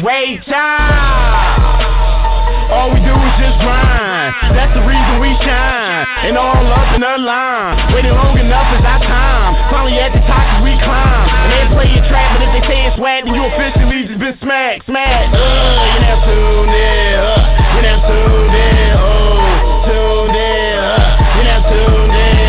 it, Ray time. All we do is just grind. That's the reason we shine. And all up in the line. Waiting long enough is our time. Finally at the top as we climb. And they play your trap, but if they say it's whack, then you officially just been smacked, smacked. Uh, you never tuned in. Uh, you never tuned in. Oh, tuned in. Uh, you never tuned in.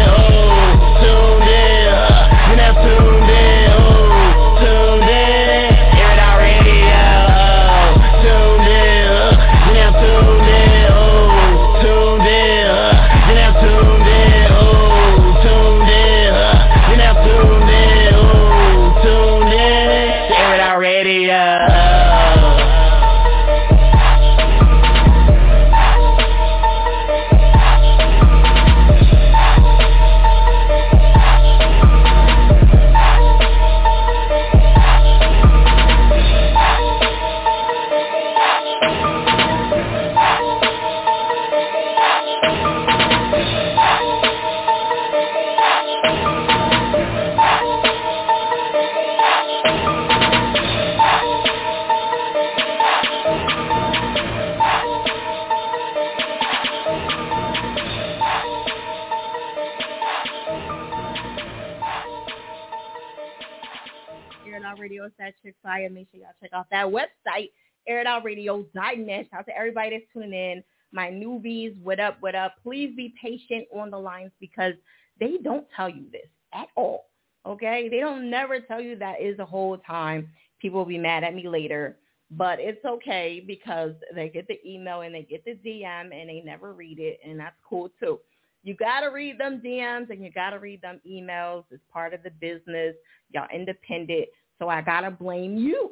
Is fire. Make sure y'all check out that website, airitoutradio.net. Shout out to everybody that's tuning in. My newbies, what up, what up? Please be patient on the lines because they don't tell you this at all. Okay? They don't never tell you that is the whole time. People will be mad at me later. But it's okay because they get the email and they get the DM and they never read it and that's cool too. You got to read them DMs and you got to read them emails. It's part of the business. Y'all independent. So I got to blame you.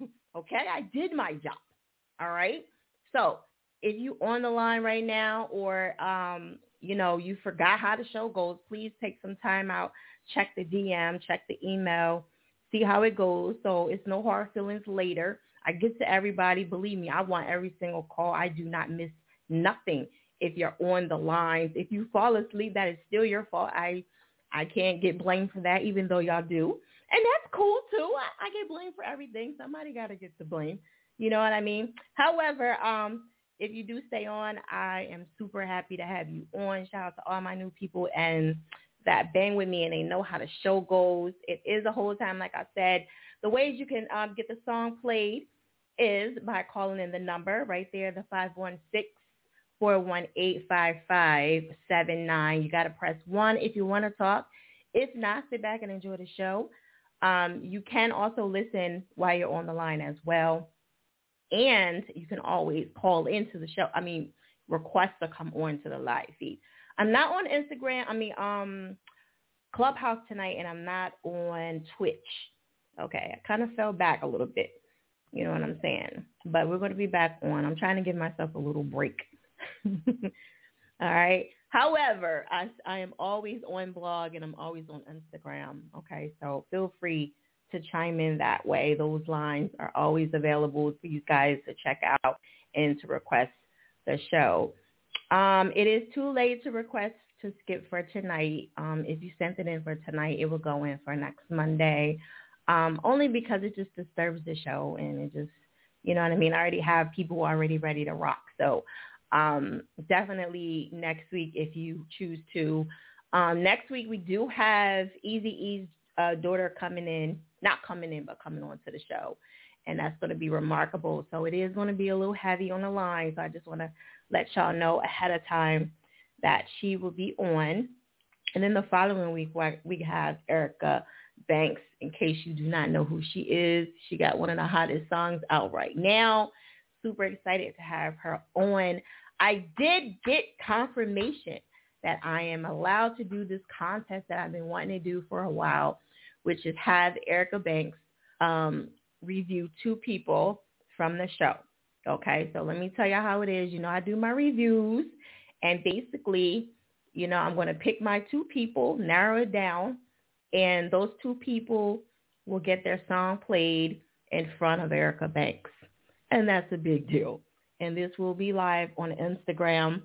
okay? I did my job. All right? So if you on the line right now or, um, you know, you forgot how the show goes, please take some time out. Check the DM, check the email, see how it goes. So it's no hard feelings later. I get to everybody. Believe me, I want every single call. I do not miss nothing if you're on the lines. If you fall asleep, that is still your fault. I I can't get blamed for that, even though y'all do. And that's cool too. I, I get blamed for everything. Somebody got to get the blame. You know what I mean? However, um, if you do stay on, I am super happy to have you on. Shout out to all my new people and that bang with me and they know how the show goes. It is a whole time, like I said. The ways you can um, get the song played is by calling in the number right there, the 516 418-5579. You got to press 1 if you want to talk. If not, sit back and enjoy the show. Um, you can also listen while you're on the line as well. And you can always call into the show. I mean, request to come on to the live feed. I'm not on Instagram. I mean, um, Clubhouse tonight, and I'm not on Twitch. Okay, I kind of fell back a little bit. You know what I'm saying? But we're going to be back on. I'm trying to give myself a little break. All right. However, I, I am always on blog and I'm always on Instagram. Okay. So feel free to chime in that way. Those lines are always available for you guys to check out and to request the show. Um, it is too late to request to skip for tonight. Um, if you sent it in for tonight, it will go in for next Monday. Um, only because it just disturbs the show and it just, you know what I mean? I already have people already ready to rock. So um, definitely next week if you choose to. Um, next week we do have Eazy-E's uh, daughter coming in, not coming in, but coming on to the show. and that's going to be remarkable. So it is going to be a little heavy on the line. So I just want to let y'all know ahead of time that she will be on. And then the following week, we have Erica Banks. In case you do not know who she is, she got one of the hottest songs out right now. Super excited to have her on. I did get confirmation that I am allowed to do this contest that I've been wanting to do for a while, which is have Erica Banks um, review two people from the show. Okay, so let me tell you how it is. You know, I do my reviews, and basically, you know, I'm going to pick my two people, narrow it down, and those two people will get their song played in front of Erica Banks. And that's a big deal. And this will be live on Instagram.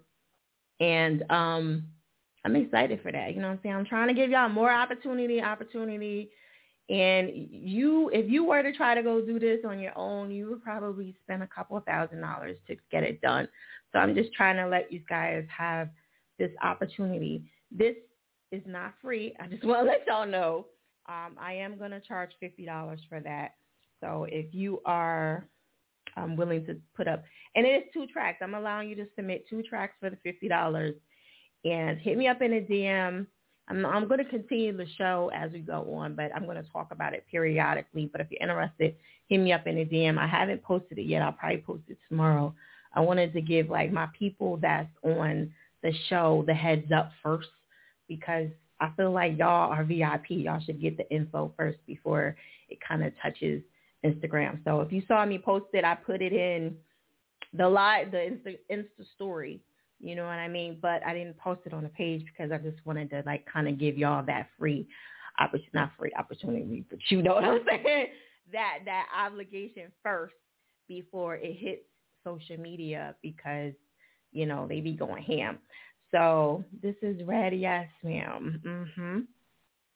And um, I'm excited for that. You know what I'm saying? I'm trying to give y'all more opportunity, opportunity. And you, if you were to try to go do this on your own, you would probably spend a couple of thousand dollars to get it done. So I'm just trying to let you guys have this opportunity. This is not free. I just want to let y'all know. Um, I am going to charge $50 for that. So if you are um, willing to put up, and it is two tracks. I'm allowing you to submit two tracks for the $50 and hit me up in a DM. I'm, I'm going to continue the show as we go on, but I'm going to talk about it periodically. But if you're interested, hit me up in a DM. I haven't posted it yet. I'll probably post it tomorrow. I wanted to give like my people that's on the show the heads up first because I feel like y'all are VIP. Y'all should get the info first before it kind of touches Instagram. So if you saw me post it, I put it in the live, the Insta, story. You know what I mean? But I didn't post it on the page because I just wanted to like kind of give y'all that free, opportunity, not free opportunity, but you know what I'm saying? That that obligation first before it hits social media because you know they be going ham. So this is red, yes, ma'am. Mm-hmm.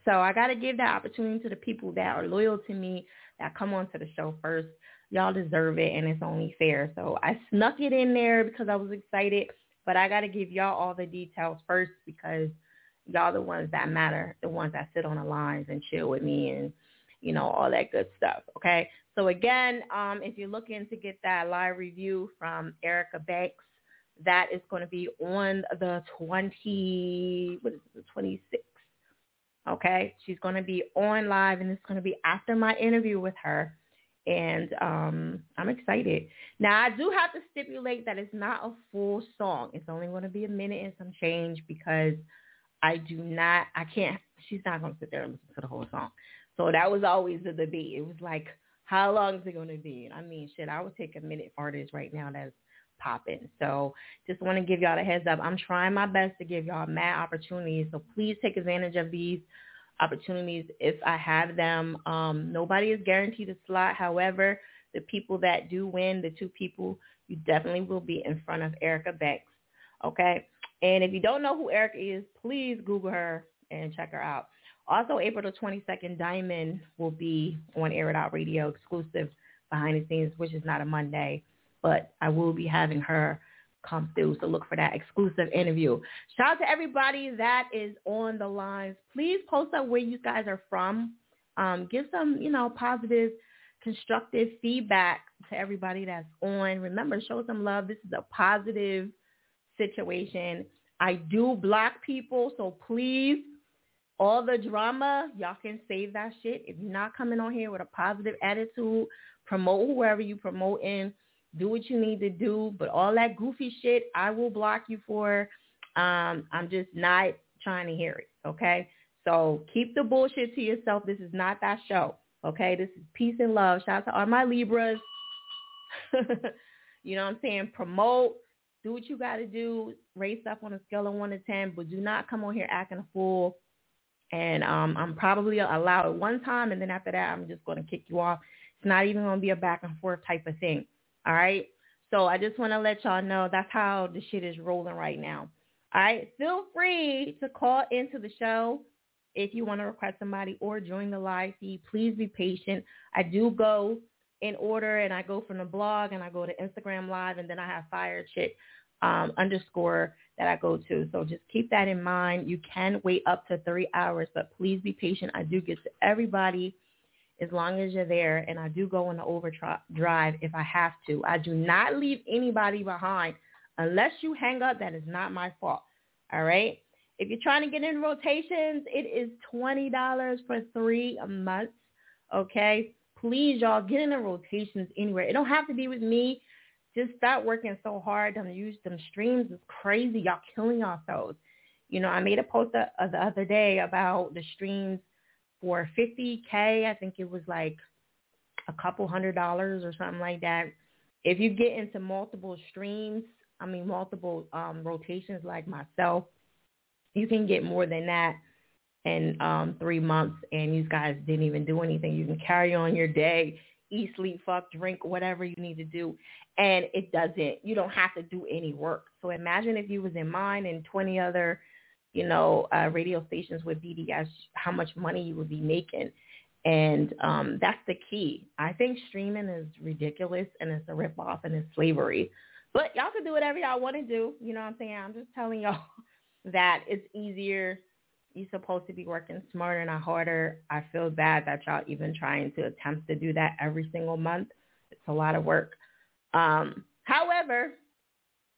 So I got to give that opportunity to the people that are loyal to me, that come onto the show first. Y'all deserve it, and it's only fair. So I snuck it in there because I was excited, but I got to give y'all all the details first because y'all the ones that matter, the ones that sit on the lines and chill with me and, you know, all that good stuff. Okay. So again, um, if you're looking to get that live review from Erica Banks, that is going to be on the 20, what is it, the 26th. Okay. She's going to be on live and it's going to be after my interview with her. And um, I'm excited. Now, I do have to stipulate that it's not a full song. It's only going to be a minute and some change because I do not, I can't, she's not going to sit there and listen to the whole song. So that was always the debate. It was like, how long is it going to be? I mean, shit, I would take a minute for this right now that's popping. So just want to give y'all a heads up. I'm trying my best to give y'all mad opportunities. So please take advantage of these opportunities if I have them. Um, nobody is guaranteed a slot. However, the people that do win, the two people, you definitely will be in front of Erica Banks. Okay. And if you don't know who Erica is, please Google her and check her out. Also, April the 22nd, Diamond will be on Air It Out Radio exclusive behind the scenes, which is not a Monday but I will be having her come through. So look for that exclusive interview. Shout out to everybody that is on the lines. Please post up where you guys are from. Um, give some, you know, positive, constructive feedback to everybody that's on. Remember, show some love. This is a positive situation. I do block people, so please, all the drama, y'all can save that shit. If you're not coming on here with a positive attitude, promote whoever you promote in do what you need to do. But all that goofy shit, I will block you for. Um, I'm just not trying to hear it. Okay. So keep the bullshit to yourself. This is not that show. Okay. This is peace and love. Shout out to all my Libras. you know what I'm saying? Promote. Do what you got to do. Race up on a scale of one to ten, but do not come on here acting a fool. And um, I'm probably allow it one time, and then after that, I'm just going to kick you off. It's not even going to be a back and forth type of thing. All right. So I just want to let y'all know that's how the shit is rolling right now. All right. Feel free to call into the show if you want to request somebody or join the live feed. Please be patient. I do go in order and I go from the blog and I go to Instagram live and then I have fire chick um, underscore that I go to. So just keep that in mind. You can wait up to three hours, but please be patient. I do get to everybody as long as you're there. And I do go into overdrive if I have to. I do not leave anybody behind unless you hang up. That is not my fault. All right. If you're trying to get in rotations, it is $20 for three months. Okay. Please, y'all, get in the rotations anywhere. It don't have to be with me. Just start working so hard. Them use them streams is crazy. Y'all killing yourselves. You know, I made a post the, the other day about the streams for 50K. I think it was like a couple hundred dollars or something like that. If you get into multiple streams, I mean multiple um, rotations like myself, you can get more than that in um, three months. And these guys didn't even do anything. You can carry on your day, eat, sleep, fuck, drink, whatever you need to do, and it doesn't. You don't have to do any work. So imagine if you was in mine and 20 other, you know, uh, radio stations with BDS, how much money you would be making. And um, that's the key. I think streaming is ridiculous and it's a ripoff and it's slavery. But y'all can do whatever y'all want to do. You know what I'm saying? I'm just telling y'all that it's easier. You're supposed to be working smarter, not harder. I feel bad that y'all even trying to attempt to do that every single month. It's a lot of work. Um, however,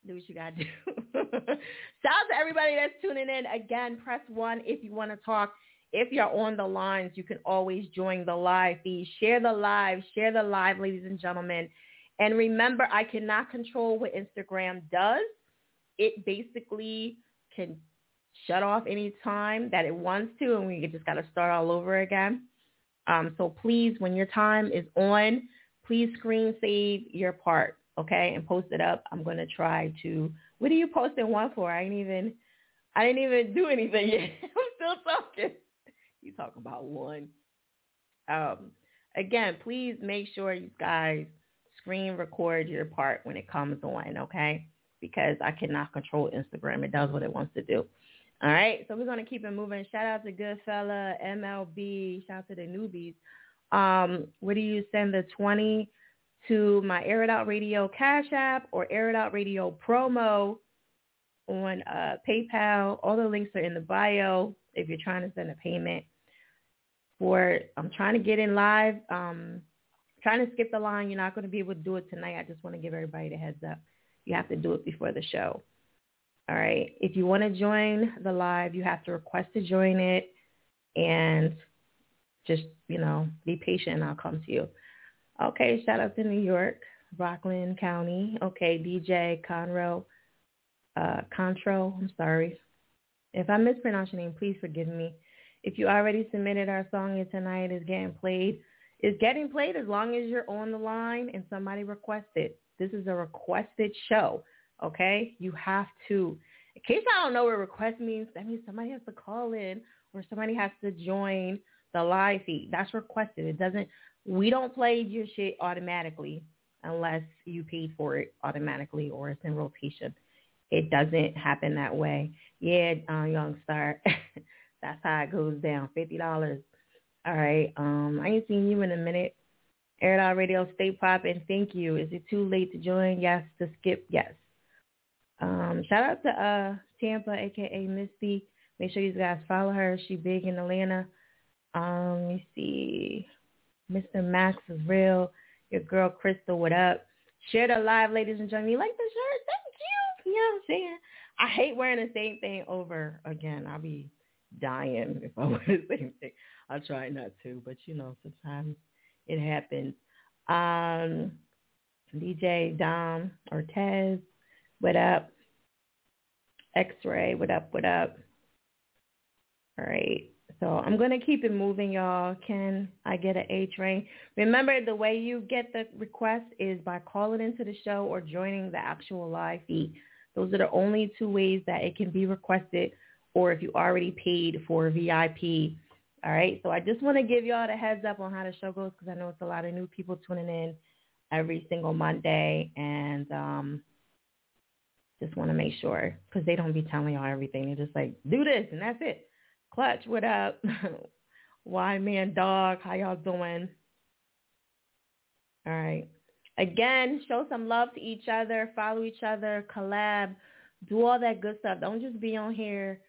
do what you gotta do. Shout out to everybody that's tuning in. Again, press one if you want to talk. If you're on the lines, you can always join the live feed. Share the live. Share the live, ladies and gentlemen. And remember, I cannot control what Instagram does. It basically can shut off any time that it wants to, and we just got to start all over again. Um, so please, when your time is on, please screen save your part, okay, and post it up. I'm going to try to. What are you posting one for? I didn't even. I didn't even do anything yet. I'm still talking. You talk about one. Um, again, please make sure you guys screen record your part when it comes on, okay? Because I cannot control Instagram. It does what it wants to do. All right, so we're going to keep it moving. Shout out to Goodfella, MLB. Shout out to the newbies. Um, where do you send the 20 to my Air It Out Radio Cash App or Air It Out Radio promo on uh, PayPal? All the links are in the bio if you're trying to send a payment. For I'm trying to get in live. Um, trying to skip the line. You're not going to be able to do it tonight. I just want to give everybody the heads up. You have to do it before the show. All right. If you want to join the live, you have to request to join it and just, you know, be patient and I'll come to you. Okay. Shout out to New York, Rockland County. Okay. DJ Conroe, uh, Contro. I'm sorry. If I mispronounce your name, please forgive me. If you already submitted our song and tonight is getting played, is getting played as long as you're on the line and somebody requests it. This is a requested show. Okay? You have to. In case I don't know what request means, that means somebody has to call in or somebody has to join the live feed. That's requested. It doesn't, we don't play your shit automatically unless you paid for it automatically or it's in rotation. It doesn't happen that way. Yeah, uh, Young Star, that's how it goes down. $50 all right. Um, I ain't seen you in a minute. Air Radio, stay popping. Thank you. Is it too late to join? Yes. To skip? Yes. Um, shout out to uh, Tampa, aka Misty. Make sure you guys follow her. She big in Atlanta. Um, let me see. Mr. Max is real. Your girl Crystal, what up? Share the live, ladies and gentlemen. You like the shirt? Thank you. You know what I'm saying? I hate wearing the same thing over again. I'll be dying if I wear the same thing. I try not to, but you know, sometimes it happens. Um, DJ Dom Ortez, what up? X-Ray, what up, what up? All right. So I'm going to keep it moving, y'all. Can I get an A train? Remember, the way you get the request is by calling into the show or joining the actual live feed. Those are the only two ways that it can be requested or if you already paid for VIP all right. So I just want to give y'all the heads up on how the show goes because I know it's a lot of new people tuning in every single Monday. And um, just want to make sure because they don't be telling y'all everything. They're just like, do this and that's it. Clutch, what up? Why man dog? How y'all doing? All right. Again, show some love to each other, follow each other, collab, do all that good stuff. Don't just be on here,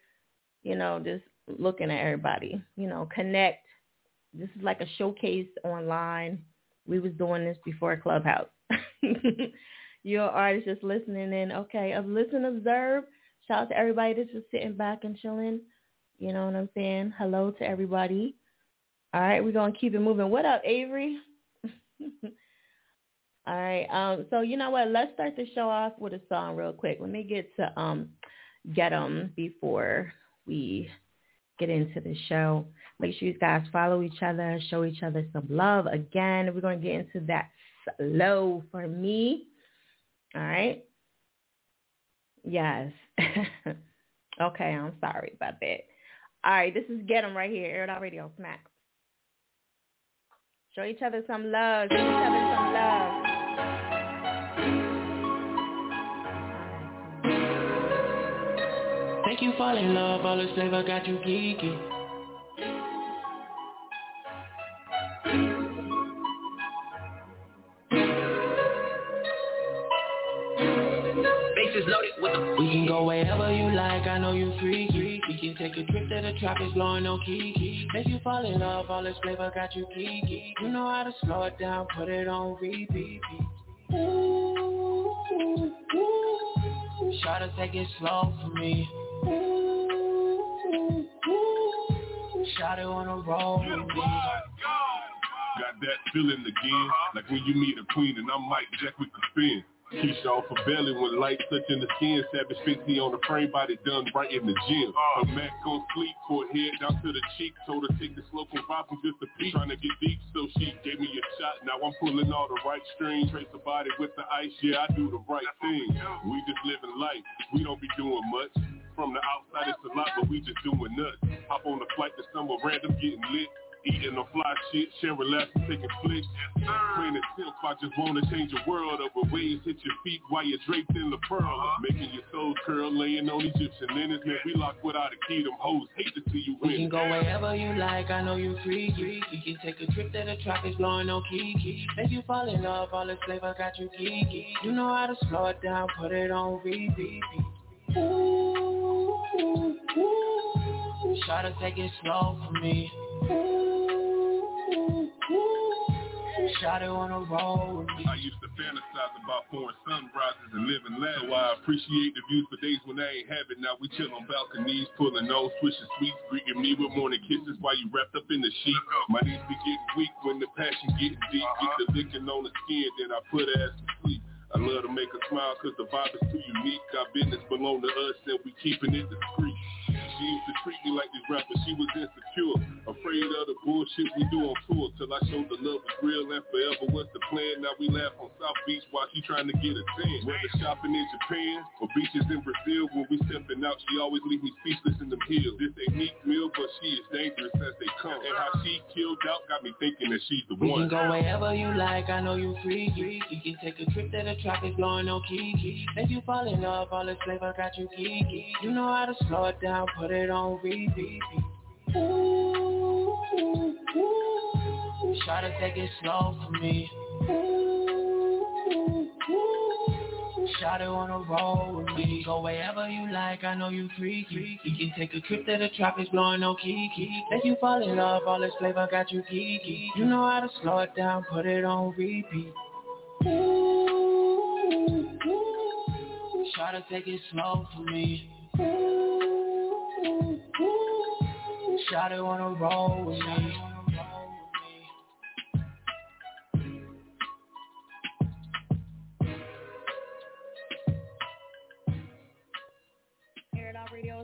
you know, just looking at everybody. You know, connect, This is like a showcase online. We was doing this before Clubhouse. Your artist just listening in. Okay, of listen, observe. Shout out to everybody that's just sitting back and chilling. You know what I'm saying? Hello to everybody. All right, we're gonna keep it moving. What up, Avery? All right. Um, so you know what? Let's start the show off with a song real quick. Let me get to um, get them before we get into the show. Make sure you guys follow each other, show each other some love. Again, we're to get into that slow for me. All right. Yes. okay, I'm sorry about that. All right, this is Get 'em right here, Air It Out Radio Smack. Show each other some love. Show each other some love. Make you fall in love, all this flavor got you geeky. We can go wherever you like, I know you freaky. We can take a trip to the tropics, blowing no kiki. Make you fall in love, all this flavor got you geeky. You know how to slow it down, put it on repeat. Try to take it slow for me. Shot it on a roll with me. Got that feeling again, like when you meet a queen and I'm Mike Jack with the spin. Keisha off her belly when light touching the skin. Savage Fixie on the frame, body done right in the gym. Her Mac on sleep, head down to the cheek. Told her take the slow from from just a peek. Trying to get deep, so she gave me a shot. Now I'm pulling all the right strings. Trace the body with the ice, yeah, I do the right thing. We just living life, we don't be doing much. From the outside it's a lot, but we just doing nuts. Hop on the flight to somewhere random, getting lit. Eating the fly shit, sharing laughs and taking flicks. Plain as simple, I just wanna change the world over waves. Hit your feet while you're draped in the pearl. Making your soul curl, laying on Egyptian linens. Man, we lock without a key, them hoes hate to see you win. We can go wherever you like, I know you freaky. We can take a trip to the tropics, blowing on Kiki. Make you fall in love, all this flavor got you geeky. You know how to slow it down, put it on repeat. Ooh, ooh, ooh. Try to take it slow for me. Shot it on a roll. I used to fantasize about pouring sunrises and living lavish. So I appreciate the views for days when I ain't have it. Now we chill on balconies, pulling nose, swishing sweets, greeting me with morning kisses while you wrapped up in the sheet. My knees be getting weak when the passion getting deep. Get the uh-huh. licking on the skin, then I put ass to sleep. I love to make her smile cause the vibe is too unique. Our business belong to us and we keeping it discreet. She used to treat me like these rappers, she was insecure Afraid of the bullshit we do on tour Till I showed the love was real and forever was the plan. Now we laugh on South Beach while she trying to get a tan. Whether shopping in Japan or beaches in Brazil When we stepping out, she always leave me speechless in the hills. This ain't neat meal, but she is dangerous as they come. And how she killed out got me thinking that she's the We one. can go wherever you like, I know you freaky. You can take a trip to the tropics, blowing on Kiki. Make you fall in love, all this flavor got you geeky. You know how to slow it down, put it on repeat. Ooh, ooh, ooh. Try to take it slow for me. Ooh, ooh. Shot it on a roll with me. Go wherever you like, I know you freaky. We can take a trip to the tropics, blowing on Kiki. Make you fall in love, all this flavor got you geeky. You know how to slow it down, put it on repeat. Ooh, ooh. Try to take it slow for me. Ooh, ooh. Shot it on a roll with me.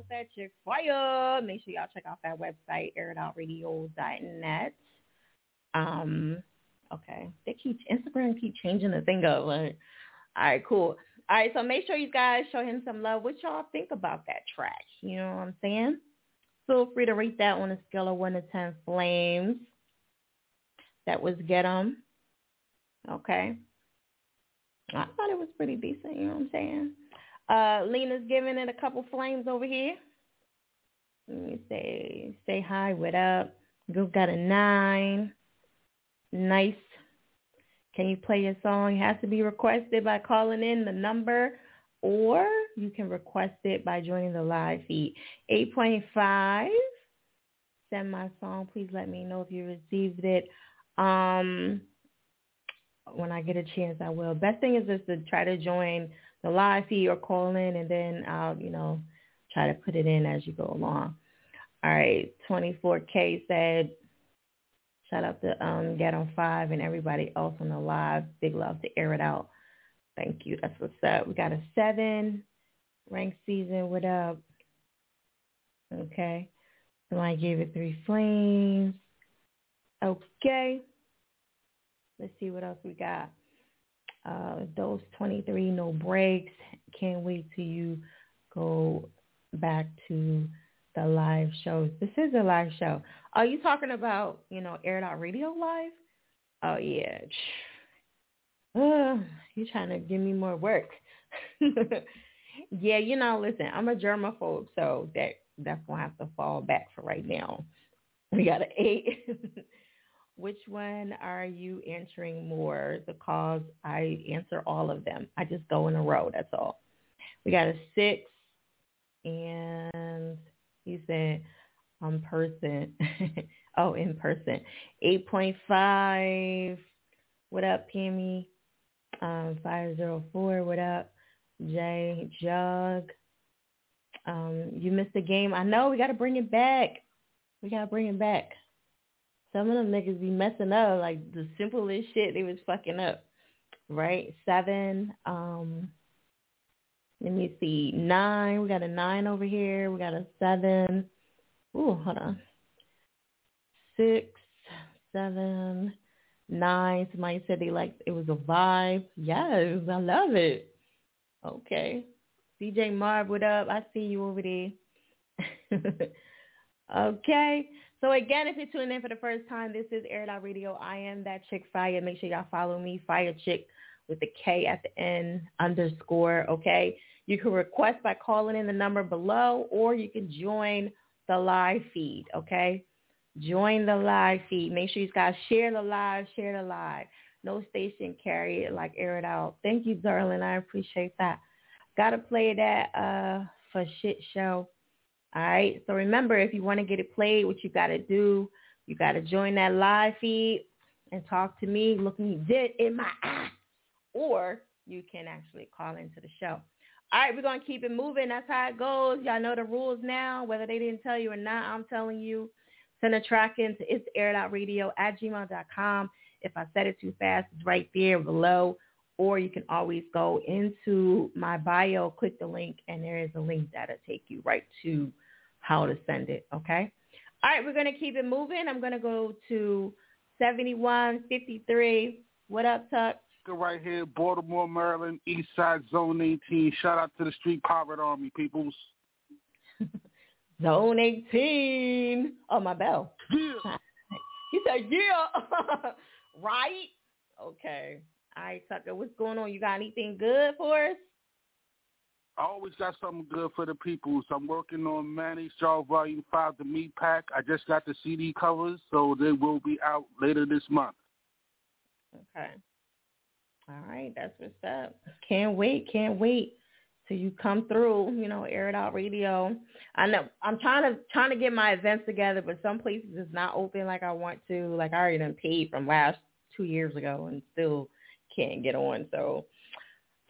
That chick fire. Make sure y'all check out that website, airitoutradio.net. Um, okay. They keep Instagram keep changing the thing up. Like, all right, cool. All right, so make sure you guys show him some love. What y'all think about that track? You know what I'm saying? Feel free to rate that on a scale of one to ten flames. That was Get 'em. Okay. I thought it was pretty decent, you know what I'm saying? Uh, Lena's giving it a couple flames over here. Let me say, say hi, what up? Goof got a nine. Nice. Can you play your song? It has to be requested by calling in the number or you can request it by joining the live feed. 8.5 send my song, please let me know if you received it. Um, when I get a chance, I will. Best thing is just to try to join the live feed or call in, and then I'll, you know, try to put it in as you go along. All right, 24K said, shout out to um, Get on Five and everybody else on the live. Big love to air it out. Thank you. That's what's up. We got a seven ranked season. What up? Okay. Somebody gave it three flames. Okay. Let's see what else we got. Uh, those 23 no breaks. Can't wait till you go back to the live shows. This is a live show. Are you talking about, you know, Air Out Radio Live? Oh, yeah. Uh, you're trying to give me more work. yeah, you know, listen, I'm a germaphobe, so that that's to have to fall back for right now. We got an eight. Which one are you answering more? Calls, I answer all of them. I just go in a row. That's all. We got a six, and he said on person. oh, in person. 8.5. What up, Pammy? Um, 504. What up? Jay Jug. Um, you missed the game. I know we got to bring it back. We got to bring it back. Some of them niggas be messing up. Like the simplest shit, they was fucking up. Right? Seven. Um, let me see. Nine. We got a nine over here. We got a seven. Ooh, hold on. Six, seven, nine. Somebody said they liked it was a vibe. Yes, I love it. Okay. CJ Marv, what up? I see you over there. okay. So again, if you're tuning in for the first time, this is Air Out Radio. I am that chick fire. Make sure y'all follow me, Fire Chick with the K at the end underscore. Okay. You can request by calling in the number below, or you can join the live feed. Okay. Join the live feed. Make sure you guys share the live, share the live. No station carry it like air it out. Thank you, darling. I appreciate that. Gotta play that uh for shit show all right. So remember, if you want to get it played, what you got to do, you got to join that live feed and talk to me, look me dead in my eye, or you can actually call into the show. All right, we're to keep it moving. That's how it goes. Y'all know the rules now. Whether they didn't tell you or not, I'm telling you. Send a track into it's airedoutradio at gmail.com. If I said it too fast, it's right there below. Or you can always go into my bio, click the link, and there is a link that'll take you right to how to send it. Okay. All right, we're going to keep it moving. I'm going to go to 7153. What up, Tuck? Right here, Baltimore, Maryland, East Side Zone 18. Shout out to the Street Pirate Army, peoples. Zone 18. Oh, my bell. Yeah. He said, yeah. right? Okay. All right, Tucker, what's going on? You got anything good for us? I always got something good for the people. So I'm working on Manny Straw Volume 5, the meat pack. I just got the CD covers, so they will be out later this month. Okay. All right, that's what's up. Can't wait, can't wait till you come through, you know, air it out radio. I know I'm trying to trying to get my events together, but some places is not open like I want to. Like I already done paid from last two years ago and still can't get on. So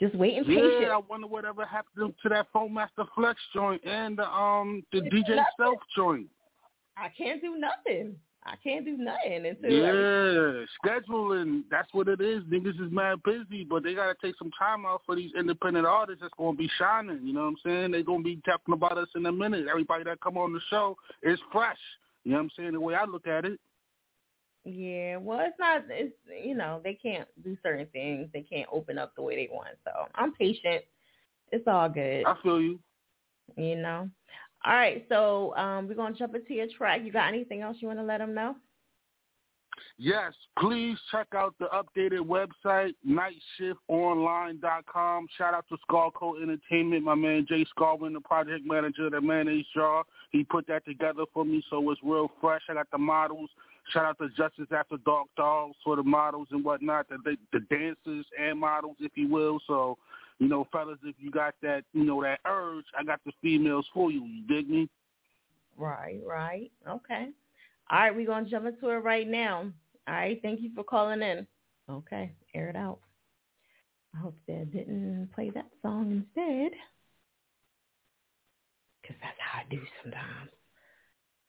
just waiting yeah, patient. I wonder whatever happened to that Funkmaster Flex joint and the um the DJ. Self joint. I can't do nothing. I can't do nothing until yeah, scheduling. That's what it is. Niggas is mad busy, but they gotta take some time out for these independent artists that's gonna be shining. You know what I'm saying? They're gonna be talking about us in a minute. Everybody that come on the show is fresh. You know what I'm saying? The way I look at it. Yeah, well, it's not. It's you know they can't do certain things. They can't open up the way they want. So I'm patient. It's all good. I feel you. You know. All right, so um, we're gonna jump into your track. You got anything else you want to let them know? Yes, please check out the updated website, nightshiftonline.com. Shout out to Skullcoat Entertainment, my man Jay Scarwin, the project manager, the mayonnaise jar. He put that together for me, so it's real fresh. I got the models. Shout out to Justice After Dark Dogs for the models and whatnot, the, the dancers and models, if you will. So, you know, fellas, if you got that, you know, that urge, I got the females for you. You dig me? Right, right. Okay. All right, we're going to jump into it right now. All right, thank you for calling in. Okay, air it out. I hope that didn't play that song instead. Because that's how I do sometimes.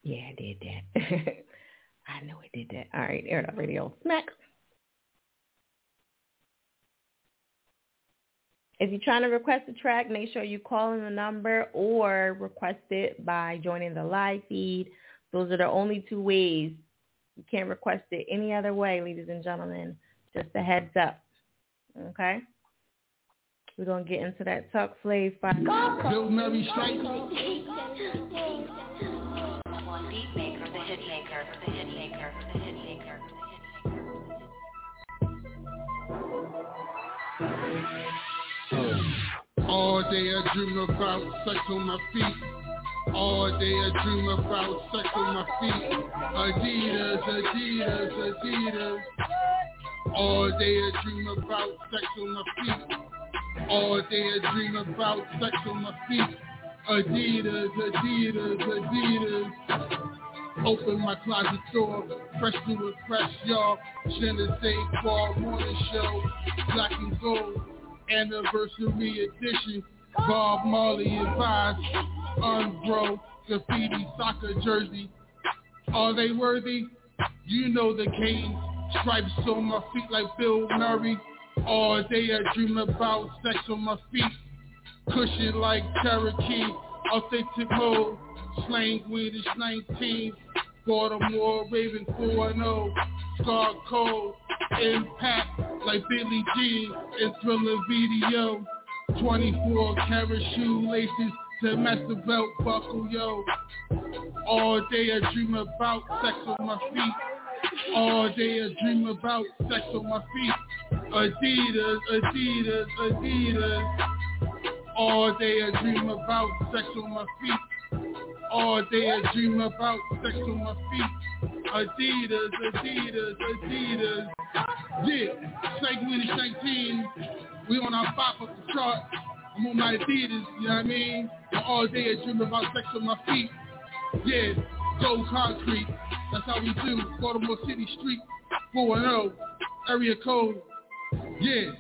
Yeah, I did that. I know I did that. All right, air it out radio. Smack. If you're trying to request a track, make sure you call in the number or request it by joining the live feed. Those are the only two ways. You can't request it any other way, ladies and gentlemen. Just a heads up. Okay? We're going to get into that Talk Flav five. Bill Murray straight. All day I dream about sex on my feet. All day I dream about sex on my feet. Adidas, Adidas, Adidas. All day I dream about sex on my feet. All day I dream about sex on my feet. Adidas, Adidas, Adidas. Open my closet door, fresh new and fresh, y'all. Genesee Fall Morning Show, Black and Gold, Anniversary Edition. Bob Marley advised, Unbro, graffiti, soccer jersey. Are they worthy? You know the cane, stripes on my feet like Bill Murray. All day I dream about sex on my feet. Cushion like Cherokee, authentic mode. Slang Swedish 19. Baltimore Raven 4-0. Scar Code. Impact like Billy G in Thriller Video. 24 karat shoelaces to match the belt buckle, yo. All day I dream about sex on my feet. All day I dream about sex on my feet. Adidas, Adidas, Adidas. All day I dream about sex on my feet. All day I dream about sex on my feet. Adidas, Adidas, Adidas. Yeah, Winnie 19. We on our pop up the chart. I'm on my Adidas, you know what I mean? And all day I dream about sex on my feet. Yeah, gold concrete. That's how we do. Baltimore City Street, 4-0. Area code. Yeah,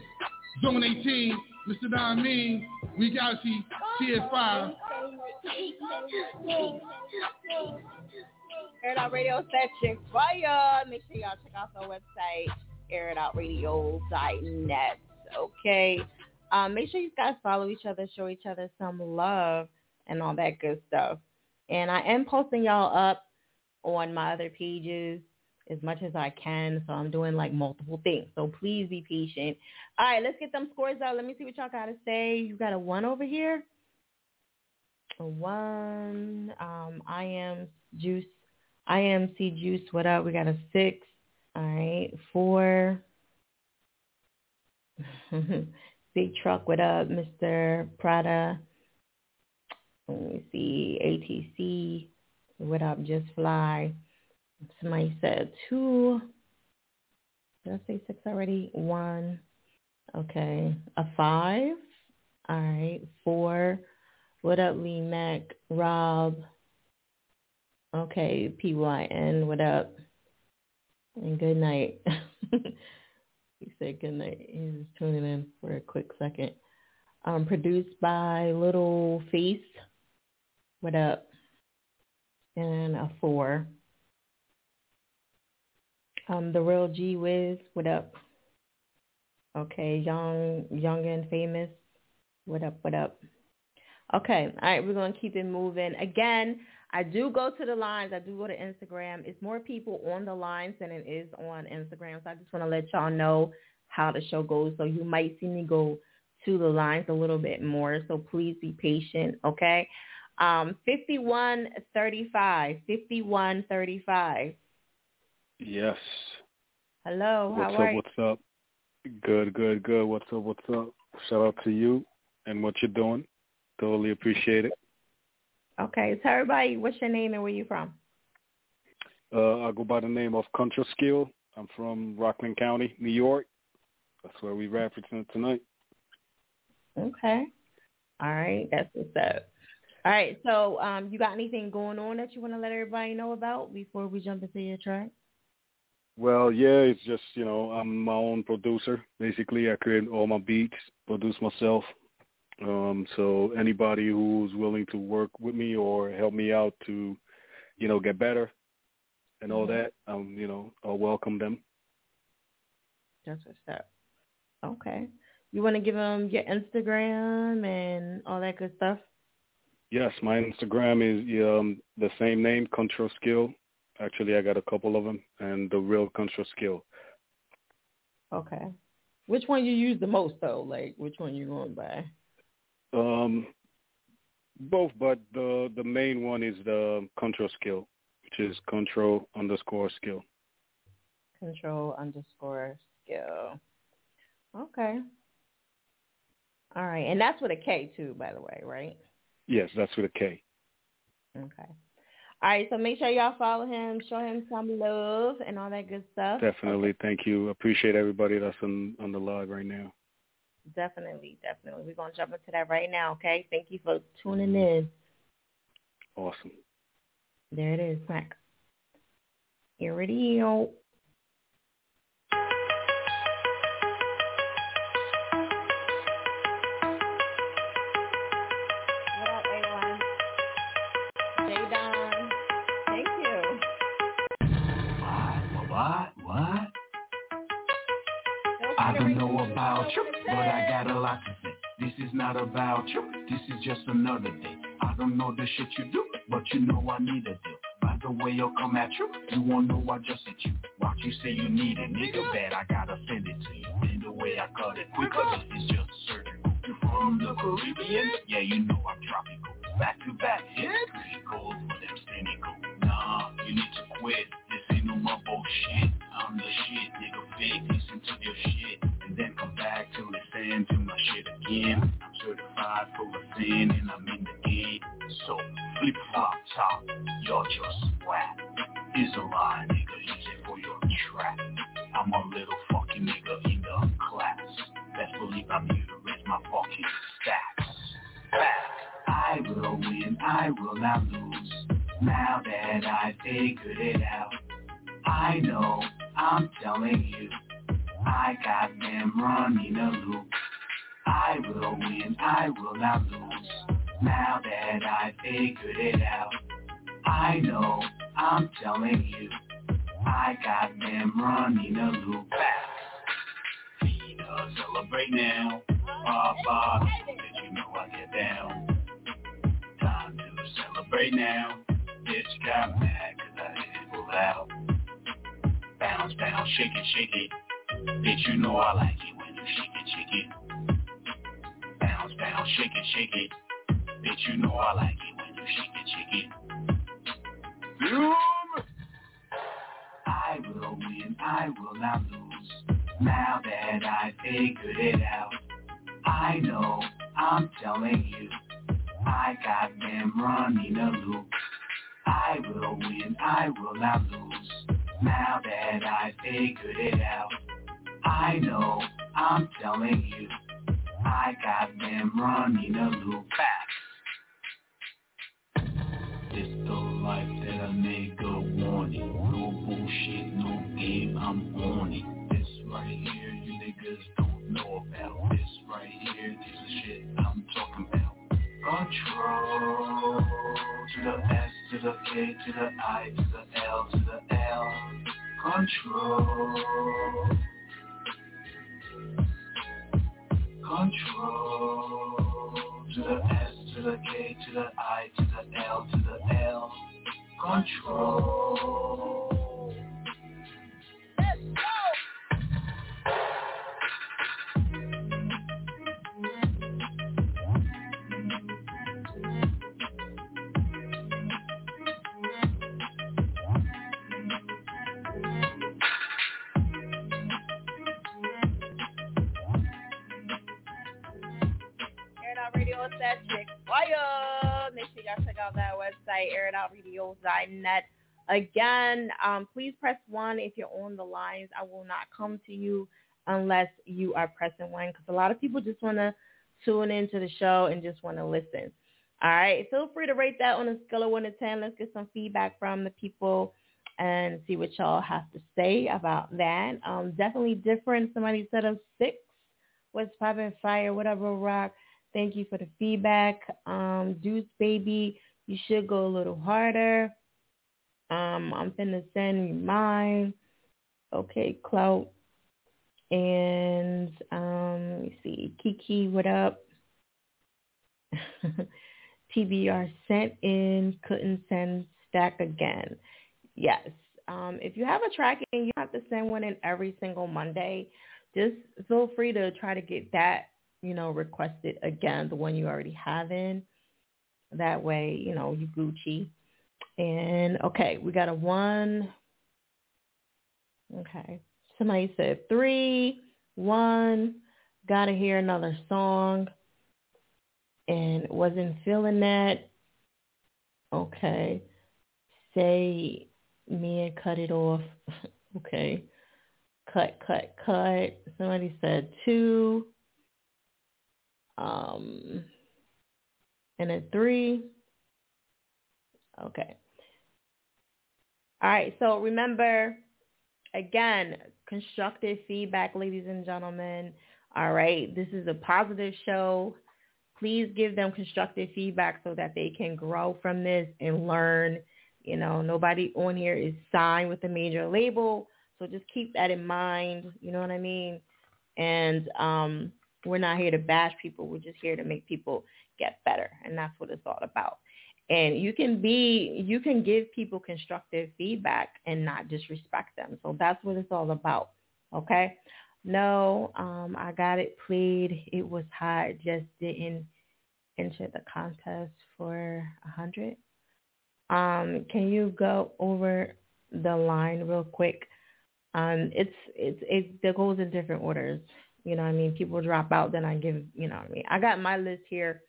Zone 18. Mr. Don Mean. We got you. TS5. Air It Out Radio section fire. Make sure y'all check out our website, airitoutradio.net. Okay. Um, make sure you guys follow each other, show each other some love and all that good stuff. And I am posting y'all up on my other pages as much as I can. So I'm doing like multiple things. So please be patient. All right, let's get them scores out. Let me see what y'all got to say. You got a one over here. A one. Um, I am juice. I am C juice. What up? We got a six. All right, four. Big truck. What up, Mr. Prada? Let me see. ATC. What up? Just fly. Somebody said two. Did I say six already? One. Okay. A five. All right. Four. What up, Lee Mac? Rob. Okay. PYN. What up? And good night. good night. He tuning in for a quick second. Um, produced by Little Face. What up? And a four. Um, the real G Wiz, what up? Okay, young, young and famous. What up? What up? Okay, all right, we're gonna keep it moving. Again, I do go to the lines. I do go to Instagram. It's more people on the lines than it is on Instagram. So I just want to let y'all know how the show goes. So you might see me go to the lines a little bit more. So please be patient, okay? Um, 5135, 5135. Yes. Hello. What's how up? are you? What's up? Good, good, good. What's up? What's up? Shout out to you and what you're doing. Totally appreciate it. Okay. Tell everybody what's your name and where you from. Uh, I go by the name of Contra Skill. I'm from Rockland County, New York. That's where we referencing tonight. Okay. All right. That's what's up. All right. So um, you got anything going on that you want to let everybody know about before we jump into your track? Well, yeah, it's just you know I'm my own producer. Basically, I create all my beats, produce myself. Um, so anybody who's willing to work with me or help me out to, you know, get better and all Mhm. that, um, you know, I'll welcome them. That's what's up. Okay. You want to give them your Instagram and all that good stuff? Yes, my Instagram is um, the same name, Control Skill. Actually, I got a couple of them, and the real Control Skill. Okay. Which one you use the most though? Like which one you going by? Um, both, but the the main one is the Control Skill, which is Control underscore Skill. Control underscore skill. Okay. All right. And that's with a K too, by the way, right? Yes, that's with a K. Okay. All right. So make sure y'all follow him, show him some love and all that good stuff. Definitely, thank you. Appreciate everybody that's on on the live right now. Definitely, definitely. We're gonna jump into that right now, okay? Thank you for tuning mm-hmm. in. Awesome. There it is, Mac. Here it is. Not about you, this is just another day. I don't know the shit you do, but you know I need a deal. By the way I'll come at you, you won't know I just hit you. Watch you say you need it, nigga bad, I gotta send it to you. And the way I cut it quicker, this is just surgical. You from the Caribbean? Yeah, you know I'm tropical. Back to back hits, critical for them cynical. Nah, you need to quit. This ain't no more bullshit. Sin, and I'm in the game. So flip flop top, you're just whack. Is a lie, nigga. Use it for your trap. I'm a little fucking nigga in the class. Best believe I'm here to raise my fucking stats. Back. I will win, I will not lose. Now that I figured it out, Control to the S to the K to the I to the L to the L. Control. Control to the S to the K to the I to the L to the L. Control. airitoutradio.net. Again, um, please press one if you're on the lines. I will not come to you unless you are pressing one because a lot of people just want to tune into the show and just want to listen. All right. Feel free to rate that on a scale of 1 to 10. Let's get some feedback from the people and see what y'all have to say about that. Um, definitely different. Somebody said a 6. What's popping fire, whatever rock. Thank you for the feedback. Um, Deuce Baby, you should go a little harder. Um, I'm finna send you mine. Okay, Clout. And um, let me see. Kiki, what up? TBR sent in, couldn't send stack again. Yes. Um, if you have a tracking, you have to send one in every single Monday, just feel free to try to get that, you know, requested again, the one you already have in. That way, you know, you Gucci. And okay, we got a one. Okay. Somebody said three, one, gotta hear another song and wasn't feeling that. Okay. Say me and cut it off. okay. Cut, cut, cut. Somebody said two. Um and a three. Okay. All right, so remember, again, constructive feedback, ladies and gentlemen. All right, this is a positive show. Please give them constructive feedback so that they can grow from this and learn. You know, nobody on here is signed with a major label, so just keep that in mind. You know what I mean? And um, we're not here to bash people. We're just here to make people get better, and that's what it's all about. And you can be you can give people constructive feedback and not disrespect them. So that's what it's all about okay? No um i got it played. It was hot. Just didn't enter the contest for a hundred. Um can you go over the line real quick? Um it's it's it, goes in different orders. You know i mean? People drop out then i give you know i mean? I got my list here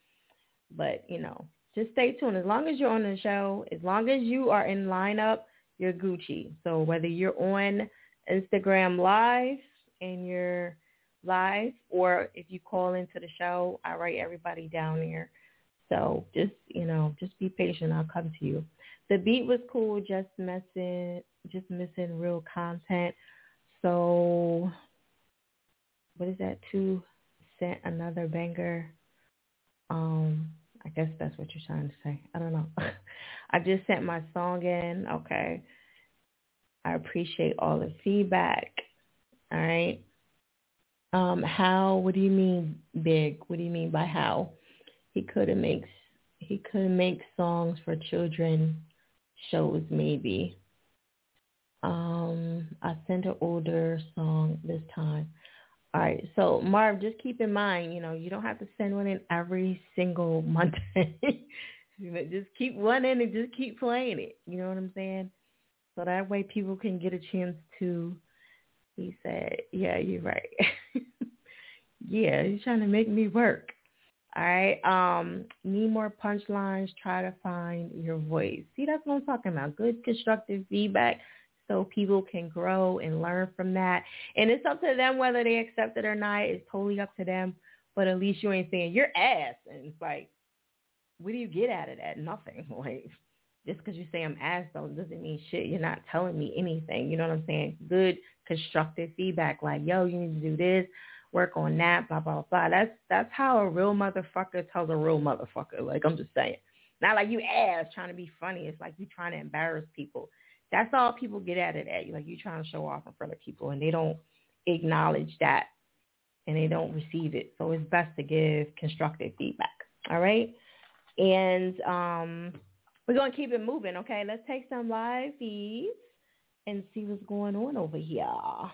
but you know just stay tuned. As long as you're on the show, as long as you are in lineup, you're Gucci. So whether you're on Instagram Live and you're live, or if you call into the show, I write everybody down there. So just you know, just be patient. I'll come to you. The beat was cool, just missing, just missing real content. So what is that? Two sent another banger. Um, I guess that's what you're trying to say. I don't know. I just sent my song in. Okay. I appreciate all the feedback. All right. Um, how? What do you mean big? What do you mean by how? He couldn't make he couldn't make songs for children shows maybe. Um, I sent an older song this time. All right. So Marv, just keep in mind, you know, you don't have to send one in every single Monday. just keep one in and just keep playing it. You know what I'm saying? So that way people can get a chance to. He said, "Yeah, you're right. yeah, he's trying to make me work." All right. Um, need more punchlines. Try to find your voice. See, that's what I'm talking about. Good constructive feedback so people can grow and learn from that. And it's up to them whether they accept it or not. It's totally up to them. But at least you ain't saying you're ass. And it's like, what do you get out of that? Nothing. Like, just because you say I'm ass though doesn't mean shit. You're not telling me anything. You know what I'm saying? Good constructive feedback. Like, yo, you need to do this. Work on that. Blah blah blah. That's that's how a real motherfucker tells a real motherfucker. Like I'm just saying. Not like you ass trying to be funny. It's like you trying to embarrass people that's all people get at it at. You. Like you're trying to show off in front of people and they don't acknowledge that and they don't receive it. So it's best to give constructive feedback. All right. And um, we're going to keep it moving. Okay. Let's take some live feeds and see what's going on over here. All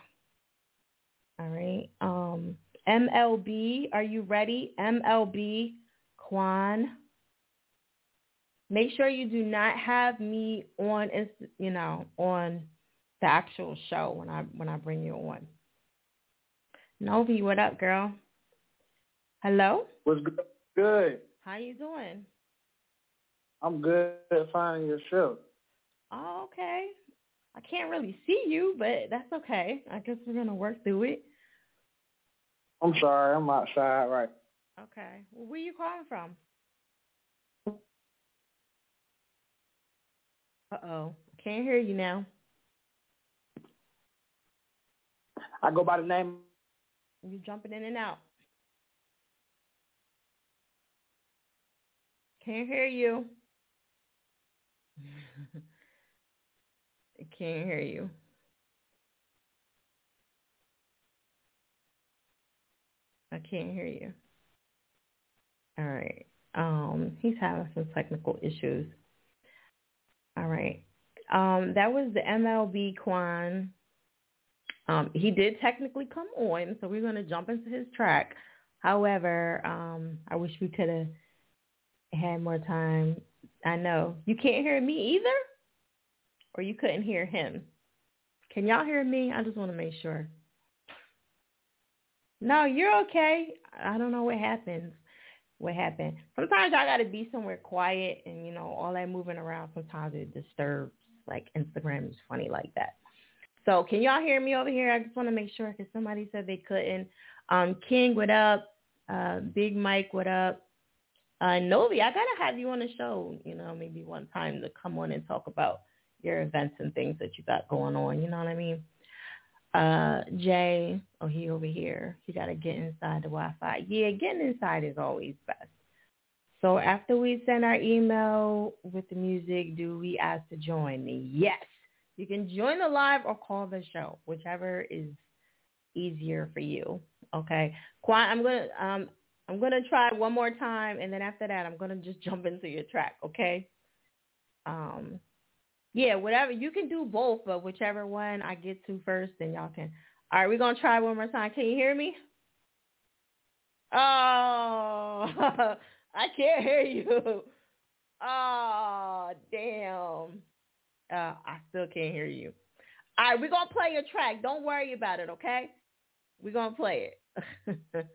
right. Um, MLB, are you ready? MLB Quan make sure you do not have me on you know on the actual show when I when I bring you on. Novi, what up, girl? Hello. What's good? How you doing? I'm good at finding your show. Oh, okay. I can't really see you, but that's okay. I guess we're gonna work through it. I'm sorry, I'm outside right. Okay. Well, where you calling from? Uh-oh. Can't hear you now. I go by the name. You're jumping in and out. Can't hear you. I can't hear you. I can't hear you. All right. Um, he's having some technical issues. All right. Um, that was the MLB Quan. Um, he did technically come on, so we're going to jump into his track. However, um, I wish we could have had more time. I know. You can't hear me either? Or you couldn't hear him? Can y'all hear me? I just want to make sure. No, you're okay. I don't know what happens. What happened? Sometimes I gotta be somewhere quiet, and you know all that moving around. Sometimes it disturbs. Like Instagram is funny like that. So can y'all hear me over here? I just want to make sure because somebody said they couldn't. Um, King, what up? Uh, Big Mike, what up? Uh, Novi, I gotta have you on the show. You know, maybe one time to come on and talk about your events and things that you got going on. You know what I mean? Uh, Jay, oh, he over here. He got to get inside the Wi-Fi. Yeah, getting inside is always best. So after we send our email with the music, do we ask to join? Yes. You can join the live or call the show, whichever is easier for you. Okay. Quan, I'm gonna um I'm gonna try one more time, and then after that, I'm gonna just jump into your track. Okay. Um, yeah, whatever. You can do both, but whichever one I get to first, then y'all can. All right, we're going to try one more time. Can you hear me? Oh, I can't hear you. Oh, damn. Uh, I still can't hear you. All right, we're going to play your track. Don't worry about it, okay? We're going to play it.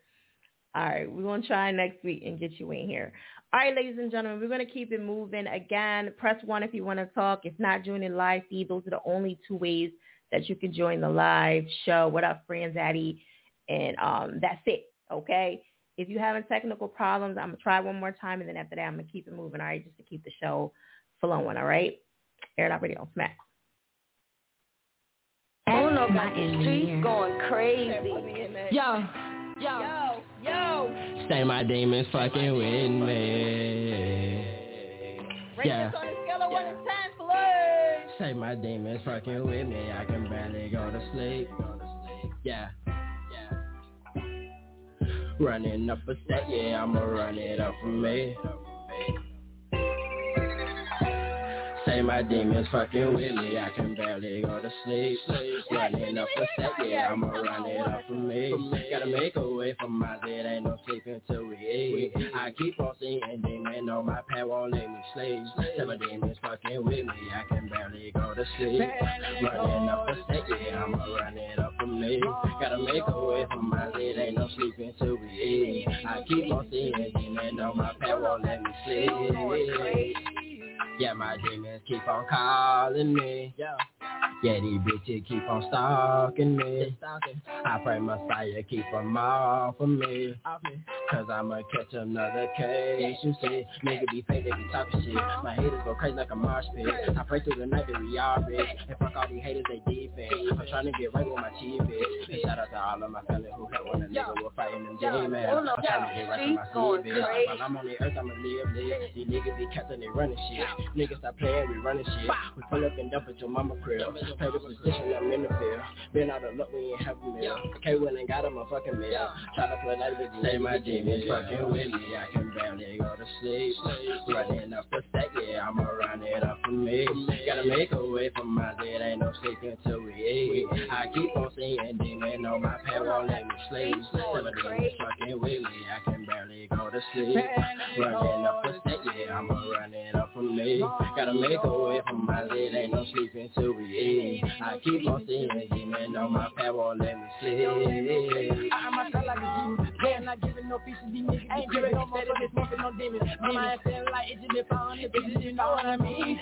All right, we're going to try next week and get you in here. All right, ladies and gentlemen, we're going to keep it moving. Again, press one if you want to talk. If not, join the live feed. Those are the only two ways that you can join the live show. What up, friends, Addy? And um, that's it, okay? If you're having technical problems, I'm going to try one more time, and then after that, I'm going to keep it moving, all right, just to keep the show flowing, all right? Air it out radio, smack. Oh, no, got the streets going crazy. Yo. Yo, yo. Say my demons fucking with me. Yeah. On a scale of 1 to 10, please. Say my demons fucking with me. I can barely go to sleep. Yeah. Yeah. Running up a set, yeah, I'ma run it up for me. Say my demons fucking with me, I can barely go to sleep. Running up a yeah, I'ma run it up for me. Gotta make a way for my bed, ain't no sleep until we eat. I keep on seeing demon on my path, won't let me sleep. My demons fucking with me, I can barely go to sleep. Running up a yeah, I'ma run it up for me. Gotta make a way for my bed, ain't no sleep until we eat. I keep on seeing demon on my path, won't let me sleep. Yeah, my demons keep on calling me. Yeah. Yeah, these bitches keep on stalking me. I pray Messiah keep them off of me. Cause I'ma catch another case. You see, nigga be fake, they be talking shit. My haters go crazy like a marsh pit. I pray through the night that we all rich. And fuck all these haters, they defense. I'm trying to get right with my chief bitch. And shout out to all of my family who helped when a nigga was fighting them demons. I'm trying to get right with my chief bitch. While I'm on the earth, I'ma live, live. These niggas be captain, they running shit. Niggas stop playing, we running shit. We pull up and dump at your mama crib. Play the position, I'm in the field. Been out of luck, we ain't have a meal. K went and got him a fucking meal. Try to play that bitch, say my demons fucking with me. I can barely go to sleep. Running up the stack, yeah, I'ma run it up for me. Gotta make a way for my bed, ain't no sleep until we eat. I keep on seeing demon on my pad, won't let me sleep. The demons fucking with me, I can barely go to sleep. Running up the stack, yeah, I'ma run it up for me. Gotta make a way from my bed, ain't no sleep until we eat. I keep on seeing demon on my pad, won't let me sleep. I myself like a Jew, yeah, not giving no pieces, these niggas ain't giving no motherfuckers, smoking no demons. My mind feeling like it's just on the bitches, you know what I mean?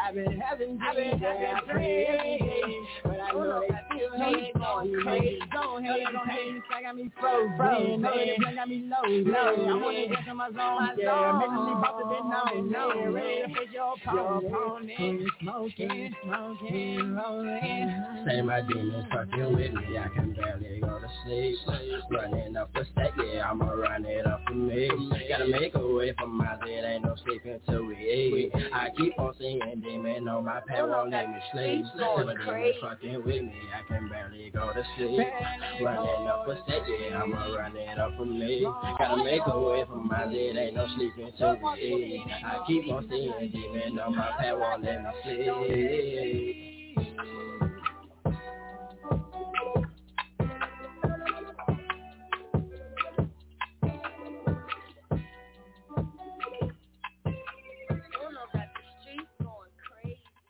I've been having dreams, yeah, I pray, but I know they still hate going crazy. Don't hate them pains, I got me frozen, frozen, they got me low, low. I'm on the edge of my zone, yeah, making me about to be known, known, ready to Is your opponent. Smoking, smoking, rolling? Say my demons fucking with me, I can barely go to sleep. Running up the stack, yeah, I'ma run it up for me. Gotta make a way for my bed, ain't no sleeping till we eat. I keep on singing demon on my pad, won't let me sleep. My demons fucking with me, I can barely go to sleep. Running up the stack, yeah, I'ma run it up for me. Gotta make a way for my bed, ain't no sleeping till we eat. I keep on singing demon on my pad, won't let me sleep.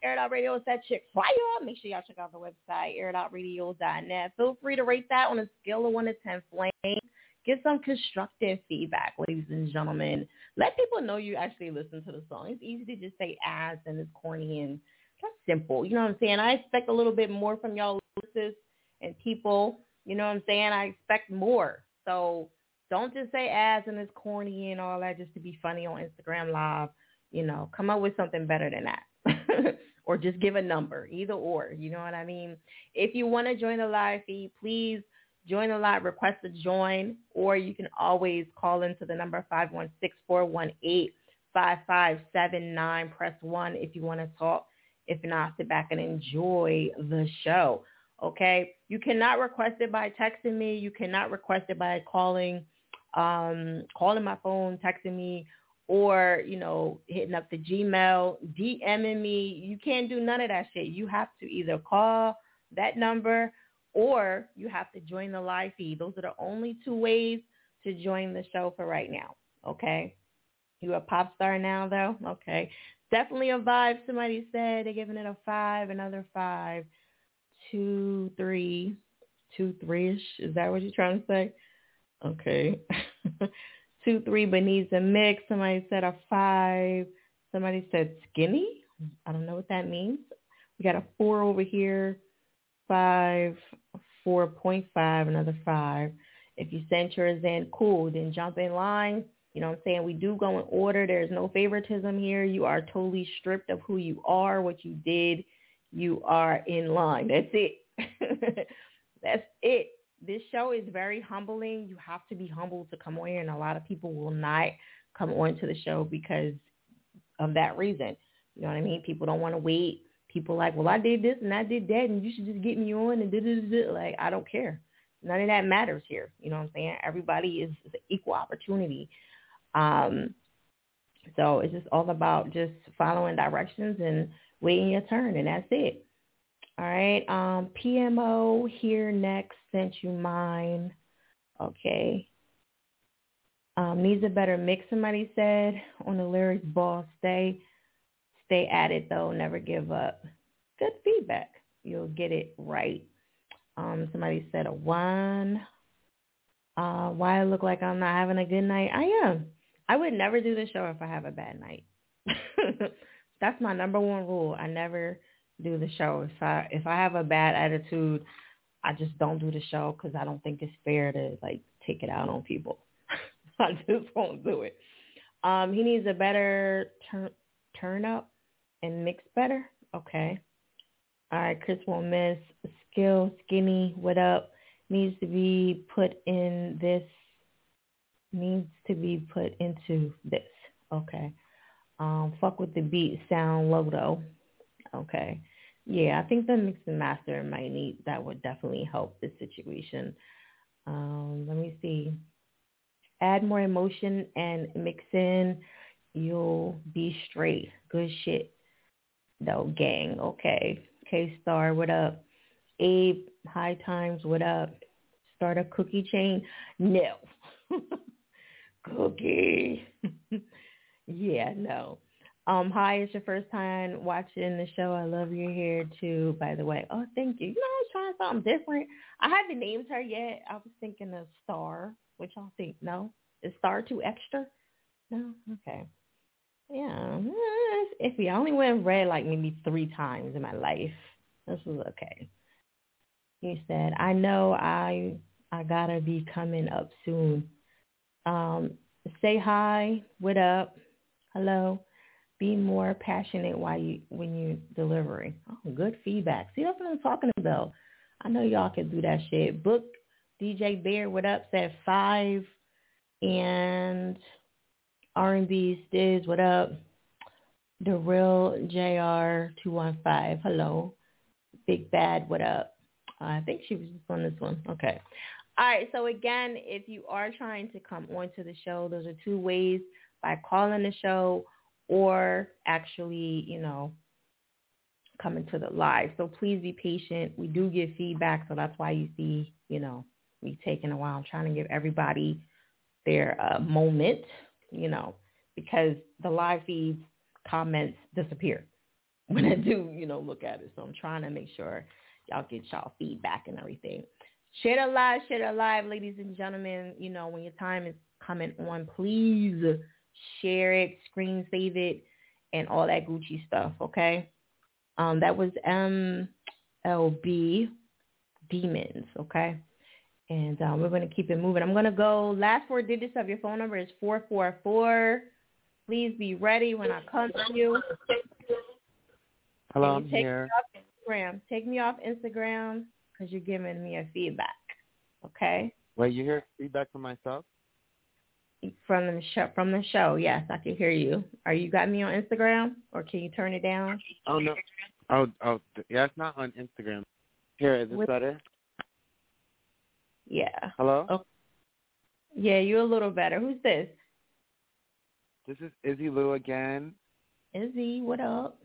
Air It Out Radio is that chick fire. Make sure y'all check out the website, airitoutradio.net. Feel free to rate that on a scale of 1 to 10 flame. Get some constructive feedback, ladies and gentlemen. Let people know you actually listen to the song. It's easy to just say ass and it's corny and that's simple. You know what I'm saying? I expect a little bit more from y'all listeners and people. You know what I'm saying? I expect more. So don't just say ass and it's corny and all that just to be funny on Instagram Live. You know, come up with something better than that. or just give a number, either or. You know what I mean? If you want to join the live feed, please join the live, request to join, or you can always call into the number 516-418-5579. Press 1 if you want to talk. If not, sit back and enjoy the show. Okay? You cannot request it by texting me. You cannot request it by calling, um, calling my phone, texting me, or, you know, hitting up the Gmail, DMing me. You can't do none of that shit. You have to either call that number or you have to join the live feed. Those are the only two ways to join the show for right now. Okay. You a pop star now though? Okay. Definitely a vibe. Somebody said they're giving it a five, another five, two, three, two, three-ish. Is that what you're trying to say? Okay. two, three, but needs a mix. Somebody said a five. Somebody said skinny. I don't know what that means. We got a four over here, five, 4.5, another five. If you sent yours in, cool. Then jump in line. You know what I'm saying? We do go in order. There's no favoritism here. You are totally stripped of who you are, what you did. You are in line. That's it. That's it. This show is very humbling. You have to be humble to come on here, and a lot of people will not come on to the show because of that reason. You know what I mean? People don't want to wait. People like, well, I did this and I did that, and you should just get me on and da Like, I don't care. None of that matters here. You know what I'm saying? Everybody is, is equal opportunity. Um, so it's just all about just following directions and waiting your turn, and that's it. All right. Um, PMO here next sent you mine. Okay. Um, needs a better mix, somebody said on the lyrics, boss, stay, stay at it though, never give up. Good feedback. You'll get it right. Um, somebody said a one. Uh, why I look like I'm not having a good night? I am. I would never do the show if I have a bad night. That's my number one rule. I never do the show if I if I have a bad attitude. I just don't do the show because I don't think it's fair to like take it out on people. I just won't do it. Um, he needs a better turn turn up and mix better. Okay. All right, Chris won't miss. Skill, skinny, what up? Needs to be put in this. Needs to be put into this. Okay. Um, fuck with the beat sound logo. Okay. Yeah, I think the mix and master might need that would definitely help the situation. Um, let me see. Add more emotion and mix in. You'll be straight. Good shit. Though gang. Okay. K-Star, what up? Abe, High Times, what up? Start a cookie chain? No. cookie. yeah, no. Um, hi, it's your first time watching the show. I love your hair too, by the way. Oh, thank you. You know, I was trying something different. I haven't named her yet. I was thinking of Star. What y'all think? No? Is Star too extra? No? Okay. Yeah, it's iffy. I only went red like maybe three times in my life. This was okay. He said, I know I I gotta be coming up soon. Um, say hi. What up? Hello. Be more passionate while you when you're delivering. Oh, good feedback. See, that's what I'm talking about. I know y'all can do that shit. Book DJ Bear, what up? Said five, and R&B Stiz, what up? The real JR two one five. Hello, Big Bad, what up? Uh, I think she was just on this one. Okay. All right. So again, if you are trying to come onto the show, those are two ways by calling the show or actually, you know, coming to the live. So please be patient. We do get feedback, so that's why you see, you know, me taking a while. I'm trying to give everybody their uh, moment, you know, because the live feeds comments disappear when I do, you know, look at it. So I'm trying to make sure y'all get y'all feedback and everything. Share the live, share the live, ladies and gentlemen. You know, when your time is coming on, please share it, screen save it, and all that Gucci stuff, okay? Um, that was MLB Demons, okay? And um, we're going to keep it moving. I'm going to go, last four digits of your phone number is 444. Please be ready when I come to you. Hello, I'm take here. Me off Instagram. Take me off Instagram because you're giving me a feedback, okay? Wait, you hear feedback from myself? From the show, from the show, yes, I can hear you. Are you got me on Instagram, or can you turn it down? Oh no, oh oh yeah, it's not on Instagram. Here, is this With- better? Yeah. Hello. Oh, yeah, you're a little better. Who's this? This is Izzy Lou again. Izzy, what up?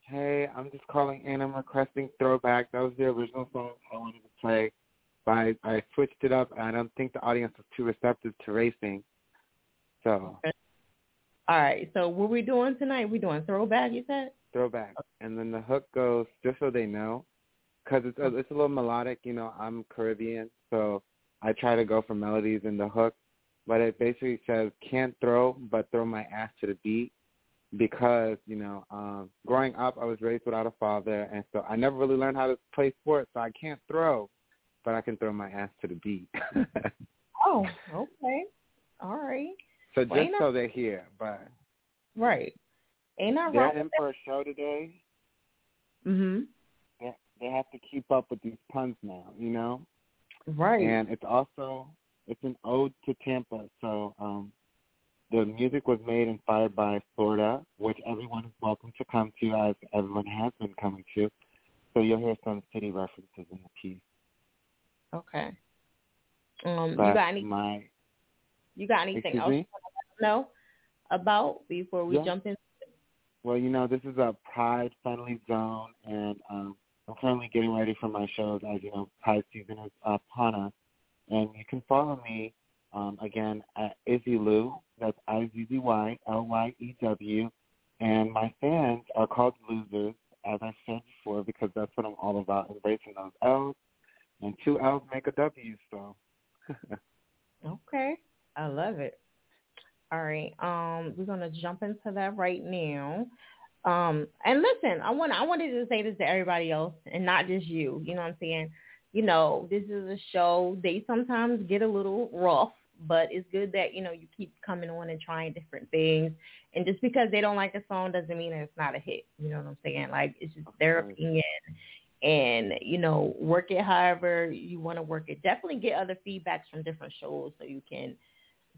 Hey, I'm just calling in. I'm requesting throwback. That was the original song I wanted to play, but I, I switched it up. and I don't think the audience was too receptive to racing. So All right. So what we doing tonight? We doing throwback? You said. throwback, and then the hook goes just so they know, because it's a, it's a little melodic. You know, I'm Caribbean, so I try to go for melodies in the hook, but it basically says can't throw, but throw my ass to the beat. Because you know, um, growing up, I was raised without a father, and so I never really learned how to play sports. So I can't throw, but I can throw my ass to the beat. Oh, okay. All right. so Well, just ain't so they're here, but Right. Ain't that they're wrong? in for a show today. Mhm. They they have to keep up with these puns now, you know. Right. And it's also it's an ode to Tampa. So um, the music was made and fired by Florida, which everyone is welcome to come to, as everyone has been coming to. So you'll hear some city references in the piece. Okay. Um, you got any? my You got anything else me? you want to know about before we Yeah. jump in? Well, you know, this is a Pride friendly zone, and um, I'm currently getting ready for my shows. As you know, Pride season is upon us, and you can follow me um, again at Izzy Lou. That's I Z Z Y L Y E W, and my fans are called losers, as I said before, because that's what I'm all about, embracing those L's, and two L's make a W. So. Okay. I love it. All right. Um, we're gonna jump into that right now. Um, and listen, I want I wanted to say this to everybody else and not just you. You know what I'm saying? You know, this is a show. They sometimes get a little rough, but it's good that, you know, you keep coming on and trying different things. And just because they don't like a song doesn't mean that it's not a hit. You know what I'm saying? Like it's just their opinion and you know work it however you want to work it. Definitely get other feedbacks from different shows so you can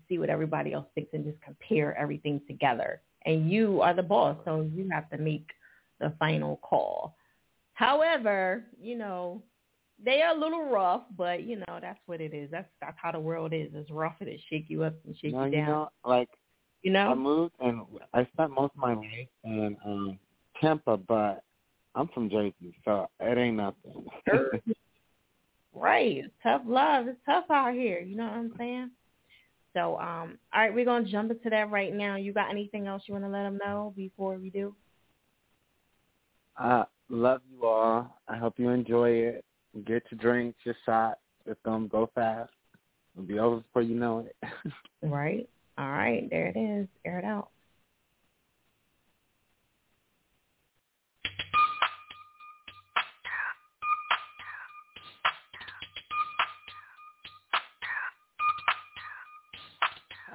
see what everybody else thinks and just compare everything together. And you are the boss so you have to make the final call. However you know they are a little rough but you know that's what it is. That's that's how the world is. It's rough and it shake you up and shake No, you you down. know, like you know? I moved and I spent most of my life in um Tampa, but I'm from Jersey, so it ain't nothing. Right. It's tough love. It's tough out here. You know what I'm saying? So, um, all right, we're gonna jump into that right now. You got anything else you want to let them know before we do? I love you all. I hope you enjoy it. Get your drinks, your shots. It's gonna go fast. It'll be over before you know it. Right. All right. There it is. Air it out.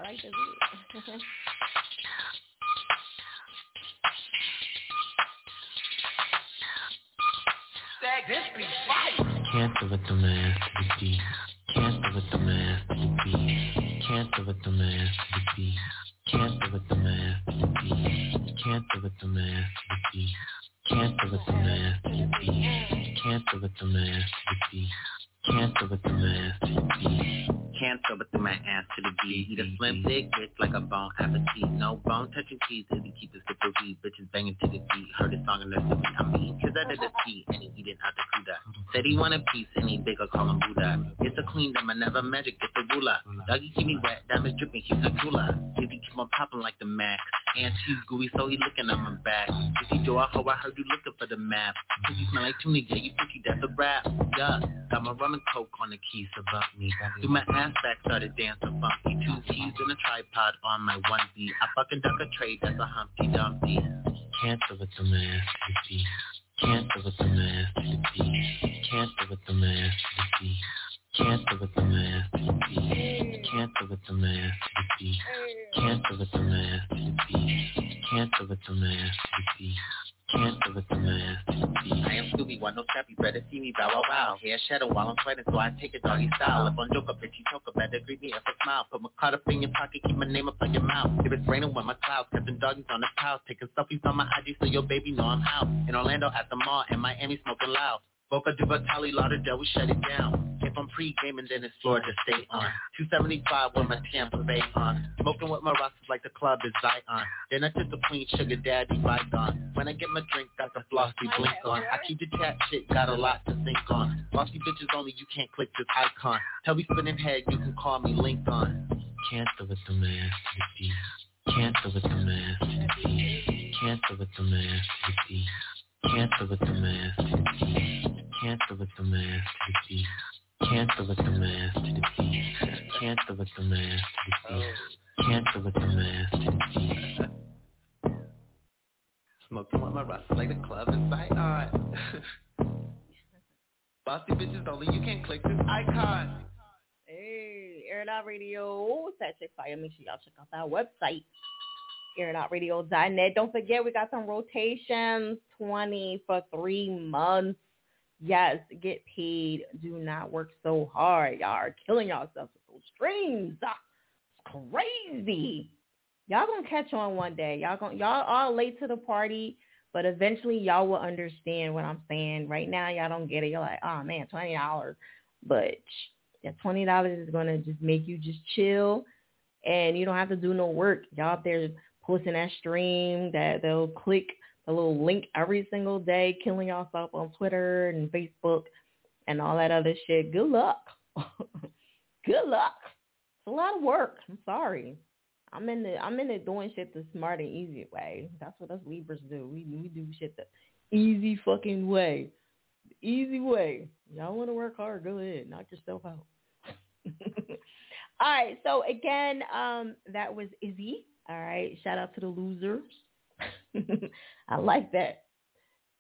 right as it. this be fire. Cancer with the master beat. Cancer with the master beat. Cancer with the master beat. Cancer with the master beat. Cancer with the master beat. Cancer with the master beat. Cancer with the master beat. Cancel with the master D. Cancel with my ass to the D. Eat a slim thick bitch like a bone appetite. No bone touching cheese cause he keep the sip of weed. Bitches banging to the beat. Heard a song and that's what I mean. Cause I did a tea and he eating out the Kuda. Said he want a piece and he bigger call him Buddha. It's a queen them I never magic get the ruler. Doggy keep me wet, diamonds dripping, keep the cooler. Dizzy keep on popping like the Mac. Gooey so he looking at my back. Dizzy Joe, I hope I heard you looking for the map. Cause you smell like tuna, yeah, you think you that's a rap. Yeah, got my rum and coke on the keys above me. Do my ass back, started dancing funky. Two keys and a tripod on my onesie. I fucking duck a trade, that's a Humpty Dumpty. Cancel with the master D. Cancel with the master D. Cancel with the master D. Cancel with the master D. Cancel with the master D. Cancel with the master D. Cancel with the master D. Cancel with the master D. I am Scooby, one no scrappy, better see me bow wow wow. Hair shadow while I'm sweating, so I take a doggy style. Up on Joker, bitch, you talk better greet me if I smile. Put my card up in your pocket, keep my name up on your mouth. If it's raining with my clouds, catching doggies on the house. Taking selfies on my IG so your baby know I'm out. In Orlando at the mall, in Miami smoking loud. Boca de Batali, Lauderdale, we shut it down. Came from pre-game and then it's Florida State on. 275 with my Tampa Bay on. Smoking with my rosters like the club is Zion. Then I took the Queen Sugar Daddy bygone. When I get my drink, got the flossy blink on. I keep the chat shit, got a lot to think on. Bossy bitches only, you can't click this icon. Tell me spinning head, you can call me Lincoln. Cancel with the master D. Cancel with the master D. Cancel with the master Cancer with the mask. Cancer with the mask. Cancer with the mask. Cancer with the mask. Cancer with the mask. Smoke on my roster like the club is by on. Bossy bitches only, you can't click this icon. Hey, Air Radio, Sat Chick Fire. Make sure y'all check out that website. AirItOutRadio.net. Don't forget we got some rotations. 20 for three months. Yes, get paid. Do not work so hard. Y'all are killing yourselves with those streams. Ah, It's crazy. Y'all gonna catch on one day. Y'all gonna y'all are late to the party, but eventually y'all will understand what I'm saying. Right now y'all don't get it. You're like, oh man, twenty dollars. But that twenty dollars is gonna just make you just chill and you don't have to do no work. Y'all up there posting that stream that they'll click the little link every single day, killing yourself on Twitter and Facebook and all that other shit. Good luck. Good luck. It's a lot of work. I'm sorry. I'm in the I'm in the doing shit the smart and easy way. That's what us Libras do. We we do shit the easy fucking way. The easy way. Y'all want to work hard? Go ahead. Knock yourself out. All right. So again, um, that was Izzy. All right. Shout out to the losers. I like that.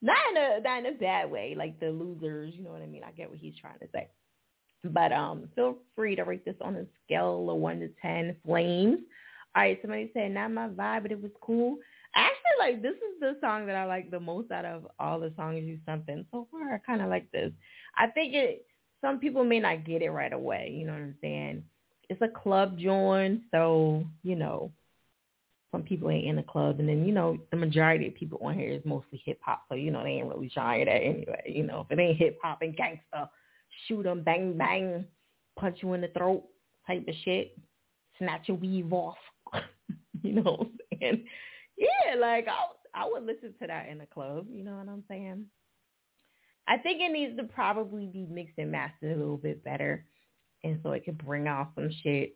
Not in a not in a bad way, like the losers. You know what I mean? I get what he's trying to say. But um, feel free to rate this on a scale of one to ten flames. All right, somebody said not my vibe, but it was cool. Actually, like this is the song that I like the most out of all the songs you in so far. I kind of like this. I think it. Some people may not get it right away. You know what I'm saying? It's a club joint, so you know some people ain't in the club, and then you know the majority of people on here is mostly hip hop, so you know they ain't really trying that anyway. You know if it ain't hip hop and gangsta, shoot 'em, bang bang, punch you in the throat type of shit, snatch your weave off. you know what I'm saying? Yeah, like I I would listen to that in the club. You know what I'm saying? I think it needs to probably be mixed and mastered a little bit better, and so it could bring out some shit,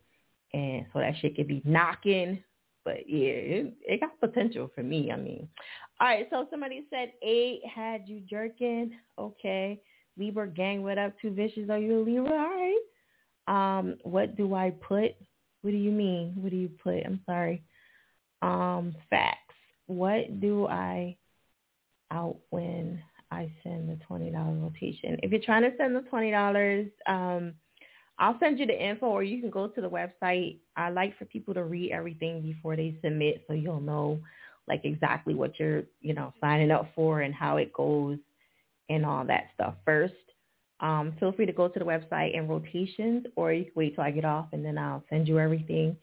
and so that shit could be knocking but yeah, it, it got potential for me. I mean, all right. So somebody said eight had you jerking. Okay, Libra gang. What up? Too vicious? Are you a Libra? All right. Um, what do I put? What do you mean? What do you put? I'm sorry. Um, facts. What do I out when I send the twenty dollar rotation? If you're trying to send the twenty dollars, um, I'll send you the info or you can go to the website. I like for people to read everything before they submit so you'll know like exactly what you're, you know, signing up for and how it goes and all that stuff first. Um, feel free to go to the website and rotations, or you can wait till I get off and then I'll send you everything.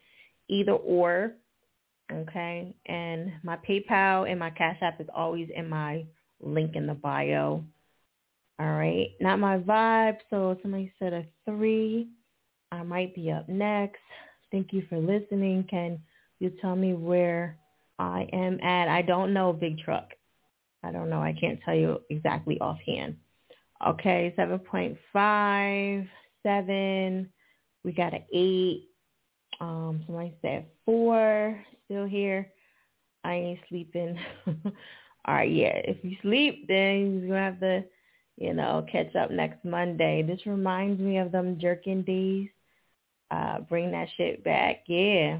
Either or, okay? And my PayPal and my Cash App is always in my link in the bio. All right, not my vibe. So somebody said a three. I might be up next. Thank you for listening. Can you tell me where I am at? I don't know, Big Truck. I don't know. I can't tell you exactly offhand. Okay, 7.5, 7. We got an 8. Um, somebody said 4. Still here. I ain't sleeping. All right, yeah. If you sleep, then you're going to have to, you know, catch up next Monday. This reminds me of them jerking days. Uh, bring that shit back. Yeah.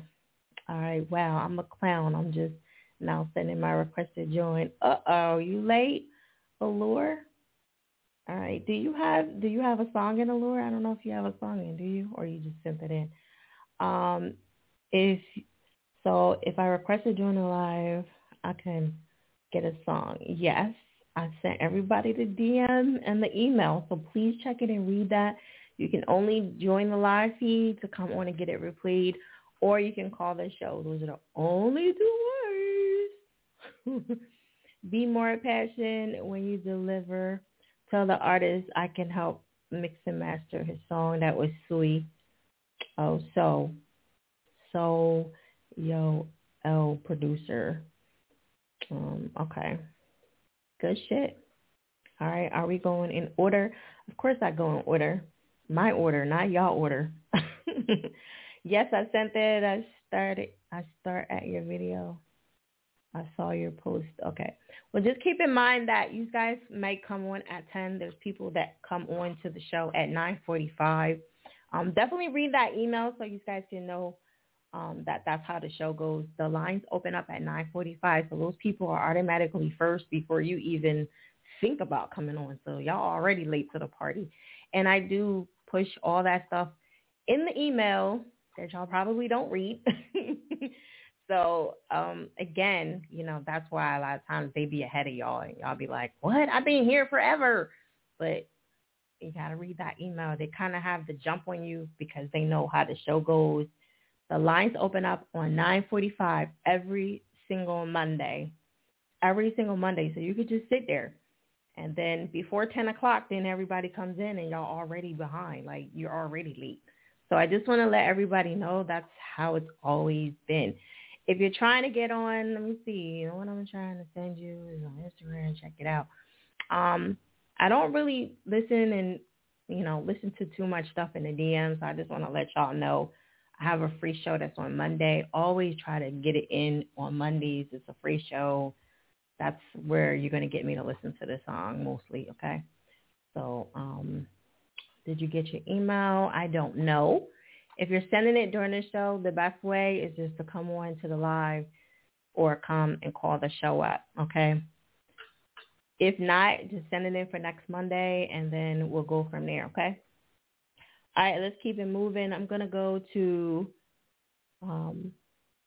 All right. Wow. I'm a clown. I'm just now sending my request to join. Uh-oh. You late, Allure? All right. Do you have do you have a song in Allure? I don't know if you have a song in, do you? Or you just sent it in. Um, if so, if I request to join a live, I can get a song. Yes, I sent everybody the DM and the email, so please check it and read that. You can only join the live feed to come on and get it replayed, or you can call the show. Those are the only two ways. Be more passionate when you deliver. Tell the artist I can help mix and master his song. That was sweet. Oh, so, so, yo, L producer. Um, okay. Good shit. All right. Are we going in order? Of course I go in order my order, not y'all order. yes, I sent it. I started. I start at your video. I saw your post. Okay. Well, just keep in mind that you guys may come on at 10. There's people that come on to the show at 9.45. Um, definitely read that email so you guys can know um, that that's how the show goes. The lines open up at 9.45, so those people are automatically first before you even think about coming on. So y'all already late to the party. And I do push all that stuff in the email that y'all probably don't read. so um, again, you know, that's why a lot of times they be ahead of y'all and y'all be like, what? I've been here forever. But you got to read that email. They kind of have the jump on you because they know how the show goes. The lines open up on 945 every single Monday. Every single Monday. So you could just sit there and then before 10 o'clock, then everybody comes in and y'all already behind. Like you're already late. So I just want to let everybody know that's how it's always been. If you're trying to get on, let me see. You know what I'm trying to send you is on Instagram. Check it out. Um, I don't really listen and, you know, listen to too much stuff in the DMs. So I just want to let y'all know I have a free show that's on Monday. Always try to get it in on Mondays. It's a free show that's where you're going to get me to listen to the song mostly, okay? So, um, did you get your email? I don't know. If you're sending it during the show, the best way is just to come on to the live or come and call the show up, okay? If not, just send it in for next Monday and then we'll go from there, okay? All right, let's keep it moving. I'm to go to um,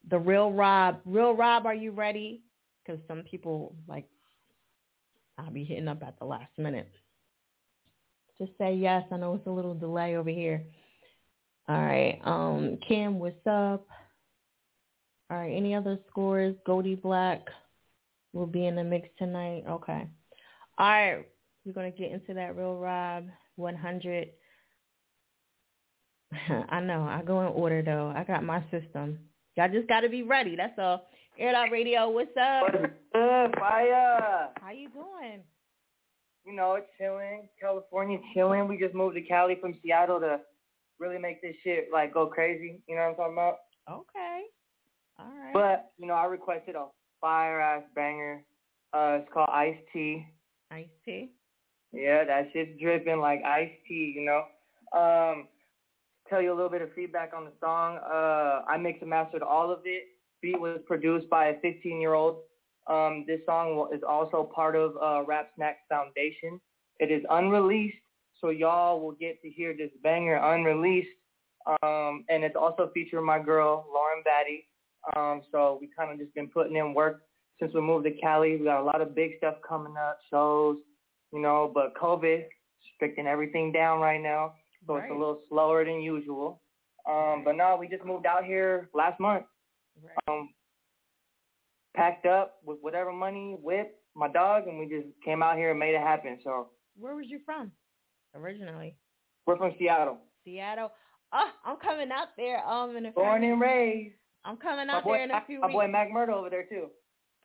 the Real Rob. Real Rob, are you ready? because some people like I'll be hitting up at the last minute. Just say yes. I know it's a little delay over here. All right. Um, Kim, what's up? All right. Any other scores? Goldie Black will be in the mix tonight. Okay. All right. We're gonna get into that real Rob 100. I know. I go in order though. I got my system. Y'all just got to be ready. That's all. Air Out Radio, what's up? What's up, fire? How you doing? You know, it's chilling. California chilling. We just moved to Cali from Seattle to really make this shit like go crazy. You know what I'm talking about? Okay. All right. But, you know, I requested a fire ass banger. Uh it's called Ice Tea. Ice Tea? Yeah, that shit's dripping like iced tea, you know. Um tell you a little bit of feedback on the song. Uh I mixed and mastered all of it beat was produced by a 15-year-old. Um, this song is also part of uh, Rap Snack Foundation. It is unreleased, so y'all will get to hear this banger unreleased. Um, and it's also featuring my girl, Lauren Batty. Um, so we kind of just been putting in work since we moved to Cali. We got a lot of big stuff coming up, shows, you know, but COVID stricken everything down right now, so Right. it's a little slower than usual. Um, but no, we just moved out here last month. Um, packed up with whatever money, whip, my dog, and we just came out here and made it happen. So Where was you from originally? we're from Seattle. Seattle. Oh, I'm coming out there. Um, in a Born and raised. I'm coming My out boy, there in a few my weeks. boy Mac Murdo over there too.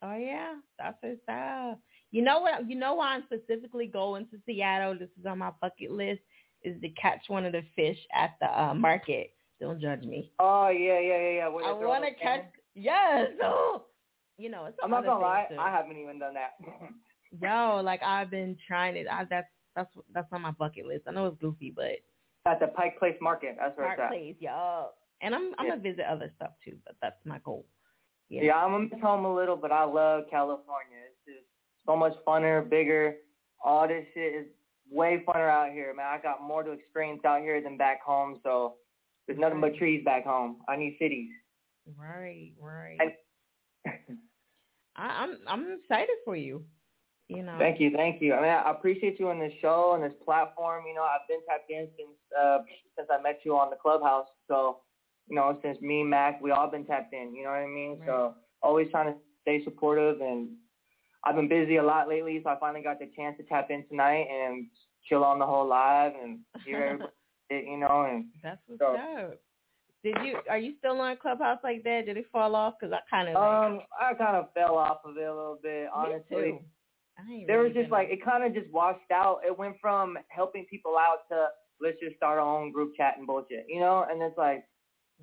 Oh yeah, that's his style. You know what? You know why I'm specifically going to Seattle? This is on my bucket list. Is to catch one of the fish at the uh, market. Don't judge me. Oh yeah, yeah, yeah, yeah. I want to catch. cannons. Yes. Oh. You know, it's I'm not gonna lie, too. I haven't even done that. Yo, like I've been trying it. I, that's that's that's on my bucket list. I know it's goofy, but At the Pike Place Market, that's where Park it's at. Place, yo. And I'm I'm Yeah. gonna visit other stuff too, but that's my goal. Yeah. Yeah, I'm gonna miss home a little, but I love California. It's just so much funner, bigger. All this shit is way funner out here, man. I got more to experience out here than back home, so there's nothing but trees back home. I need cities. Right, right. I, I'm I'm excited for you. You know. Thank you, thank you. I mean, I appreciate you on this show and this platform. You know, I've been tapped in since uh, since I met you on the clubhouse. So, you know, since me, Mac, we all been tapped in. You know what I mean? So, always trying to stay supportive. And I've been busy a lot lately, so I finally got the chance to tap in tonight and chill on the whole live and hear everybody, you know. And That's what's so, up. Did you are you still on Clubhouse like that? Did it fall off? Cause I kind of like, um, I kind of fell off of it a little bit, honestly. There really was just like it kind of just washed out. It went from helping people out to let's just start our own group chat and bullshit, you know. And it's like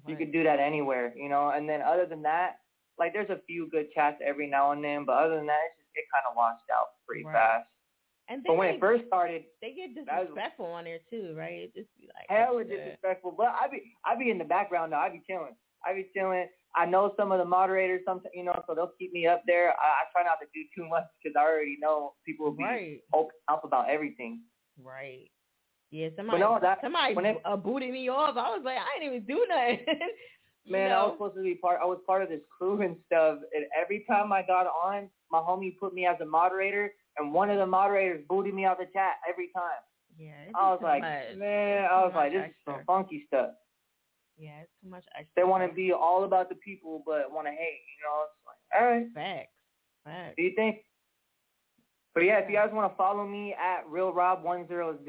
you could do that anywhere, you know. And then other than that, like there's a few good chats every now and then, but other than that, it's just, it kind of washed out pretty Right. fast. And But when they- it first started, they get that was- disrespectful on there too, right? It just be like hell extra. disrespectful. But I be I be in the background though. I be chilling. I be chilling. I know some of the moderators, sometimes you know, so they'll keep me up there. I, I try not to do too much because I already know people will be Right. open up about everything. Right. Yeah, somebody no, that- somebody when it- uh, booted me off. I was like, I didn't even do nothing. Man, I was supposed to be part. I was part of this crew and stuff. And every time I got on, my homie put me as a moderator, and one of the moderators booted me out of the chat every time. Yeah, I was like, man, I was like, this is some funky stuff. Yeah, it's too much extra. They want to be all about the people, but want to hate. You know, it's like, all right. Facts. Facts. Do you think? But yeah, if you guys want to follow me at RealRob100,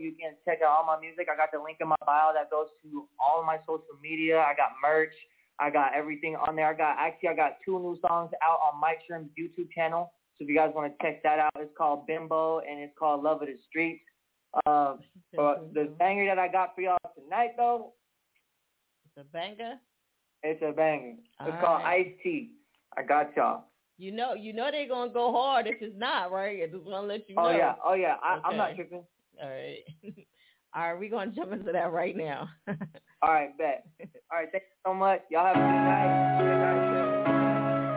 you can check out all my music. I got the link in my bio that goes to all of my social media. I got merch. I got everything on there. I got actually I got two new songs out on Mike Sherm's YouTube channel. So if you guys want to check that out, it's called Bimbo and it's called Love of the Streets. Um, but the banger that I got for y'all tonight though, It's a banger. it's a banger. It's All called right. Ice Tea. I got y'all. You know, you know they're gonna go hard if it's not right. I just want to let you know. Oh yeah, oh yeah. I, I'm not Okay. tripping. All right. All right, we're gonna jump into that right now. All right, bet. All right, thank you so much. Y'all have a good night. Good night,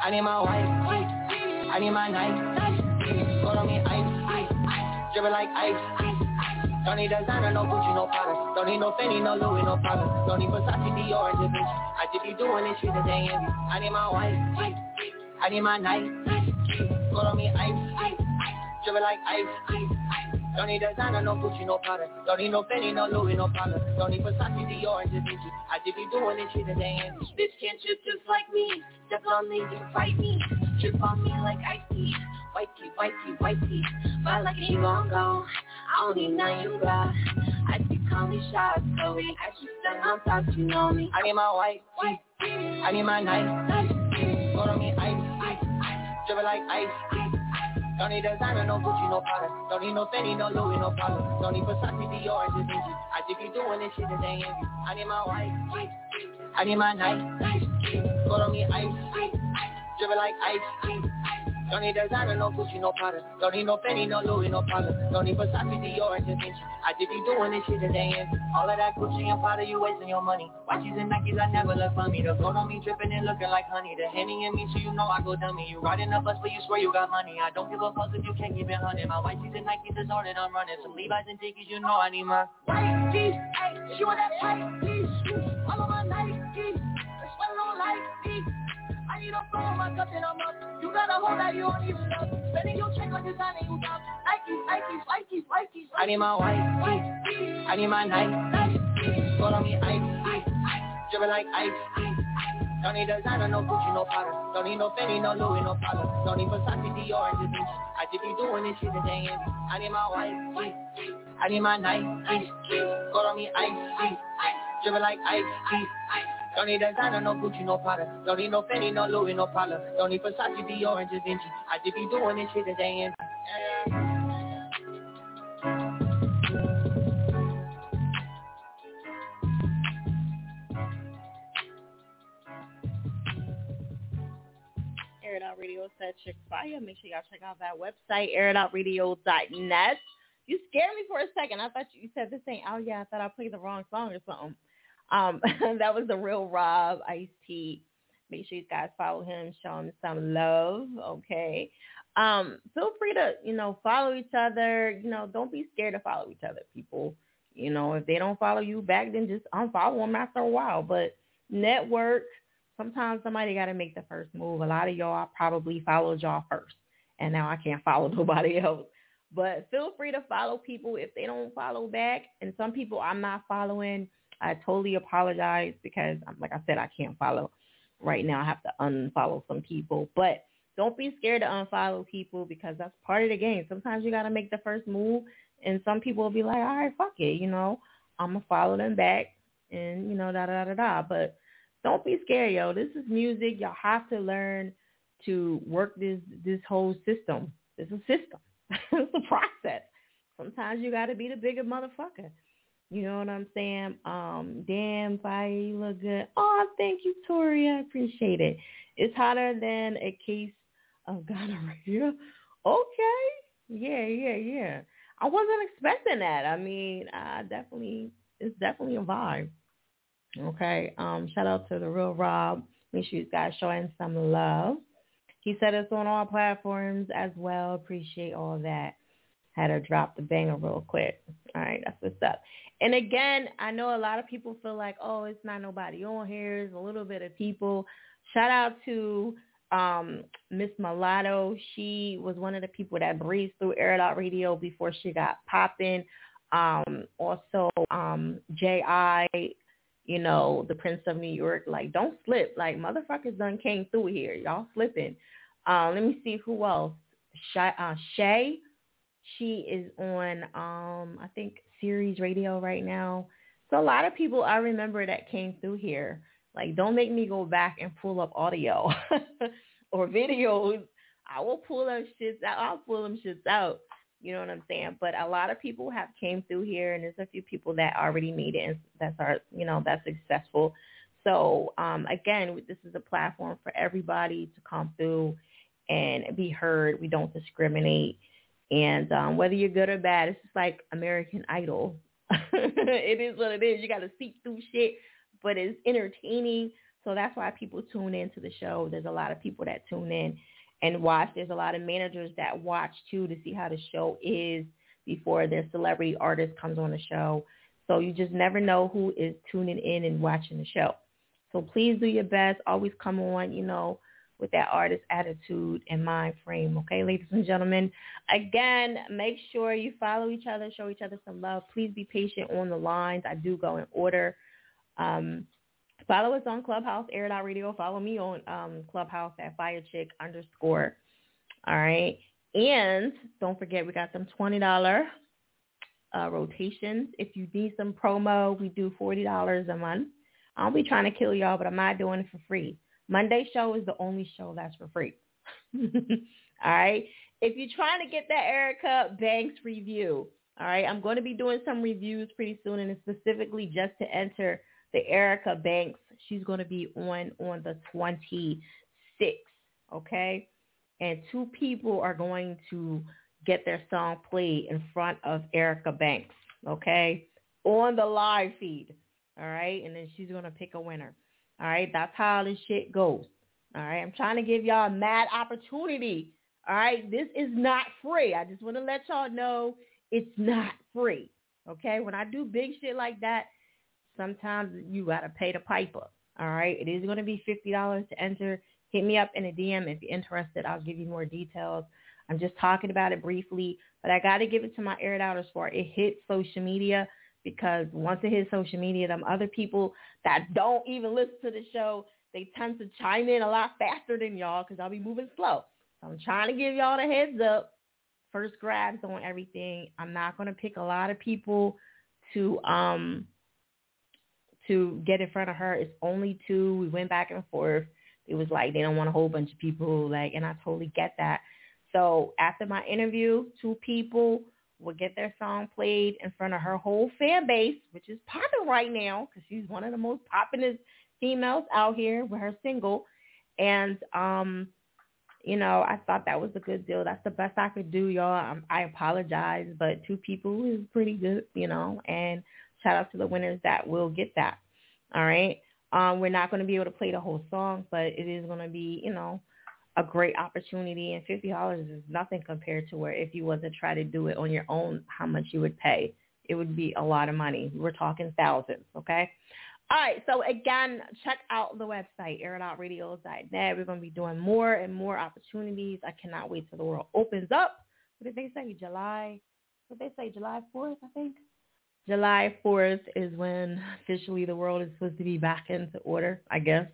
I need my wife, I need my knife. Go on me ice, dribble like ice. Don't need designer, no Gucci, no Prada. Don't need no Fendi, no Louis, no Prada. Don't need Versace, Dior, and Da Vinci. I just be doing this shit that they envy. I need my wife, I need my knife. Go on me ice, dribble like ice. Don't need designer, no Gucci, no Prada. Don't need no Fendi, no Louis, no Prada. Don't need Versace, Dior, and Da Vinci. I just be doing this shit that they envy. Bitch can't trip just like me. Step on me, you fight me. Drip on me like icy. Whitey, whitey, whitey. But like you gon' go. I don't need none you got. I call me shots, so we actually stand on top, you know me. I need my wife, I need my knife. Go on me ice, dribble like ice. Don't need designer, no Gucci, no Prada. Don't need no Fendi, no Louis, no Prada. Don't need Versace, Dior, and Vinci. I just be doing this shit that they envy. I need my wife, I need my knife. Go on me ice, dribble like ice. Cream Don't need designer, no Gucci, no Prada. Don't need no Fendi, no Louis, no Prada. Don't need Versace, Dior, and Da Vinci. I just be doing this shit they envy. All of that Gucci and Prada, you wasting your money. Watches and Nikes, I never look me. The gold on me dripping and looking like honey. The Henny in me, so you know I go dummy. You riding a bus, but you swear you got money. I don't give a fuck if you can't keep it honey. My white tees and Nikes is all that I'm running. Some Levi's and Dickies, you know I need my. G. Ay, she want that pipe, please. All on my Nike. I on like me. I need my cup and I'm up. You got a whole lot you don't even know. Spending your check like designer you dumb. Nike, Nike, Nike, Nike. I need my white. I need my Nike. Put on me ice. Dripping like ice. Don't need designer, no Gucci, no Prada. Don't need no Fendi, no Louis, no Prada. Don't need Versace, Dior, and Vinci. I just be doing this shit today and I need my white, I need my Go on me ice, dripping like ice, don't need designer, no Gucci, no Prada. Don't need no Fendi, no Louis, no Prada. Don't need Versace, Dior, and Vinci. I just be doing this shit today and Air It Out Radio said Chick Fire. Make sure y'all check out that website, airitoutradio.net. You scared me for a second. I thought you said this ain't oh yeah, I thought I played the wrong song or something. Um that was the real Rob Ice Tea. Make sure you guys follow him, show him some love, okay? Um, feel free to, you know, follow each other. You know, don't be scared to follow each other, people. You know, if they don't follow you back, then just unfollow them after a while. But network, sometimes somebody got to make the first move. A lot of y'all probably followed y'all first, and now I can't follow nobody else. But feel free to follow people if they don't follow back. And some people I'm not following. I totally apologize because, um, like I said, I can't follow right now. I have to unfollow some people. But don't be scared to unfollow people because that's part of the game. Sometimes you got to make the first move. And some people will be like, all right, fuck it. You know, I'm to follow them back and, you know, da, da, da, da. But don't be scared, yo. This is music. Y'all have to learn to work this this whole system. It's a system. it's a process. Sometimes you got to be the bigger motherfucker. You know what I'm saying? Um, damn, Fire, you look good. Oh, thank you, Tori. I appreciate it. It's hotter than a case of gonorrhea. Okay. Yeah, yeah, yeah. I wasn't expecting that. I mean, I definitely, it's definitely a vibe. Okay. Um, shout out to the real Rob. Make sure you guys showing some love. He said it's on all platforms as well. Appreciate all that. Had to drop the banger real quick. All right, that's what's up. And again, I know a lot of people feel like, oh, it's not nobody on here. It's a little bit of people. Shout out to um Miss Mulatto. She was one of the people that breezed through Air Out Radio before she got popping. Um, also, um, J.I., you know, the Prince of New York. Like, don't slip. Like, motherfuckers done came through here. Y'all slipping. Um, let me see who else. Uh, Shay, she is on, um, I think, Sirius Radio right now. So a lot of people I remember that came through here. Like, don't make me go back and pull up audio or videos. I will pull those shits out. I'll pull them shits out. You know what I'm saying? But a lot of people have came through here, and there's a few people that already made it, and that's our, you know, that's successful. So um, again, this is a platform for everybody to come through and be heard. We don't discriminate, and um, whether you're good or bad, it's just like American Idol. it is what it is. You got to seek through shit, but it's entertaining. So that's why people tune into the show. There's a lot of people that tune in and watch. There's a lot of managers that watch too to see how the show is before their celebrity artist comes on the show. So you just never know who is tuning in and watching the show. So please do your best. Always come on, you know, with that artist attitude and mind frame. Okay, ladies and gentlemen. Again, make sure you follow each other, show each other some love. Please be patient on the lines. I do go in order. Um, Follow us on Clubhouse, Air Out Radio. Follow me on um, Clubhouse at Fiyachick underscore. All right. And don't forget, we got some $20 uh, rotations. If you need some promo, we do $40 a month. I'll be trying to kill y'all, but I'm not doing it for free. Monday show is the only show that's for free. all right. If you're trying to get that Erica Banks review, all right, I'm going to be doing some reviews pretty soon, and it's specifically just to enter the Erica Banks. She's going to be on on the 26th, okay? And two people are going to get their song played in front of Erica Banks, okay? On the live feed, all right? And then she's going to pick a winner. All right? That's how this shit goes. All right? I'm trying to give y'all a mad opportunity. All right? This is not free. I just want to let y'all know it's not free. Okay, when I do big shit like that, sometimes you gotta pay the piper. All right, it is gonna be fifty dollars to enter. Hit me up in a DM if you're interested. I'll give you more details. I'm just talking about it briefly, but I got to give it to my air out for it hit social media because once it hits social media, them other people that don't even listen to the show, they tend to chime in a lot faster than y'all because I'll be moving slow. So I'm trying to give y'all the heads up. First grabs on everything. I'm not going to pick a lot of people to um to get in front of her. It's only two. We went back and forth. It was like they don't want a whole bunch of people, like, and I totally get that. So after my interview, two people will get their song played in front of her whole fan base, which is popping right now because she's one of the most popular females out here with her single. And, um, you know, I thought that was a good deal. That's the best I could do, y'all. I apologize, but two people is pretty good, you know, and shout out to the winners that will get that. All right. Um, we're not going to be able to play the whole song, but it is going to be, you know, a great opportunity and fifty dollars is nothing compared to where if you was to try to do it on your own how much you would pay. It would be a lot of money. We're talking thousands okay? All right so again check out the website airitoutradios.net we're going to be doing more and more opportunities. I cannot wait till the world opens up. What did they say? July what did they say? July 4th i think? July 4th is when officially the world is supposed to be back into order i guess.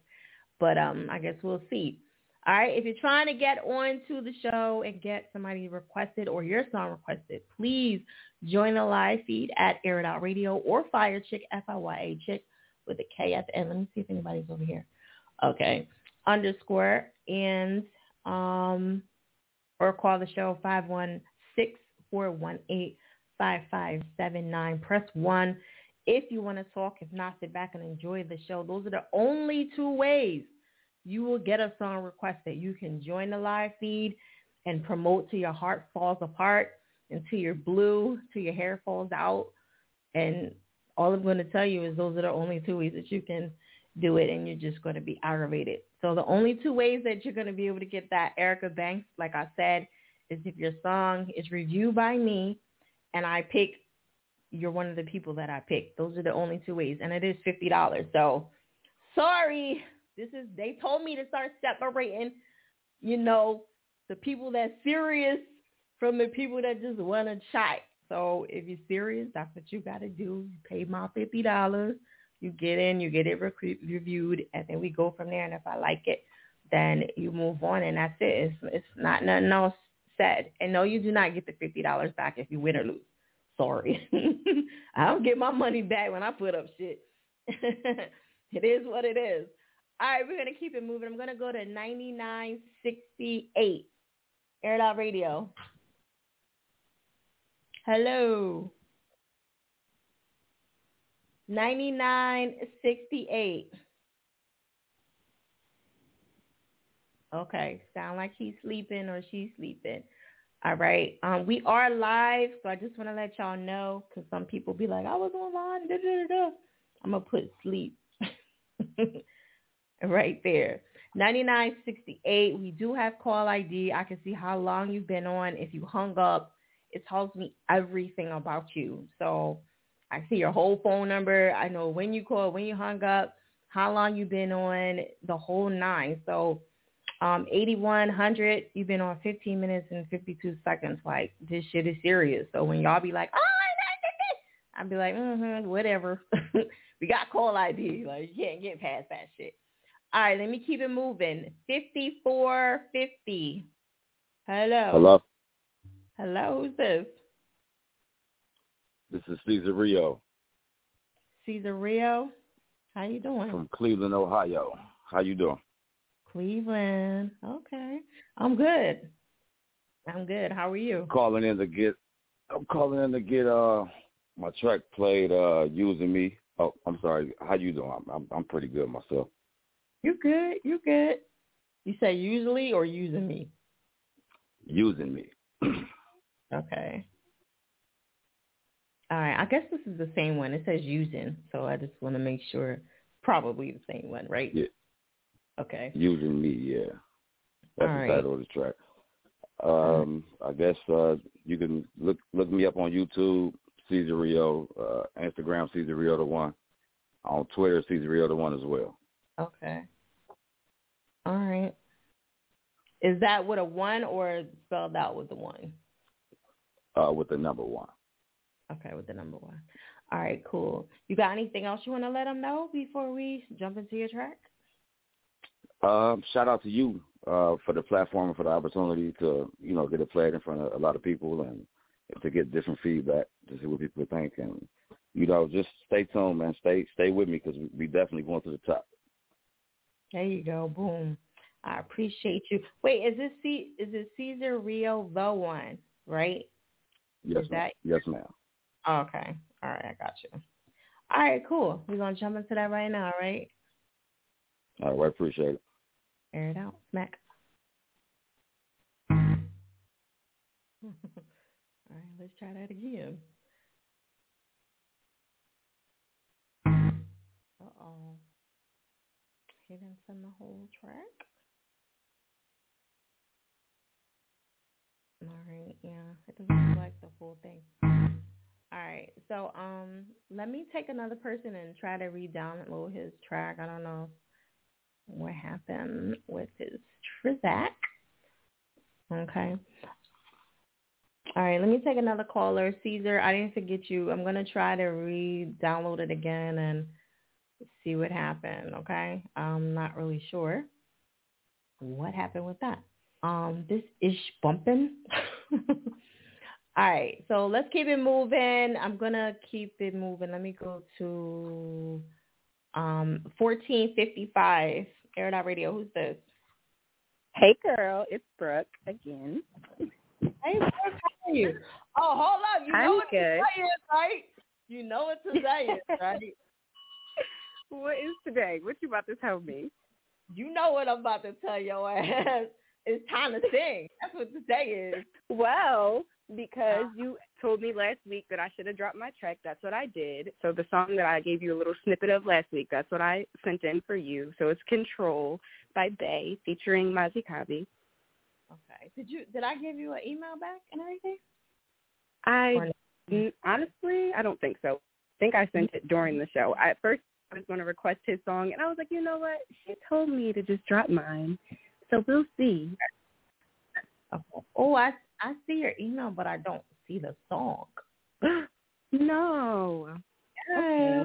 But um i guess we'll see all right. If you're trying to get on to the show and get somebody requested or your song requested, please join the live feed at Air It Out Radio or Fiyachick, F-I-Y-A Chick with a K-F-N. Let me see if anybody's over here. Okay. Underscore and um or call the show 516-418-5579. Press 1 if you want to talk. If not, sit back and enjoy the show. Those are the only two ways you will get a song requested. You can join the live feed and promote till your heart falls apart, until you're blue, till your hair falls out. And all I'm going to tell you is those are the only two ways that you can do it, and you're just going to be aggravated. So the only two ways that you're going to be able to get that Erica Banks, like I said, is if your song is reviewed by me, and I pick you're one of the people that I pick. Those are the only two ways, and it is fifty dollars. So sorry, this is they told me to start separating, you know, the people that's serious from the people that just want to chat. So if you're serious, that's what you got to do. You pay my fifty dollars. You get in, you get it re- reviewed, and then we go from there. And if I like it, then you move on, and that's it. It's, it's not nothing else said. And no, you do not get the fifty dollars back if you win or lose. Sorry, I don't get my money back when I put up shit. it is what it is. All right, we're to keep it moving. I'm to go to 9968. Air Out Radio. Hello. 9968. Okay, sound like he's sleeping or she's sleeping. All right. Um, we are live, so I just want to let y'all know because some people be like, I was online. Da, da, da. I'm to put sleep. right there. 9968. We do have call ID. I can see how long you've been on. If you hung up, it tells me everything about you. So I see your whole phone number. I know when you called, when you hung up, how long you've been on, the whole nine. So um, 8100, you've been on 15 minutes and 52 seconds. Like, this shit is serious. So when y'all be like, oh, I'd be like, mm-hmm, whatever. we got call ID. Like, you can't get past that shit. All right, let me keep it moving. 5450. Hello. Hello. Hello, who's this? This is Cesar Rio. Cesar Rio. How you doing? From Cleveland, Ohio. How you doing? Cleveland. Okay. I'm good. I'm good. How are you? Calling in to get I'm calling in to get uh my track played uh using me. Oh, I'm sorry. How you doing? I'm I'm, I'm pretty good myself. You good? You good? You say usually or using me? Using me. okay. All right. I guess this is the same one. It says using, so I just want to make sure. Probably the same one, right? Yeah. Okay. Using me, yeah. That's All the right. title of the track. Um, I guess uh, you can look look me up on YouTube, Caesar Rio, uh, Instagram Caesar Rio the one, on Twitter Caesar Rio the one as well. Okay. All right. Is that with a one or spelled out with the one? Uh, with the number one. Okay, with the number one. All right, cool. You got anything else you want to let them know before we jump into your track? Um, shout out to you uh, for the platform and for the opportunity to, you know, get it played in front of a lot of people and to get different feedback to see what people think. And, you know, just stay tuned, man. Stay stay with me because we definitely going to the top. There you go. Boom. I appreciate you. Wait, is this C- is it Caesar Rio the one, right? Yes, that Yes, ma'am. okay? All right, I got you. All right, cool. We're gonna jump into that right now, right? All right, I appreciate it. Air it out, smack. All right, let's try that again. Uh oh. He didn't send the whole track. All right, yeah, it doesn't like the full thing. All right, so um, let me take another person and try to re-download his track. I don't know what happened with his Trizac. Okay. All right, let me take another caller. Caesar, I didn't forget you. I'm going to try to re-download it again and see what happened, okay? I'm not really sure what happened with that. Um, this is bumping. All right, so let's keep it moving. I'm going to keep it moving. Let me go to um, 1455, Air Dot Radio. Who's this? Hey, girl, it's Brooke again. Hey, Brooke, how are you? Oh, hold up. You I'm know what good. today is, right? You know what today is, right? What is today? What you about to tell me? You know what I'm about to tell your ass. It's time to sing. That's what today is. Well, because uh-huh. you told me last week that I should have dropped my track, that's what I did. So the song that I gave you a little snippet of last week, that's what I sent in for you. So it's Control by Bay featuring Mazi Kabi. Okay. Did you did I give you an email back and everything? I honestly, I don't think so. I think I sent it during the show. I, at first, I was going to request his song, and I was like, you know what? She told me to just drop mine, so we'll see. Oh, I I see your email, but I don't see the song. no. Okay.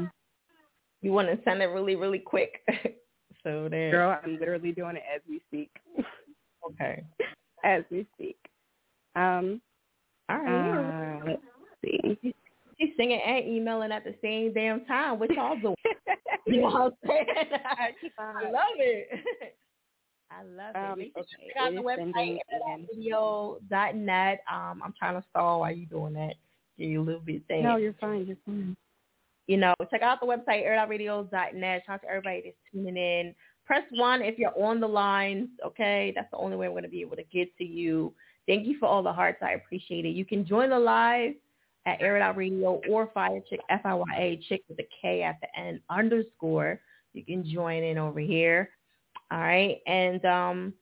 You want to send it really, really quick? so there. Girl, I'm literally doing it as we speak. Okay. as we speak. Um. All right. Uh, let's see. She's singing and emailing at the same damn time. What y'all doing? you know what I'm saying? I love it. I love it. Um, Make sure okay, check out the website, video.net. Um, I'm trying to stall while you doing that. Give you a little bit thing. No, you're fine. You're fine. You know, check out the website, air.radio.net. Shout out to everybody that's tuning in. Press one if you're on the lines, okay? That's the only way I'm going to be able to get to you. Thank you for all the hearts. I appreciate it. You can join the live at Air It Out Radio or Fiyachick, F-I-Y-A, Chick with a K at the end, underscore. You can join in over here. All right. And, um,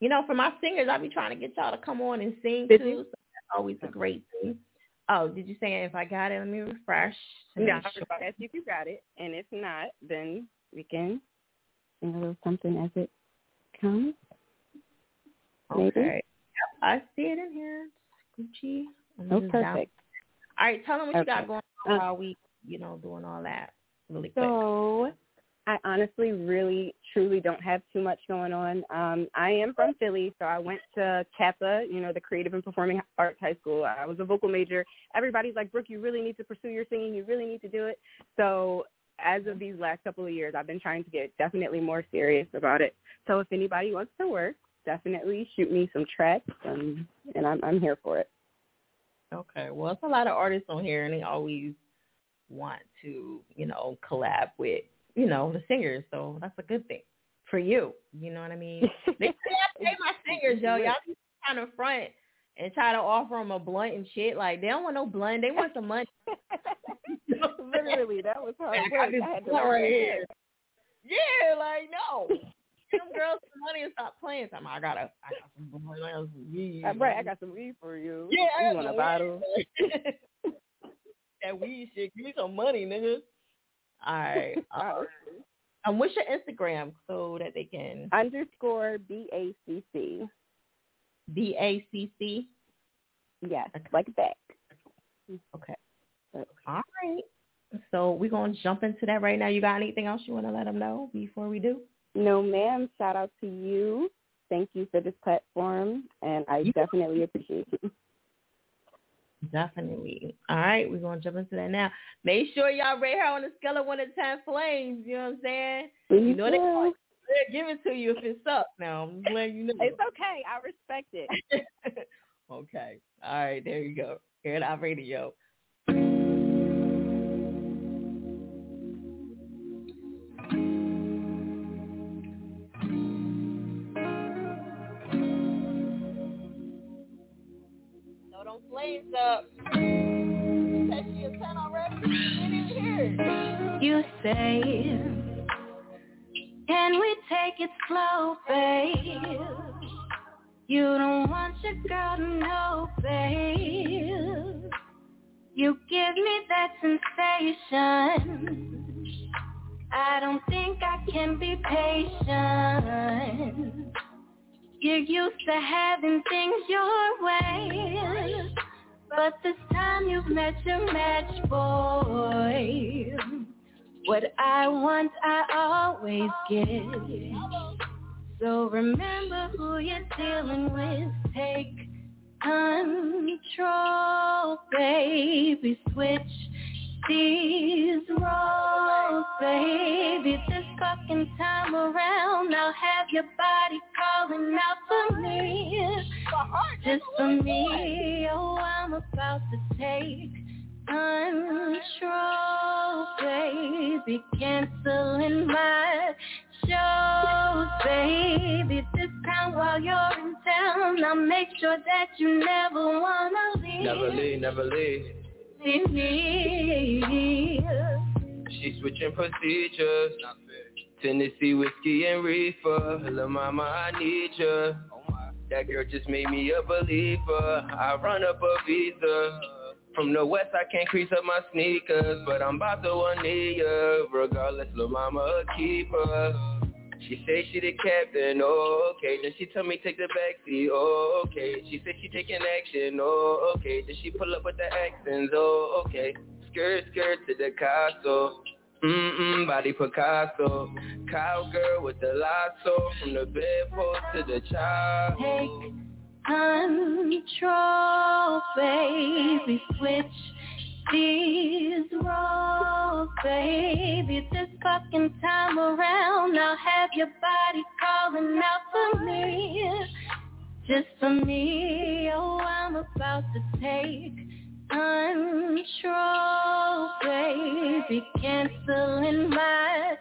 you know, for my singers, I'll be trying to get y'all to come on and sing Did too. you? So that's always a great thing. Oh, did you say if I got it? Let me refresh. Yeah, make I was sure. ask you if you got it, and if not, then we can sing a little something as it comes. Maybe. Okay. I see it in here. Gucci. Oh, perfect. All right, tell them what you got going on while we, you know, doing all that really quick. So I honestly really truly don't have too much going on. Um, I am from Philly, so I went to CAPA, you know, the Creative and Performing Arts High School. I was a vocal major. Everybody's like, Brooke, you really need to pursue your singing. You really need to do it. So as of these last couple of years, I've been trying to get definitely more serious about it. So if anybody wants to work, definitely shoot me some tracks, and and I'm I'm here for it. Okay. Well, it's a lot of artists on here, and they always want to, you know, collab with, you know, the singers. So that's a good thing for you. You know what I mean? they say I pay my singers, yo. Y'all be trying to front and try to offer them a blunt and shit. Like they don't want no blunt. They want some money. Literally, that was hard I work. got I had to right here. Yeah, like no. Them girls some money and stop playing. Something. I gotta, I got some blunt. I got some weed. Uh, right, I got some weed for you. Yeah, I you want a some bottle? that weed shit. Give me some money, nigga. All right. Uh, um, what's your Instagram so that they can underscore B A C C. B A C C. Yes, like that. Okay. All right. So we're gonna jump into that right now. You got anything else you want to let them know before we do? No, ma'am. Shout out to you. Thank you for this platform, and I definitely appreciate you. Definitely. All right, we're gonna jump into that now. Make sure y'all rate her on a scale of one to ten flames. You know what I'm saying? You know they they'll give it to you if it's up. Now I'm letting you know. It's okay. I respect it. okay. All right. There you go. Air Out Radio. It. You say, can we take it slow, babe? You don't want your girl to know, babe. You give me that sensation. I don't think I can be patient. You're used to having things your way. But this time you've met your match, boy. What I want, I always get. So remember who you're dealing with. Take control, baby. Switch these roles, baby. This fucking time around, I'll have your body calling out for me. Just for me, oh, I'm about to take control, baby. Canceling my shows, baby. This time while you're in town, I'll make sure that you never wanna leave. Never leave, never leave. Leave me. She switching procedures. Tennessee whiskey and reefer. Hello, mama, I need ya. Oh, That girl just made me a believer. I run up a visa. From the west, I can't crease up my sneakers, but I'm about to one ya. Regardless, little mama a keeper. She say she the captain, oh, okay. Then she tell me take the backseat, oh, okay. She say she taking action, oh, okay. Then she pull up with the accents, oh, okay. Skirt, skirt to the castle. Mm-mm, body Picasso. Cowgirl with the lasso. From the bedpost to the child. Take control, baby. Switch these roles, baby. This fucking time around, I'll have your body calling out for me. Just for me, oh, I'm about to take control, baby. Canceling my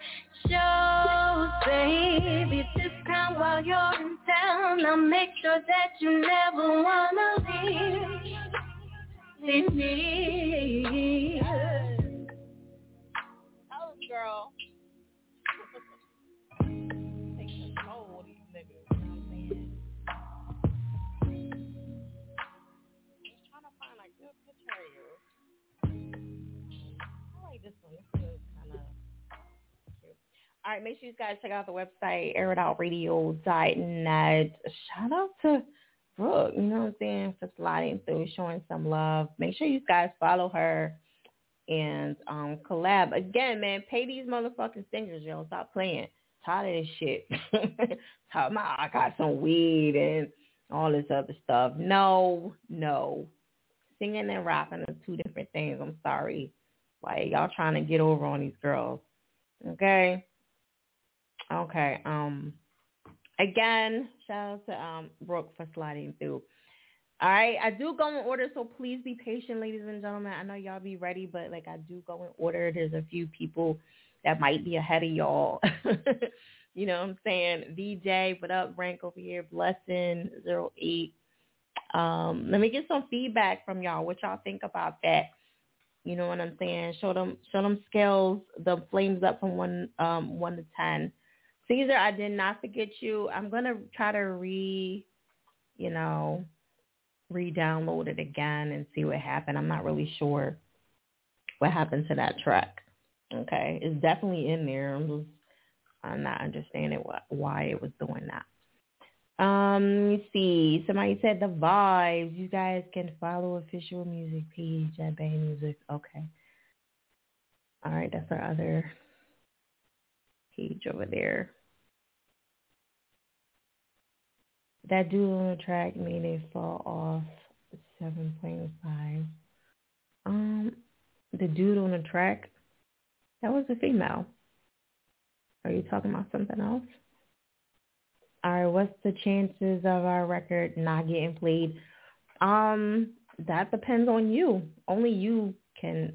shows, baby. This time while you're in town, I'll make sure that you never wanna leave. Leave me. Oh, girl. All right, make sure you guys check out the website, airitoutradio.net. Shout out to Brooke, you know what I'm saying, for sliding through, showing some love. Make sure you guys follow her and um collab. Again, man, pay these motherfucking singers, yo. Stop playing. Tired of this shit. Talk about I got some weed and all this other stuff. No, no. Singing and rapping are two different things. I'm sorry. Like y'all trying to get over on these girls. Okay. Okay. Um again, shout out to um Brooke for sliding through. All right, I do go in order, so please be patient, ladies and gentlemen. I know y'all be ready, but like I do go in order. There's a few people that might be ahead of y'all. you know what I'm saying? VJ, what up, Rank over here, Blessing, zero eight. Um, let me get some feedback from y'all. What y'all think about that? You know what I'm saying? Show them show them scales, the flames up from one um one to ten. Caesar, I did not forget you. I'm gonna try to re you know, re-download it again and see what happened. I'm not really sure what happened to that track. Okay, it's definitely in there. I'm just I'm not understanding what why it was doing that. Um, let see. Somebody said the vibes. You guys can follow official music page at Bay Music. Okay. All right, that's our other page over there. That dude on the track made it fall off seven point five. Um, the dude on the track, that was a female. Are you talking about something else? All right, what's the chances of our record not getting played? Um, that depends on you. Only you can,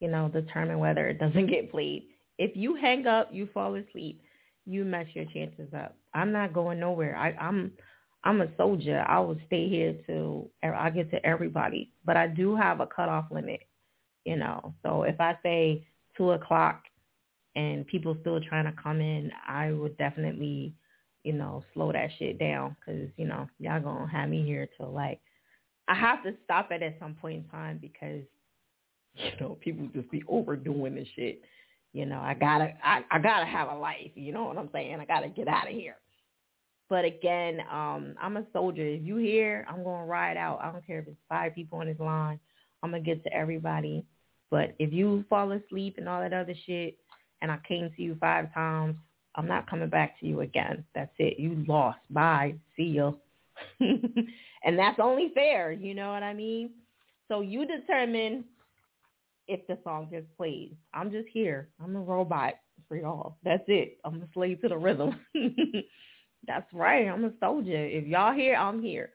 you know, determine whether it doesn't get played. If you hang up, you fall asleep, you mess your chances up. I'm not going nowhere. I, I'm I'm a soldier. I will stay here till er, I get to everybody. But I do have a cutoff limit, you know. So if I say two o'clock and people still trying to come in, I would definitely, you know, slow that shit down because you know y'all gonna have me here till like I have to stop it at some point in time because you know people just be overdoing this shit. You know, I gotta I, I gotta have a life. You know what I'm saying? I gotta get out of here. But again, um, I'm a soldier. If you here, I'm gonna ride out. I don't care if it's five people on this line. I'm gonna get to everybody. But if you fall asleep and all that other shit, and I came to you five times, I'm not coming back to you again. That's it. You lost. Bye. See you. and that's only fair. You know what I mean? So you determine if the song gets played. I'm just here. I'm a robot for y'all. That's it. I'm a slave to the rhythm. That's right. I'm a soldier. If y'all here, I'm here.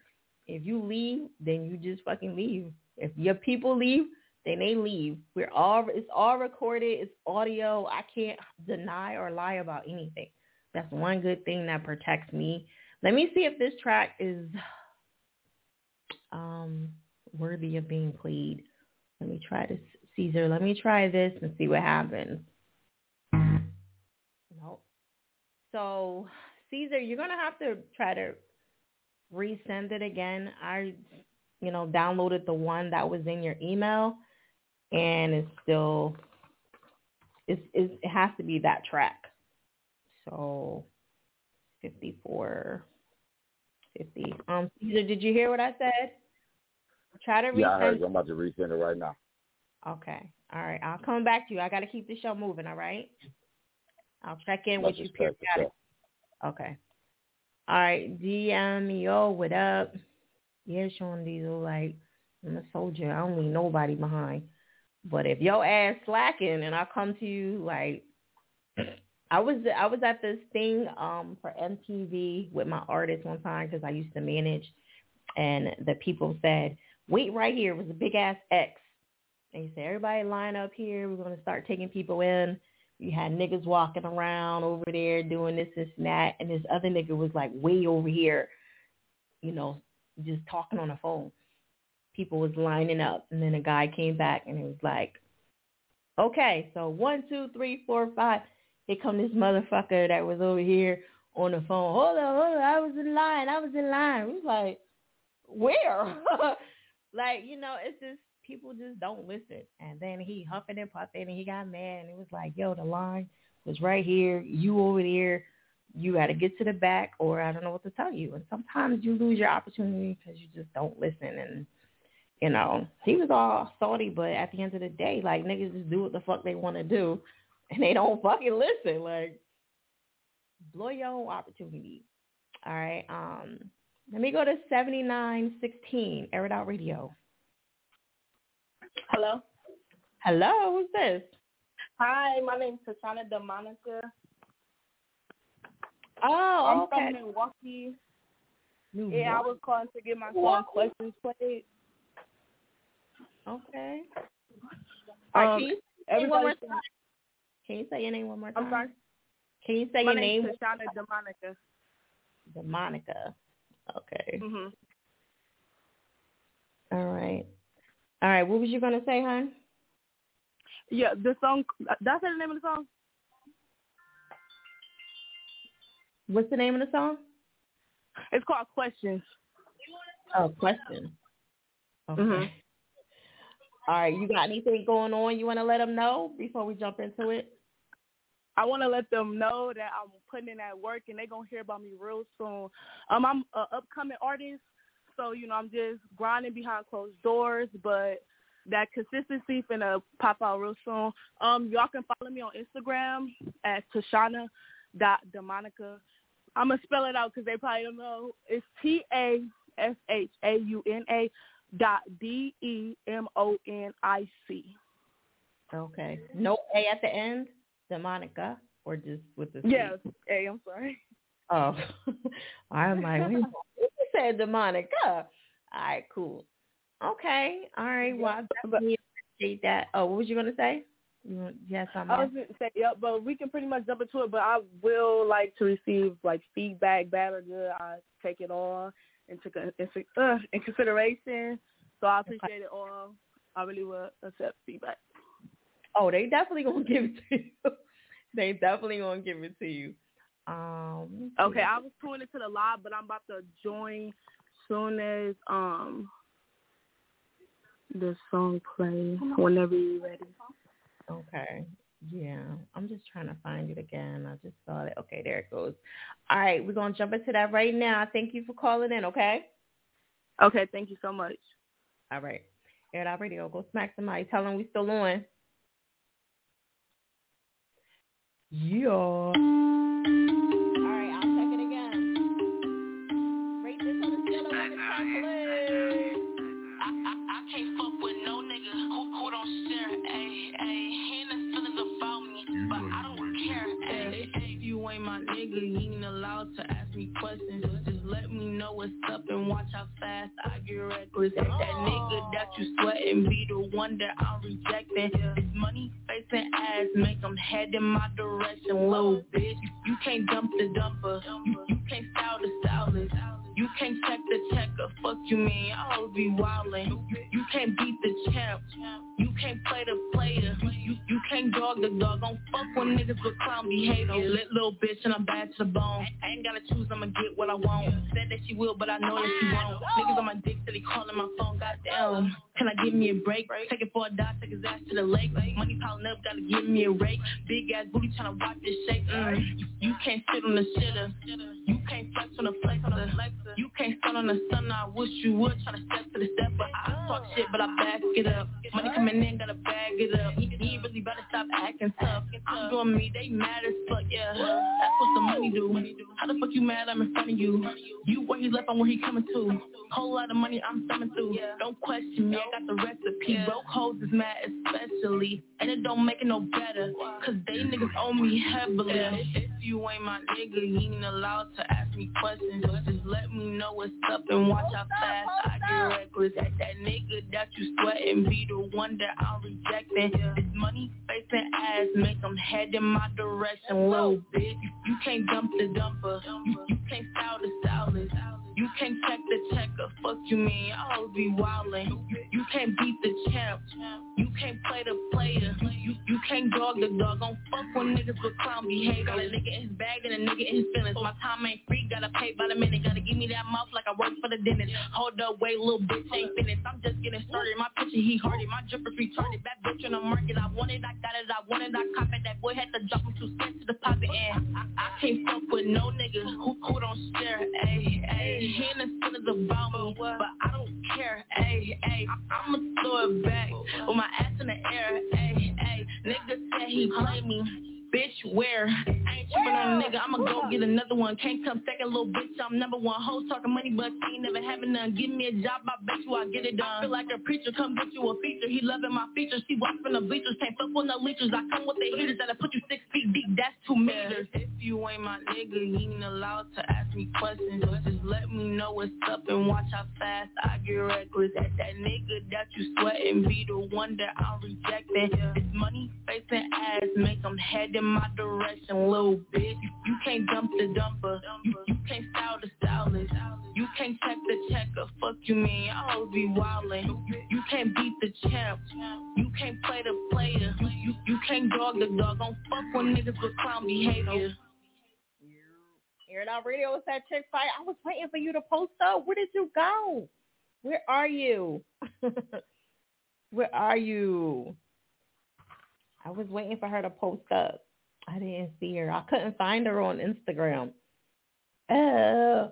If you leave, then you just fucking leave. If your people leave, then they leave. We're all it's all recorded. It's audio. I can't deny or lie about anything. That's one good thing that protects me. Let me see if this track is um worthy of being played. Let me try this, Caesar. Let me try this and see what happens. Nope. So Caesar, you're gonna have to try to resend it again. I, you know, downloaded the one that was in your email, and it's still, it's, it's it has to be that track. So, fifty four, fifty. Um, Caesar, did you hear what I said? Try to resend. Yeah, I heard. you. I'm about to resend it right now. Okay. All right. I'll come back to you. I got to keep the show moving. All right. I'll check in with you periodically. Okay. All right, DM, yo, what up? Yeah, Sean Diesel, like, I'm a soldier. I don't leave nobody behind. But if your ass slacking and I come to you, like, I was I was at this thing um for MTV with my artist one time because I used to manage, and the people said, "Wait right here." It was a big ass X, and he said, "Everybody line up here. We're gonna start taking people in." You had niggas walking around over there doing this, this, and that, and this other nigga was like way over here, you know, just talking on the phone. People was lining up, and then a guy came back, and it was like, okay, so one, two, three, four, five. Here come this motherfucker that was over here on the phone. Hold on, hold on, I was in line, I was in line. We was like, where? like, you know, it's just people just don't listen. And then he huffing and puffing and he got mad and it was like, yo, the line was right here. You over there. You got to get to the back or I don't know what to tell you. And sometimes you lose your opportunity because you just don't listen. And, you know, he was all salty, but at the end of the day, like niggas just do what the fuck they want to do and they don't fucking listen. Like, blow your own opportunity. All right. Um, let me go to 7916, Air It Out Radio. Hello. Hello, who's this? Hi, my name's Tashana DeMonica. Oh, I'm okay. from Milwaukee. Milwaukee. Yeah, I was calling to get my song questions played. Okay. Um, can you say one more everybody-? Can you say your name one more time? I'm sorry. Can you say my your name? Tashana DeMonica. DeMonica. Okay. Mhm. All right. All right. What was you gonna say, hon? Yeah, the song. That's the name of the song. What's the name of the song? It's called Questions. Oh, question. Okay. Mhm. All right, you got anything going on you want to let them know before we jump into it? I want to let them know that I'm putting in that work and they're going to hear about me real soon. Um, I'm an upcoming artist, so, you know, I'm just grinding behind closed doors, but that consistency finna pop out real soon. Um, y'all can follow me on Instagram at Tashana dot Demonica. I'm gonna spell it out because they probably don't know. It's T A S H A U N A dot D E M O N I C. Okay. No A at the end, Demonica, or just with the C? Yes, A. I'm sorry. Oh, I'm like, said Demonica. All right, cool. Okay, all right. Well, I definitely appreciate that. Oh, what was you gonna say? Yes, I'm. I was to say, yep, but we can pretty much jump into it. But I will like to receive like feedback, bad or good. I take it all into uh, in consideration. So I appreciate it all. I really will accept feedback. Oh, they definitely gonna give it to you. they definitely gonna give it to you. Um. Okay, I was tuned into the live, but I'm about to join soon as um the song plays. whenever you're ready. Okay. Yeah, I'm just trying to find it again. I just saw it. Okay, there it goes. All right, we're gonna jump into that right now. Thank you for calling in. Okay. Okay, thank you so much. All right, Air Out Radio. Go smack somebody. Tell them we still on. Yeah. Nigga, you ain't allowed to ask me questions. Just let me know what's up and watch how fast I get reckless. That, that nigga that you sweating be the one that I'm rejecting. Money, face and ass make them head in my direction, little bitch. You can't dump the dumper. You, you can't style the stylist. You can't check the checker. Fuck you mean? I'll be wildin'. You, you can't beat the champ. You can't play the player. You, you, can't dog the dog. Don't fuck with niggas with clown behavior. Lit little bitch and I'm bad to the bone. I ain't gotta choose, I'ma get what I want. Said that she will, but I know that she won't. Niggas on my dick till they calling my phone. Goddamn. Can I give me a break? Take it for a dot, take his ass to the lake. Money piling up, gotta give me a rake. Big ass booty tryna watch this shake. Mm. You can't sit on the shitter. You can't flex on the flex. On the flexer. You can't stand on the sun. I wish you would tryna step to the step, but I talk shit, but I back it up. Money coming in, gotta bag it up. He, he really better stop acting tough. I'm doing me, they mad as fuck, yeah. That's what the money do. How the fuck you mad? I'm in front of you. You where he left, I'm where he coming to. Whole lot of money I'm coming through. Don't question me, got the recipe. Broke hoes is mad especially, and it don't make it no better. Cause they niggas owe me heavily. If you ain't my nigga, you ain't allowed to ask me questions. Just let me know what's up and watch how fast I get reckless. That, that nigga that you sweating be the one that I'm rejecting. This money, face and ass make them head in my direction, little bitch. You can't dump the dumper. You, you can't style the stylist. You can't check the checker. Fuck you mean? I'll be wildin'. You, you can't beat the champ. You can't play the player. You you can't dog the dog. Don't fuck with niggas with clown behavior. Got a nigga in his bag and a nigga in his feelings. My time ain't free. Gotta pay by the minute. Gotta give me that mouth like I work for the dentist. Hold up, wait, little bitch ain't finished. I'm just getting started. My picture he hardy. My jumper retarded. Bad bitch in the market. I want it. I got it. I want it. I cop it. That boy had to drop him too scared to the pocket. And I, I, I can't fuck with no nigga who who don't share. Ayy, ayy. He in the me, but I don't care. Ayy, ayy. I'ma throw it back with my ass in the air. Ayy, ayy. Nigga said he play me. Bitch, where? I ain't tripping on a nigga, I'ma go get another one. Can't come second, little bitch, I'm number one. Hoes talking money, but ain't never having none. Give me a job, I bet you I get it done. I feel like a preacher, come get you a feature. He loving my features, she from the bleachers. Can't fuck with no leechers. I come with the heaters that'll put you six feet deep, that's two meters. If you ain't my nigga, you ain't allowed to ask me questions. Just let me know what's up and watch how fast I get reckless. That, that nigga that you sweating be the one that I'm rejecting. This money, face and ass make them head in my direction, little bitch. You can't dump the dumper. You, you can't style the stylist. You can't check the checker. Fuck you mean? I'll be wildin'. You can't beat the champ. You can't play the player. You, you, can't dog the dog. Don't fuck with niggas with clown behavior. It Out Radio is that chick fight. I was waiting for you to post up. Where did you go? Where are you? Where are you? I was waiting for her to post up. I didn't see her. I couldn't find her on Instagram. Oh,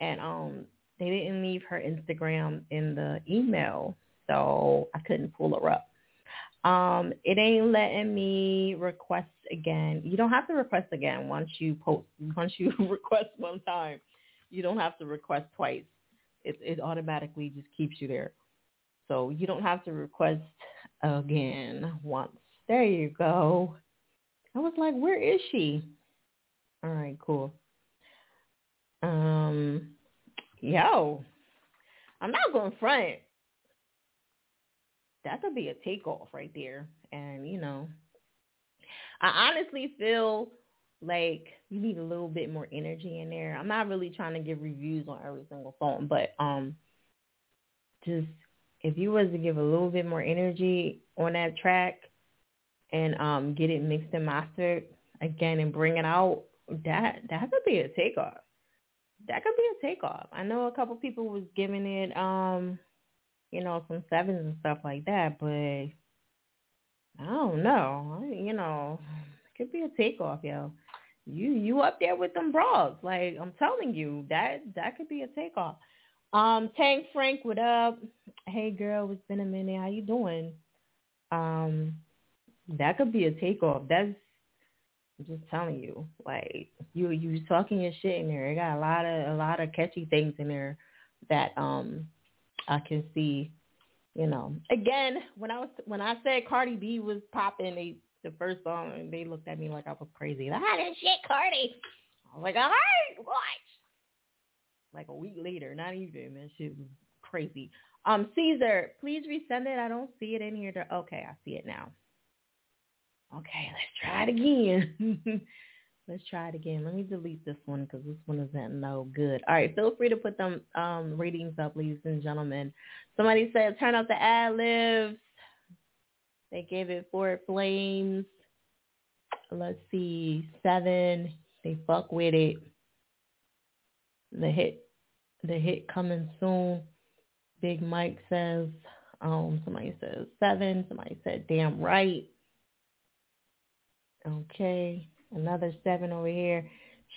and um, they didn't leave her Instagram in the email, so I couldn't pull her up. Um, it ain't letting me request again. You don't have to request again once you post. Once you request one time, you don't have to request twice. It it automatically just keeps you there. So you don't have to request again once. There you go. I was like, where is she? All right, cool. Um, yo, I'm not going front. That could be a takeoff right there. And, you know, I honestly feel like you need a little bit more energy in there. I'm not really trying to give reviews on every single song, but um just if you was to give a little bit more energy on that track and um get it mixed and mastered again and bring it out, that that could be a takeoff that could be a takeoff. I know a couple people was giving it, um, you know, some sevens and stuff like that, but I don't know. You know, it could be a takeoff, yo. You you up there with them bras? Like I'm telling you, that that could be a takeoff. Um, Tank Frank, what up? Hey girl, it's been a minute. How you doing? Um, that could be a takeoff. That's I'm just telling you, like you you talking your shit in there. It got a lot of a lot of catchy things in there that um I can see. You know, again, when I was when I said Cardi B was popping, they the first song, and they looked at me like I was crazy. Like, ah, that shit, Cardi. I was like, all right, what? Like a week later, not even. That shit was crazy. Um, Caesar, please resend it. I don't see it in here. To, okay, I see it now. Okay, let's try it again. let's try it again. Let me delete this one because this one isn't no good. All right, feel free to put them um, ratings up, ladies and gentlemen. Somebody said turn up the ad libs. They gave it four flames. Let's see, seven. They fuck with it. The hit, the hit coming soon. Big Mike says. Um, somebody says seven. Somebody said damn right. Okay, another seven over here.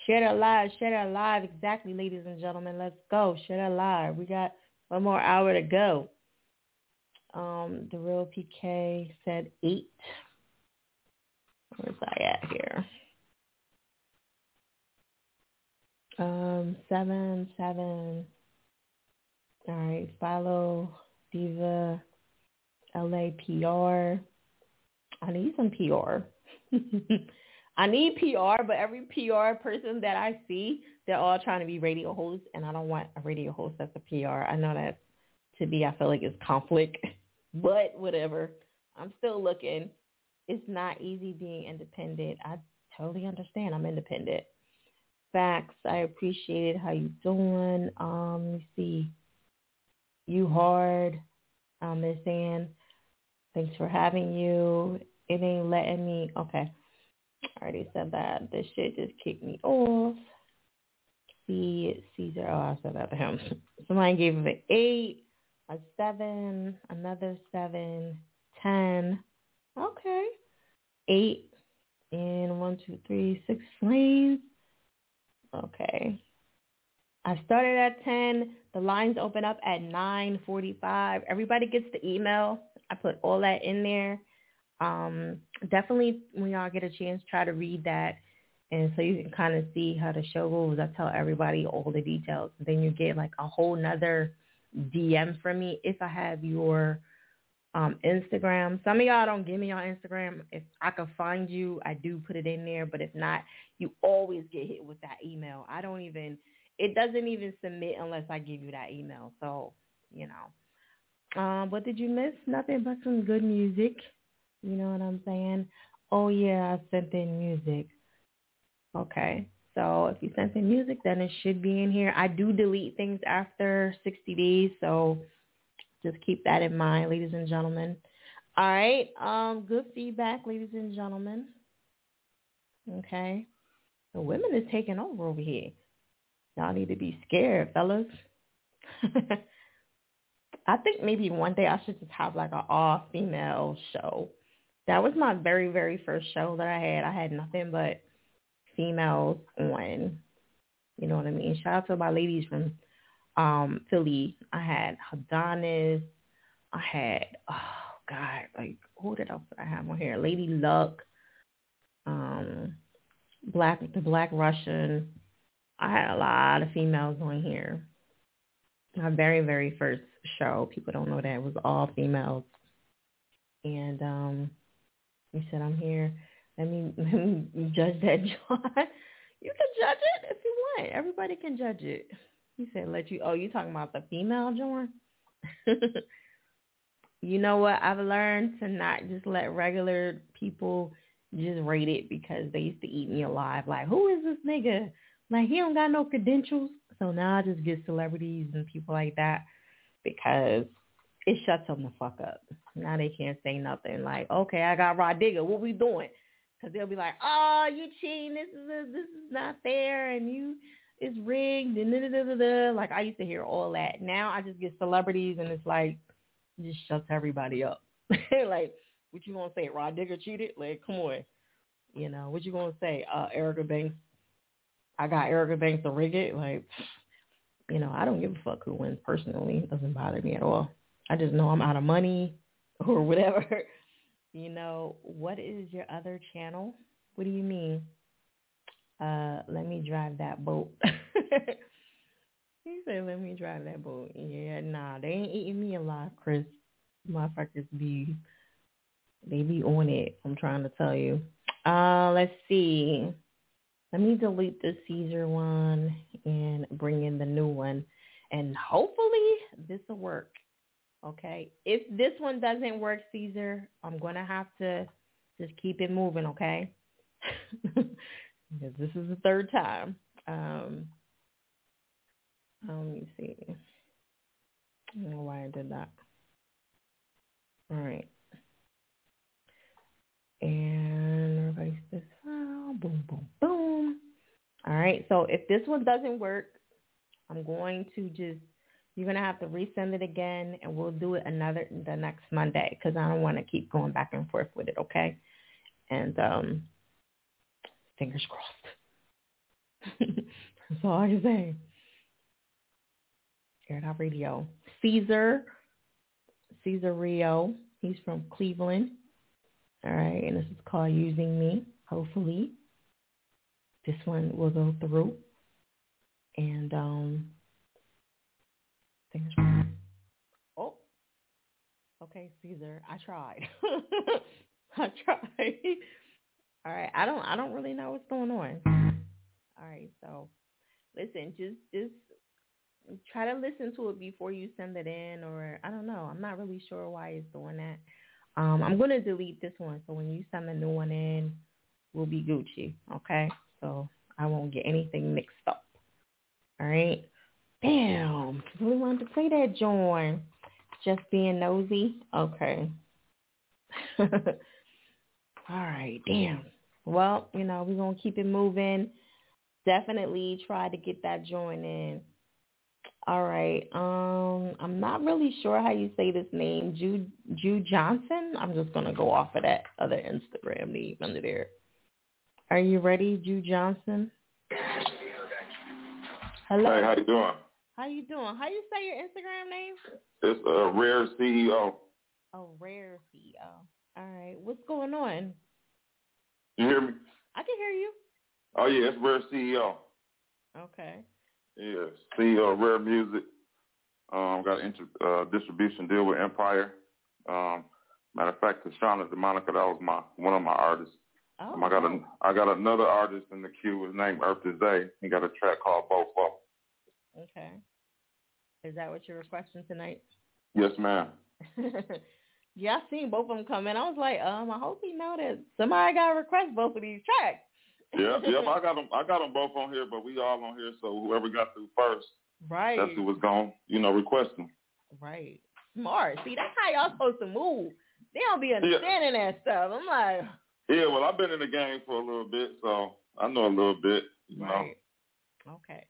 Share that live, share that live. Exactly, ladies and gentlemen. Let's go. Share that live. We got one more hour to go. Um, the real PK said eight. Where's I at here? Um, seven, seven. All right, follow Diva LAPR. I need some PR. I need PR, but every PR person that I see, they're all trying to be radio hosts, and I don't want a radio host that's a PR. I know that to be, I feel like it's conflict, but whatever. I'm still looking. It's not easy being independent. I totally understand. I'm independent. Facts. I appreciate it. How you doing? Um, let me see. You hard. Um, Miss Ann. Thanks for having you. It ain't letting me. Okay. I already said that. This shit just kicked me off. See Caesar. Oh, I said that to him. Somebody gave him an eight, a seven, another seven, ten. Okay. Eight and one, two, three, six flames. Okay. I started at 10. The lines open up at 9.45. Everybody gets the email. I put all that in there um, definitely when y'all get a chance, try to read that. And so you can kind of see how the show goes. I tell everybody all the details. Then you get like a whole nother DM from me if I have your um, Instagram. Some of y'all don't give me your Instagram. If I can find you, I do put it in there. But if not, you always get hit with that email. I don't even, it doesn't even submit unless I give you that email. So, you know. Um, what did you miss? Nothing but some good music. You know what I'm saying? Oh yeah, I sent in music. Okay. So if you sent in music, then it should be in here. I do delete things after 60 days, so just keep that in mind, ladies and gentlemen. All right. Um, good feedback, ladies and gentlemen. Okay. The women is taking over over here. Y'all need to be scared, fellas. I think maybe one day I should just have like an all female show. That was my very very first show that I had. I had nothing but females on. You know what I mean? Shout out to my ladies from um Philly. I had Adonis. I had oh god, like who did else did I have on here? Lady Luck. Um, Black the Black Russian. I had a lot of females on here. My very very first show. People don't know that it was all females. And um, you said I'm here. Let me, let me judge that, John. you can judge it if you want. Everybody can judge it. He said, "Let you." Oh, you talking about the female, John? you know what? I've learned to not just let regular people just rate it because they used to eat me alive. Like, who is this nigga? Like, he don't got no credentials. So now I just get celebrities and people like that because it shuts them the fuck up. Now they can't say nothing. Like, okay, I got Rod Digger. What we doing? Because they'll be like, oh, you cheating. This is a, this is not fair, and you it's rigged and da, da, da, da. like I used to hear all that. Now I just get celebrities and it's like just shuts everybody up. like what you gonna say? Rod Digger cheated? Like come on, you know what you gonna say? Uh, Erica Banks. I got Erica Banks to rig it. Like you know I don't give a fuck who wins personally. It doesn't bother me at all. I just know I'm out of money or whatever. you know what is your other channel? What do you mean? uh, let me drive that boat. he said, let me drive that boat. Yeah, nah, they ain't eating me alive, Chris. Motherfuckers be, they be on it. I'm trying to tell you. Uh, let's see. Let me delete the Caesar one and bring in the new one. And hopefully this will work. Okay. If this one doesn't work, Caesar, I'm going to have to just keep it moving, okay? because this is the third time. Um, let me see. I don't know why I did that. All right. And everybody says, oh, boom, boom, boom. All right. So if this one doesn't work, I'm going to just, you're going to have to resend it again and we'll do it another, the next Monday because I don't want to keep going back and forth with it. Okay. And, um, Fingers crossed. That's all I can say. Air Out Radio. Caesar, Caesar Rio. He's from Cleveland. All right, and this is called Using Me. Hopefully, this one will go through. And um, crossed. Oh, okay, Caesar. I tried. I tried. All right. I don't I don't really know what's going on. All right. So listen, just just try to listen to it before you send it in or I don't know. I'm not really sure why it's doing that. Um, I'm gonna delete this one so when you send the new one in, we'll be Gucci. Okay? So I won't get anything mixed up. All right. Damn. We wanted to play that joint. Just being nosy. Okay. All right. Damn. Well, you know, we're going to keep it moving. Definitely try to get that join in. All right. Um, I'm not really sure how you say this name, Jude, Jude Johnson. I'm just going to go off of that other Instagram name under there. Are you ready, Jude Johnson? Hello. Hey, how you doing? How you doing? How you say your Instagram name? It's a uh, Rare CEO. Oh, Rare CEO. All right. What's going on? You hear me? I can hear you. Oh yeah, it's Rare CEO. Okay. Yeah, CEO of Rare Music. Um, got an inter- uh, distribution deal with Empire. Um, matter of fact, Tashana DeMonica, that was my one of my artists. Oh. Um, I got a, I got another artist in the queue. His name Earth is Day. He got a track called Both Up. Okay. Is that what you're requesting tonight? Yes, ma'am. Yeah, I seen both of them come in. I was like, um, I hope he know that somebody got to request both of these tracks. yep, yep. I got them. I got them both on here, but we all on here. So whoever got through first, right? That's who was going, you know, requesting. Right. Smart. See, that's how y'all supposed to move. They don't be understanding yeah. that stuff. I'm like. Yeah, well, I've been in the game for a little bit, so I know a little bit. You right. know. Okay.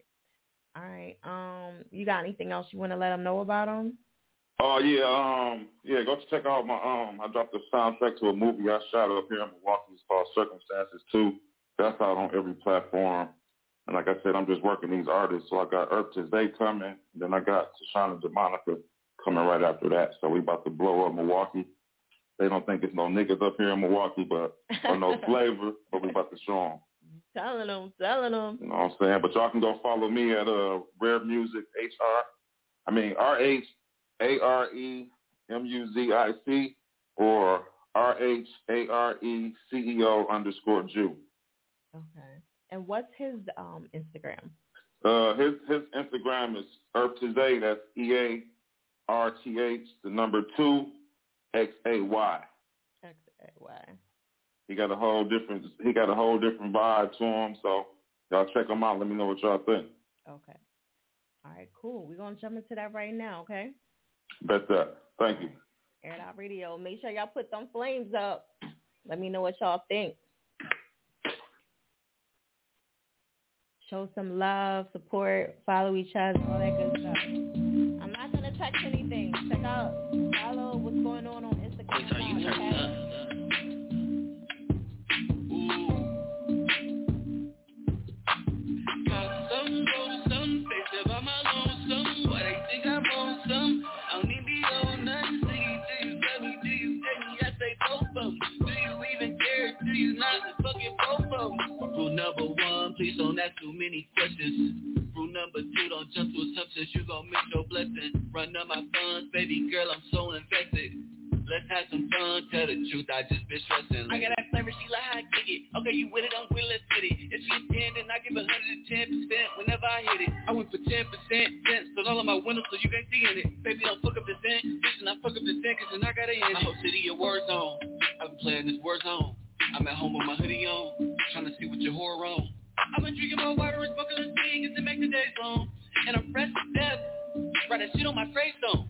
All right. Um, you got anything else you want to let them know about them? Oh yeah, um, yeah. Go check out my um. I dropped the soundtrack to a movie I shot up here in Milwaukee. It's called Circumstances Two. That's out on every platform. And like I said, I'm just working these artists. So I got Earth Today coming. Then I got Tashana DeMonica coming right after that. So we about to blow up Milwaukee. They don't think it's no niggas up here in Milwaukee, but or no flavor, but we about to show them. Telling them, telling them. You know what I'm saying? But y'all can go follow me at uh Rare Music H R. I mean R H A R E M U Z I C or R H A R E C E O underscore Jude. Okay. And what's his um Instagram? Uh, his his Instagram is Earth Today. That's E A R T H, the number two, X A Y. X A Y. He got a whole different he got a whole different vibe to him. So y'all check him out. Let me know what y'all think. Okay. All right, cool. We're gonna jump into that right now, okay? Bet that. Thank you. Air Out Radio. Make sure y'all put them flames up. Let me know what y'all think. Show some love, support, follow each other, all that good stuff. I'm not gonna touch anything. Please don't ask too many questions. Rule number two, don't jump to assumptions. You gon' miss your blessing. Run up my funds, baby girl, I'm so invested. Let's have some fun, tell the truth, I just been stressing. I got that flavor, she like how I kick it. Okay, you with it, I'm with it, let's get it. If she a 10, then I give a 110% whenever I hit it. I went for 10%, cents, but all of my windows so you can't see in it. Baby, don't fuck up the bitch, and I fuck up the cent, cause then I got it in it. My whole city a war zone, I've been playing this war zone. I'm at home with my hoodie on, trying to see what your horror on. I've been drinking my water and smoking a thing, to make the days long. And I'm fresh to death, write that shit on my face on.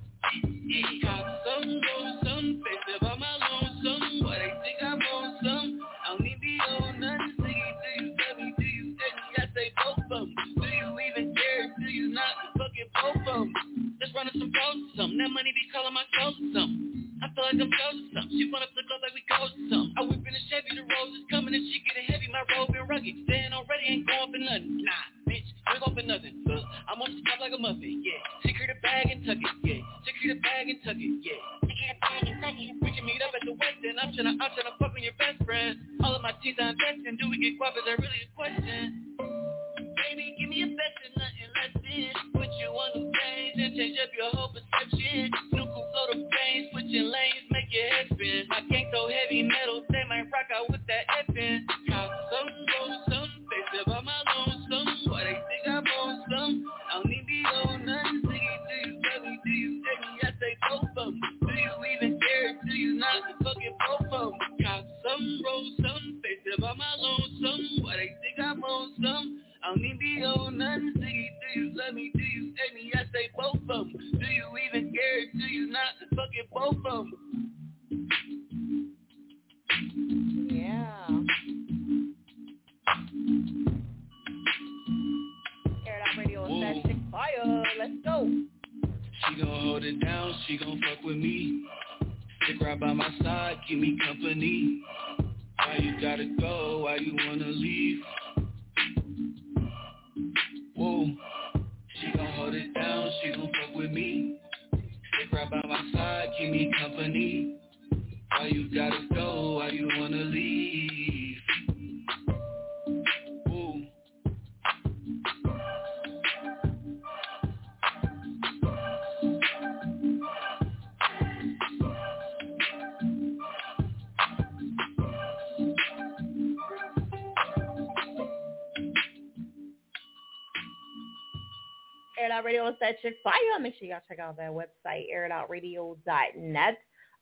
Got some gold, some face about my lonesome. Why they think I'm on some? I don't need be on nothing. Do you, do you love me? Do you hate me? I say both of them. Do you even care? Do you not? Fucking both of them. Just running some or something. That money be calling my or something. Feel like I'm to something. She wanna flick up like we go to something. I whip in a Chevy, the roses coming and she getting heavy. My robe been rugged. Staying already ain't going for nothing. Nah, bitch, we going for nothing. I'm on the top like a muffin, yeah. Secure the bag and tuck it, yeah. Secure the bag and tuck it, yeah. We can meet up at the West End. I'm tryna, I'm tryna fuck with your best friend. All of my teeth invest in. Do we get guap? Is that really a question? Baby, give me a best and nothing less than Put you on the page and change up your whole perception. New cool flow the pain, switching lanes, make your head spin. I can't throw heavy metal, they might rock out with that effing Got some gold, some face up on my lonesome. Why they think I'm on some? I don't need be on nothing Do you, do you me, do you me? I say both of them Do you even care, do you not? Fucking both of them Got some roll, some face up on my lonesome. Why they think I'm on some? I don't need be on nothing. Do you, do you love me? Do you hate me? I say both of them. Do you even care? Do you not? Fucking both of them. Yeah. Air It Out Radio Ooh. that chick fire. Let's go. She gon' hold it down, she gon' fuck with me. Stick right by my side, keep me company. Why you gotta go? Why you wanna leave? Whoa. She gon' hold it down, she gon' fuck with me. Stick right by my side, keep me company. Why you gotta go? Why you wanna leave? Out Radio chick fire. Make sure y'all check out that website, airitoutradio.net.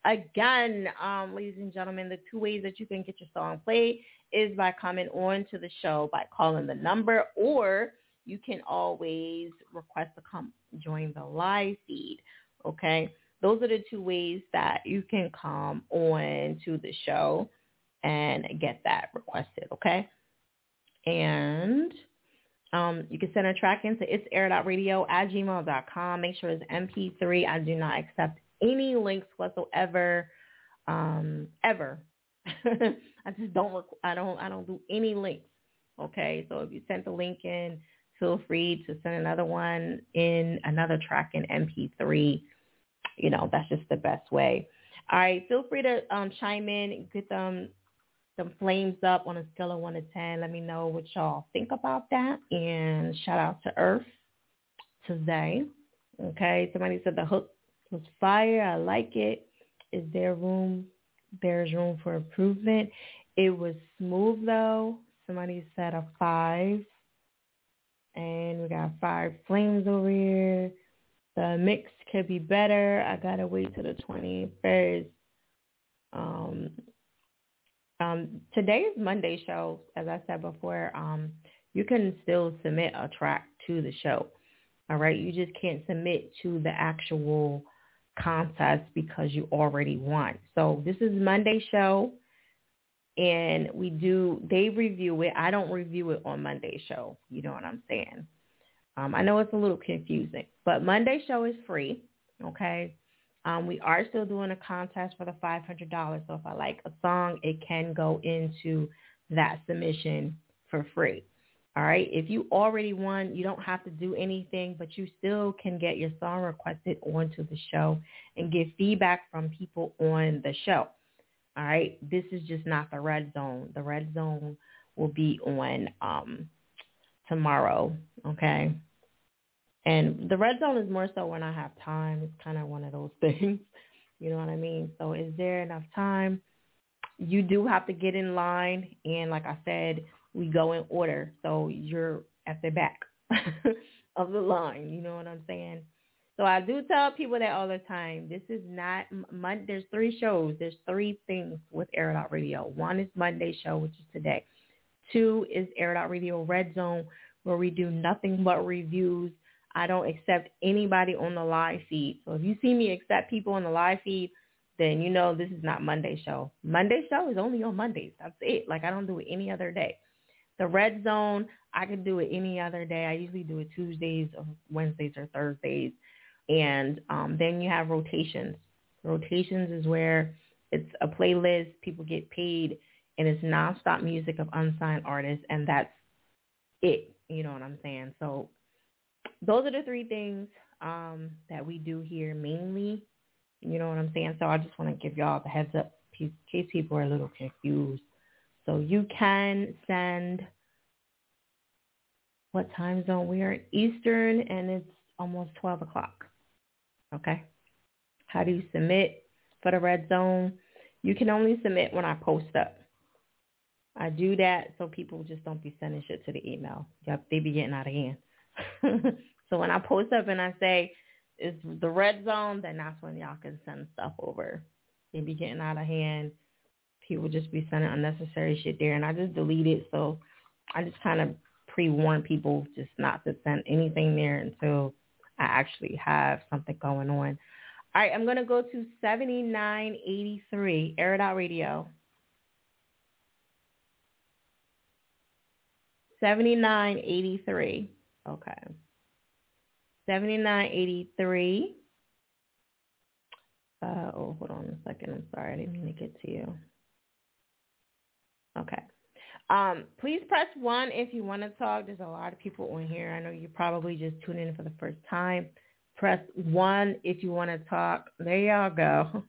Again, um, ladies and gentlemen, the two ways that you can get your song played is by coming on to the show by calling the number, or you can always request to come join the live feed. Okay, those are the two ways that you can come on to the show and get that requested. Okay, and Um, you can send a track into it's at gmail.com. Make sure it's MP3. I do not accept any links whatsoever, um, ever. I just don't. Rec- I don't. I don't do any links. Okay, so if you sent the link in, feel free to send another one in another track in MP3. You know, that's just the best way. All right, feel free to um, chime in, get them some flames up on a scale of one to ten. Let me know what y'all think about that. And shout out to Earth today. Okay, somebody said the hook was fire. I like it. Is there room? There's room for improvement. It was smooth though. Somebody said a five. And we got five flames over here. The mix could be better. I gotta wait till the 21st. Um, um, today's Monday show, as I said before, um, you can still submit a track to the show. All right, you just can't submit to the actual contest because you already won. So this is Monday show, and we do they review it. I don't review it on Monday show. You know what I'm saying? Um, I know it's a little confusing, but Monday show is free. Okay. Um, we are still doing a contest for the $500. So if I like a song, it can go into that submission for free. All right. If you already won, you don't have to do anything, but you still can get your song requested onto the show and get feedback from people on the show. All right. This is just not the red zone. The red zone will be on um, tomorrow. Okay. And the red zone is more so when I have time. It's kind of one of those things. You know what I mean? So is there enough time? You do have to get in line. And like I said, we go in order. So you're at the back of the line. You know what I'm saying? So I do tell people that all the time. This is not Monday. There's three shows. There's three things with Air Out Radio. One is Monday show, which is today. Two is Air Out Radio Red Zone, where we do nothing but reviews I don't accept anybody on the live feed. So if you see me accept people on the live feed, then you know this is not Monday show. Monday show is only on Mondays. That's it. Like I don't do it any other day. The red zone, I could do it any other day. I usually do it Tuesdays or Wednesdays or Thursdays. And um, then you have rotations. Rotations is where it's a playlist, people get paid, and it's nonstop music of unsigned artists, and that's it. You know what I'm saying? So those are the three things um, that we do here mainly. You know what I'm saying? So I just want to give y'all the heads up in case people are a little confused. So you can send what time zone we are in Eastern and it's almost 12 o'clock. Okay. How do you submit for the red zone? You can only submit when I post up. I do that so people just don't be sending shit to the email. Yep, they be getting out of hand. so when I post up and I say it's the red zone, then that's when y'all can send stuff over. They be getting out of hand. People just be sending unnecessary shit there, and I just delete it. So I just kind of pre-warn people just not to send anything there until I actually have something going on. All right, I'm going to go to 7983, Air It Out Radio. 7983. Okay. 7983. Uh, oh, hold on a second. I'm sorry. I didn't mean to get to you. Okay. Um, please press one if you want to talk. There's a lot of people on here. I know you're probably just tuning in for the first time. Press one if you want to talk. There y'all go.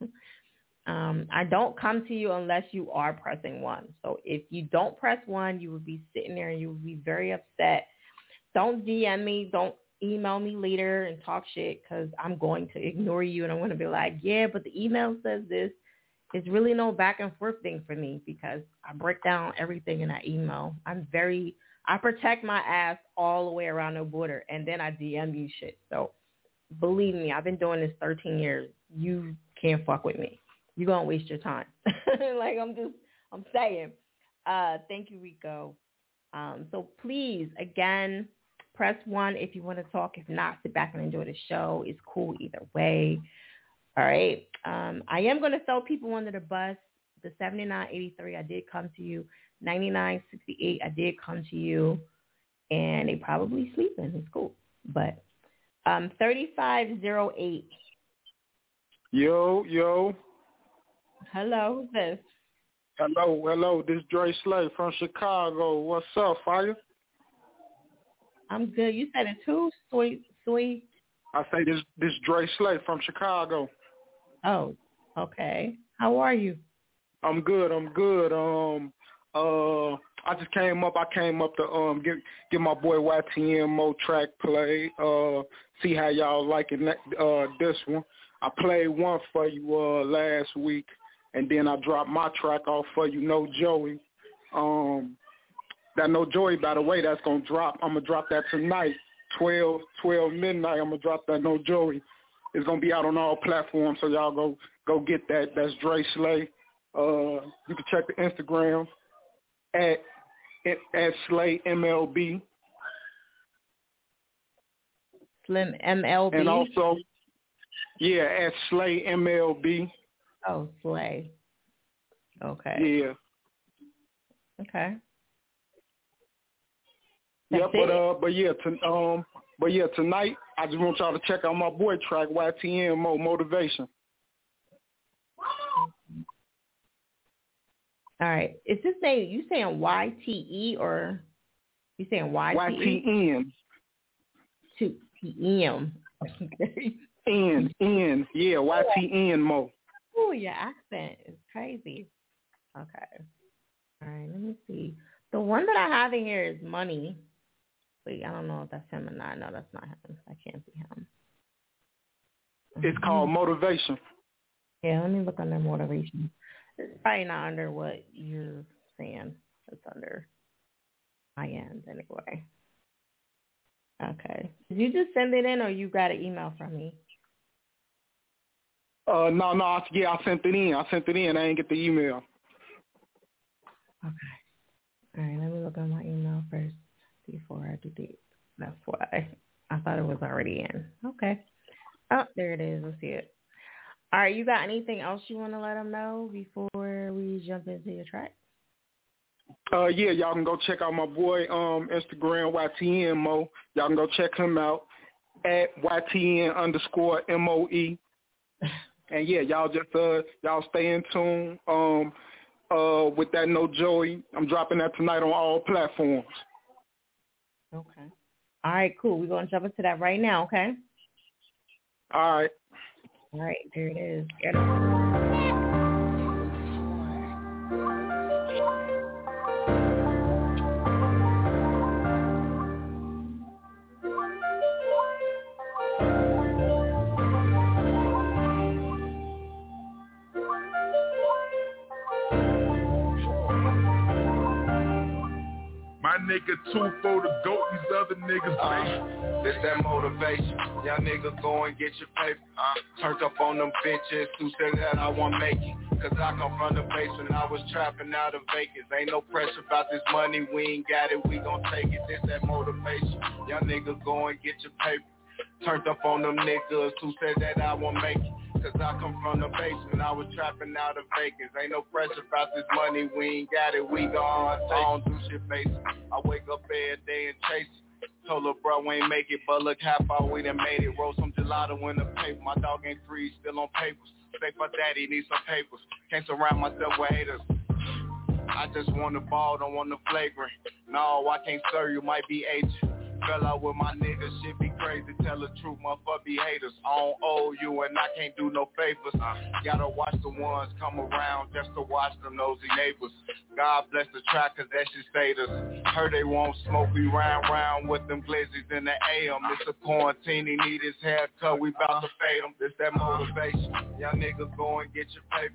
um, I don't come to you unless you are pressing one. So if you don't press one, you would be sitting there and you would be very upset don't DM me. Don't email me later and talk shit because I'm going to ignore you and I'm going to be like, yeah, but the email says this. It's really no back and forth thing for me because I break down everything in that email. I'm very, I protect my ass all the way around the border and then I DM you shit. So believe me, I've been doing this 13 years. You can't fuck with me. You're going to waste your time. like I'm just, I'm saying. Uh, thank you, Rico. Um, so please, again, Press one if you want to talk. If not, sit back and enjoy the show. It's cool either way. All right. Um, I am going to throw people under the bus. The 7983, I did come to you. 9968, I did come to you. and they probably sleeping. It's cool. But um, 3508. Yo, yo. Hello, who's this? Hello, hello. This Dre Slay from Chicago. What's up, Fire? I'm good. You said it too, sweet, sweet. I say this this Dre Slay from Chicago. Oh, okay. How are you? I'm good. I'm good. Um, uh, I just came up. I came up to um get get my boy YTN Mo track play. Uh, see how y'all liking that, uh this one. I played one for you uh last week, and then I dropped my track off for you, No Joey. Um, that No Joey, by the way, that's gonna drop. I'm gonna drop that tonight, 12 12 midnight. I'm gonna drop that No Joey. It's gonna be out on all platforms, so y'all go go get that. That's Dre Slay. Uh, you can check the Instagram at at Slay MLB. Slim MLB. And also, yeah, at Slay MLB. Oh, Slay. Okay. Yeah. Okay. Yeah, but it? uh, but yeah, to, um, but yeah, tonight I just want y'all to check out my boy track YTN Mo Motivation. All right. Is this name you saying Y T E or you saying Y T? YTN. Two T M. N N yeah YTN Mo. Oh, your accent is crazy. Okay. All right, let me see. The one that I have in here is money. Wait, I don't know if that's him or not. No, that's not him. That can't be him. It's called Motivation. Yeah, let me look under motivation. It's probably not under what you're saying. It's under my end anyway. Okay. Did you just send it in or you got an email from me? Uh, no, no, I, yeah, I sent it in. I sent it in. I didn't get the email. Okay. All right, let me look at my email first before I do. That's why I thought it was already in. Okay. Oh, there it is. Let's see it. All right, you got anything else you want to let them know before we jump into your track? Uh, yeah, y'all can go check out my boy um Instagram YTN Mo. Y'all can go check him out at YTN underscore M O E. And yeah, y'all just uh y'all stay in tune. Um, uh, with that No Joey, I'm dropping that tonight on all platforms. Okay. All right, cool. We're going to jump into that right now, okay? All right. All right, there it is. Nigga two for the goat, these other niggas Uh, this that motivation. Young nigga go and get your paper. Uh, turned up on them bitches who said that I want make it. Cause I come from the basement, I was trapping out of Vegas. Ain't no pressure about this money, we ain't got it, we gon' take it. This that motivation. Young nigga go and get your paper. Turned up on them niggas who said that I won't make it. Cause I come from the basement, I was trapping out of Vegas. Ain't no pressure about this money, we ain't got it, we gon' take. I don't do shit basic. I wake up every day and chase it. Told her bro we ain't make it, but look how far we done made it. Roll some gelato in the paper, my dog ain't free, still on papers. Say my daddy, need some papers. Can't surround myself with haters. I just want the ball, don't want the flagrant. No, I can't serve you, might be agent. Fell out with my niggas, shit be crazy, tell the truth, motherfucker be haters. I don't owe you and I can't do no favors. Gotta watch the ones come around just to watch them nosy neighbors. God bless the track cause that shit stayed us. Heard they won't smoke, we round round with them glizzies in the AM. It's a quarantine, he need his haircut, we bout to fade him. This that motivation. Young niggas go and get your paper.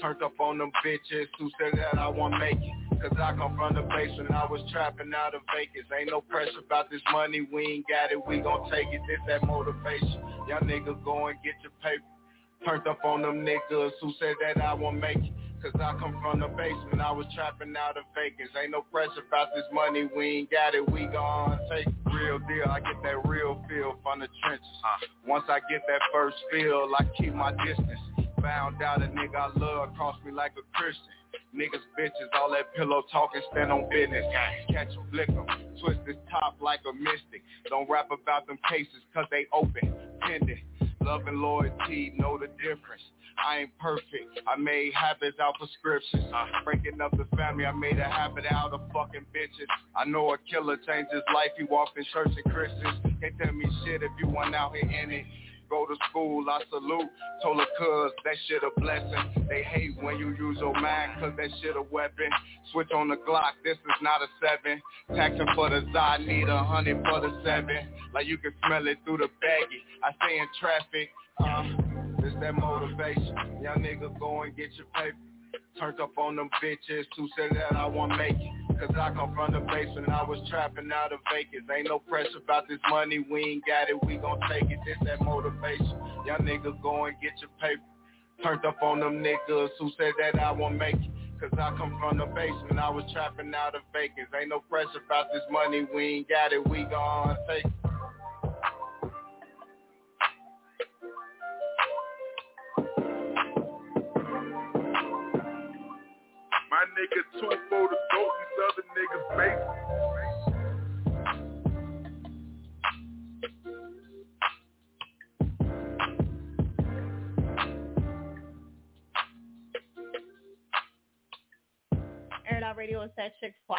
Turned up on them bitches who said that I won't make it. Cause I come from the basement, I was trapping out of Vegas. Ain't no pressure about this money, we ain't got it, we gon' take it. This that motivation. Y'all niggas go and get your paper. Turned up on them niggas who said that I won't make it. Cause I come from the basement, I was trapping out of Vegas. Ain't no pressure about this money, we ain't got it, we gon' take it. Real deal, I get that real feel from the trenches. Once I get that first feel, I keep my distance. Found out a nigga I love crossed me like a Christian. Niggas bitches, all that pillow talking, stand on business. Catch 'em, lick 'em, twist this top like a mystic. Don't rap about them cases, cause they open, pending. Love and loyalty, know the difference. I ain't perfect. I made habits out prescriptions. Breaking up the family, I made a habit out of fucking bitches. I know a killer changed his life. He walked in church and Christians. Can't tell me shit if you want out here in it. Go to school, I salute. Told her cuz that shit a blessing. They hate when you use your mind cause that shit a weapon. Switch on the Glock, this is not a seven. Taxing for the Zod, need a hundred for the seven. Like you can smell it through the baggie. I stay in traffic. Uh, it's that motivation. Young nigga go and get your paper. Turned up on them bitches who said that I want make it. Cause I come from the basement, I was trapping out of Vegas. Ain't no pressure about this money, we ain't got it, we gon' take it. This that motivation. Y'all niggas go and get your paper. Turned up on them niggas who said that I want make it. Cause I come from the basement, I was trapping out of Vegas. Ain't no pressure about this money, we ain't got it, we gon' take it. My nigga two for the goat, these other niggas basic. Radio is that chick fire.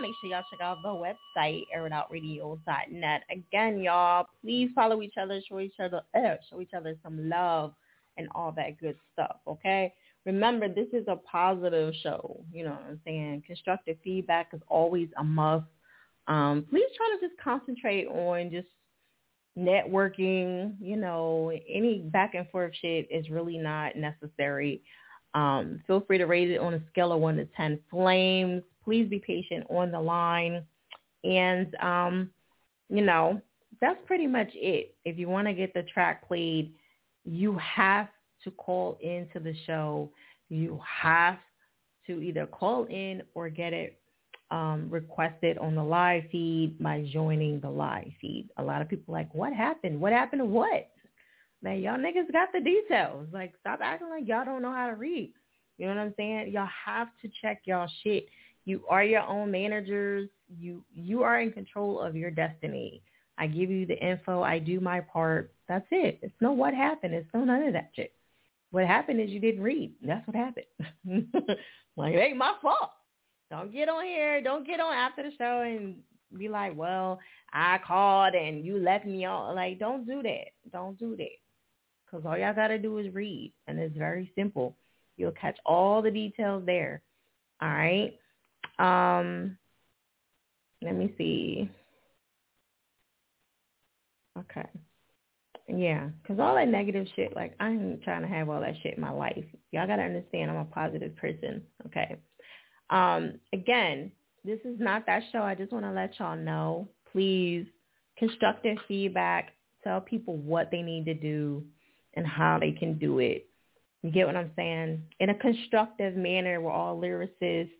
Make sure y'all check out the website, airitoutradio.net. Again, y'all, please follow each other, show each other, uh, show each other some love and all that good stuff. Okay. Remember, this is a positive show. You know what I'm saying? Constructive feedback is always a must. Um, please try to just concentrate on just networking. You know, any back and forth shit is really not necessary. Um, feel free to rate it on a scale of one to ten flames. Please be patient on the line, and um, you know that's pretty much it. If you want to get the track played, you have to call into the show. You have to either call in or get it um, requested on the live feed by joining the live feed. A lot of people like, what happened? What happened to what? Man, y'all niggas got the details. Like, stop acting like y'all don't know how to read. You know what I'm saying? Y'all have to check y'all shit. You are your own managers. You you are in control of your destiny. I give you the info. I do my part. That's it. It's no what happened. It's no none of that shit. What happened is you didn't read. That's what happened. like it ain't my fault. Don't get on here. Don't get on after the show and be like, well, I called and you left me on. Like, don't do that. Don't do that. Because all y'all got to do is read. And it's very simple. You'll catch all the details there. All right. Um, let me see. Okay. Yeah, because all that negative shit, like, I'm trying to have all that shit in my life. Y'all got to understand I'm a positive person, okay? Um, again, this is not that show. I just want to let y'all know, please, constructive feedback. Tell people what they need to do and how they can do it. You get what I'm saying? In a constructive manner, we're all lyricists.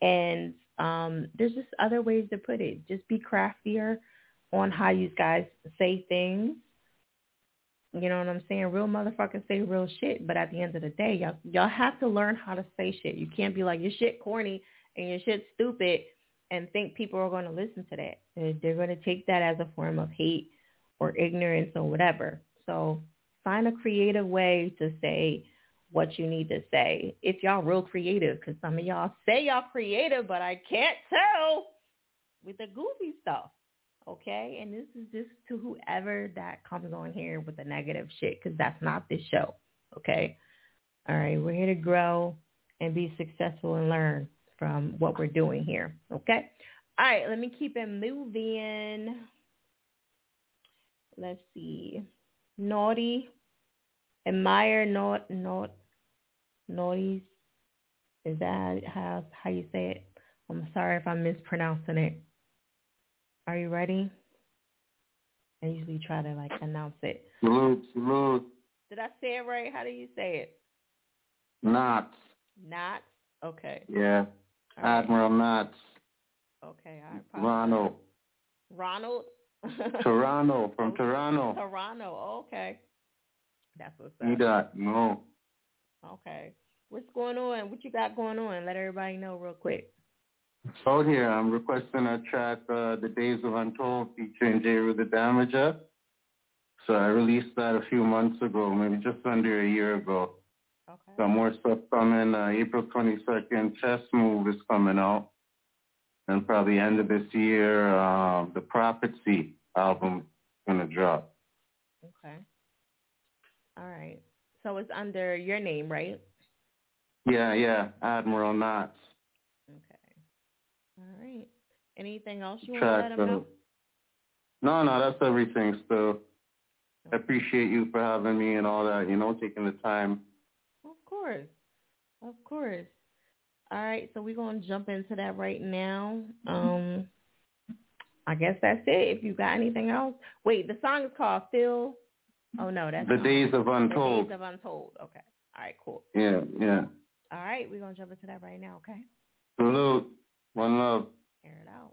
And um, there's just other ways to put it. Just be craftier on how you guys say things. You know what I'm saying? Real motherfuckers say real shit, but at the end of the day, y'all y'all have to learn how to say shit. You can't be like your shit corny and your shit stupid and think people are going to listen to that. They're, going to take that as a form of hate or ignorance or whatever. So find a creative way to say what you need to say. If y'all real creative, because some of y'all say y'all creative, but I can't tell with the goofy stuff okay? And this is just to whoever that comes on here with the negative shit because that's not this show, okay? All right, we're here to grow and be successful and learn from what we're doing here, okay? All right, let me keep it moving. Let's see. Naughty. Admire not not naughty. Is that how how you say it? I'm sorry if I'm mispronouncing it. Are you ready? I usually try to like announce it. Salute, salute. Did I say it right? How do you say it? Knots. Not? Okay. Yeah. All Admiral Knots. Okay. I. Ronald. Ronald? Toronto, from Toronto. Toronto. Okay. That's what's up. Need that? No. Okay. What's going on? What you got going on? Let everybody know real quick. Out here, I'm requesting a track, uh, The Days of Untold, featuring J. The Damager. So I released that a few months ago, maybe just under a year ago. Okay. Some more stuff coming. Uh, April 22nd, Chess Move is coming out. And probably end of this year, uh, the Prophecy album is going to drop. Okay. All right. So it's under your name, right? Yeah, yeah, Admiral Knots. All right. Anything else you want to let Track. them uh, know? no, no, that's everything So I appreciate you for having me and all that, you know, taking the time. Of course. Of course. All right, so we're going to jump into that right now. Um, I guess that's it. If you got anything else. Wait, the song is called Phil. Oh, no, that's The Days of Untold. The Days of Untold. Okay. All right, cool. Yeah, yeah. All right, we're going to jump into that right now, okay? Salute. One love. Air it out.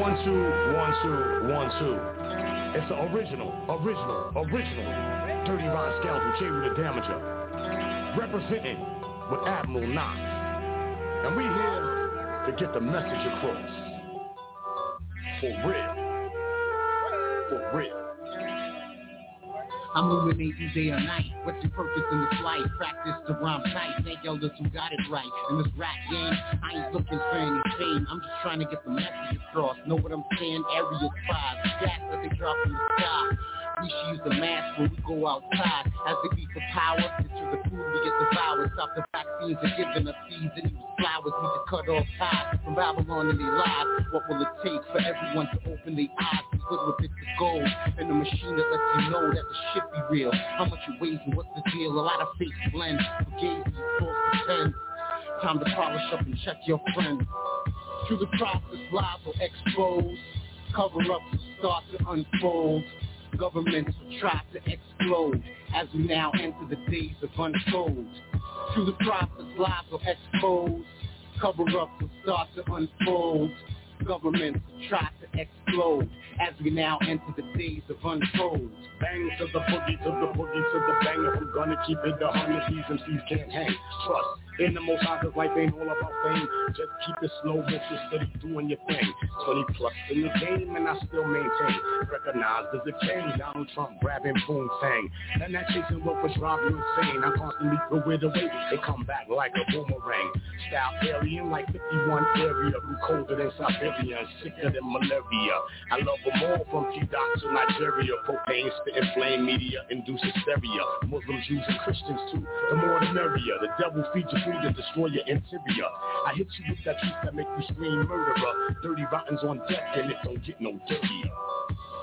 One, two, one, two, one, two. It's the original, original, original. Dirty Rod Scoundrel, J. Rue the Damager. Representing with Admiral Knox. And we here to get the message across. For real. For real. I'm illuminating day or night. What's your purpose in this life? Practice to rhyme tight. Thank elders who got it right. In this rap game, I ain't looking for any fame. I'm just trying to get the message across. Know what I'm saying? Area 5. Gas that they drop from the sky. We should use the mask when we go outside. As they beat for power, through the food we get devoured. Stop the vaccines and giving us seeds and even flowers. We can cut off ties from Babylon and their lies. What will it take for everyone to open their eyes? We good with bits of gold and a machine that lets you know that the shit be real. How much it weighs and what's the deal? A lot of fake blend. Forgave you, false pretend. Time to polish up and check your friends. Through the process, lies will expose. Cover up will start to unfold. Governments will try to explode as we now enter the days of untold. Through the process, lies will expose. Cover-ups will start to unfold. Governments will try to explode as we now enter the days of untold. Bang to the boogie, to the boogie, to the bang. If we're gonna keep it a hundred, these MCs can't hang. Trust in the most 'cause life ain't all about fame. Just keep it slow motion, steady doing your thing. 20 plus in the game, and I still maintain. Recognized as a king, Donald Trump grabbing boom thing. And that chasing rope was drive you insane. I constantly throw it away, they come back like a boomerang. Style alien like 51 area, who colder than Siberia and sicker than malaria. I love them all from T-Dot to Nigeria. Propane, spitting flame media, induce hysteria. Muslims, Jews, and Christians too. The more the merrier. The devil feeds you to destroy your interior. I hit you with that truth that make you scream murderer. Dirty rottens on deck and it don't get no dirtier.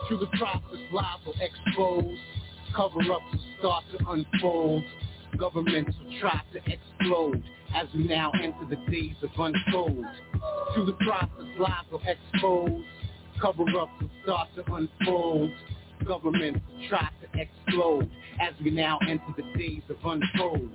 Through the process, lies will expose. Cover-ups will start to unfold. Governments will try to explode as we now enter the days of unfold. Through the process, lies will expose. Cover-ups will start to unfold. Governments will try to explode as we now enter the days of untold.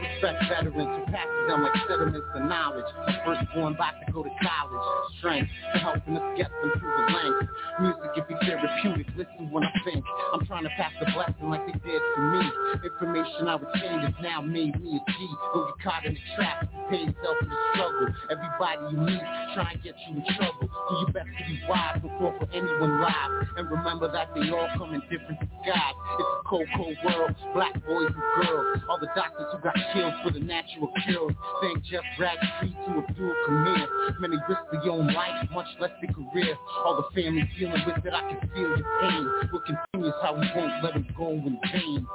Respect veterans who passes them like sediments of knowledge. Firstborn about to go to college. Strength to helping us get them through the length. Music can be therapeutic. Listen when I think. I'm trying to pass the blessing like they did for me. Information I retained has now made me a G. Don't get caught in the trap. Pay yourself for the struggle. Everybody you meet try and get you in trouble. Do your best to be wise before for anyone live. And remember that they all come in different disguise. It's a cold, cold world. Black boys and girls. All the doctors who got killed for the natural cures. Thank Jeff Bradstreet to Abdul Kamir. Many risk their own life, much less their career. All the family dealing with it, I can feel your pain. We'll continue how we won't let them go in vain.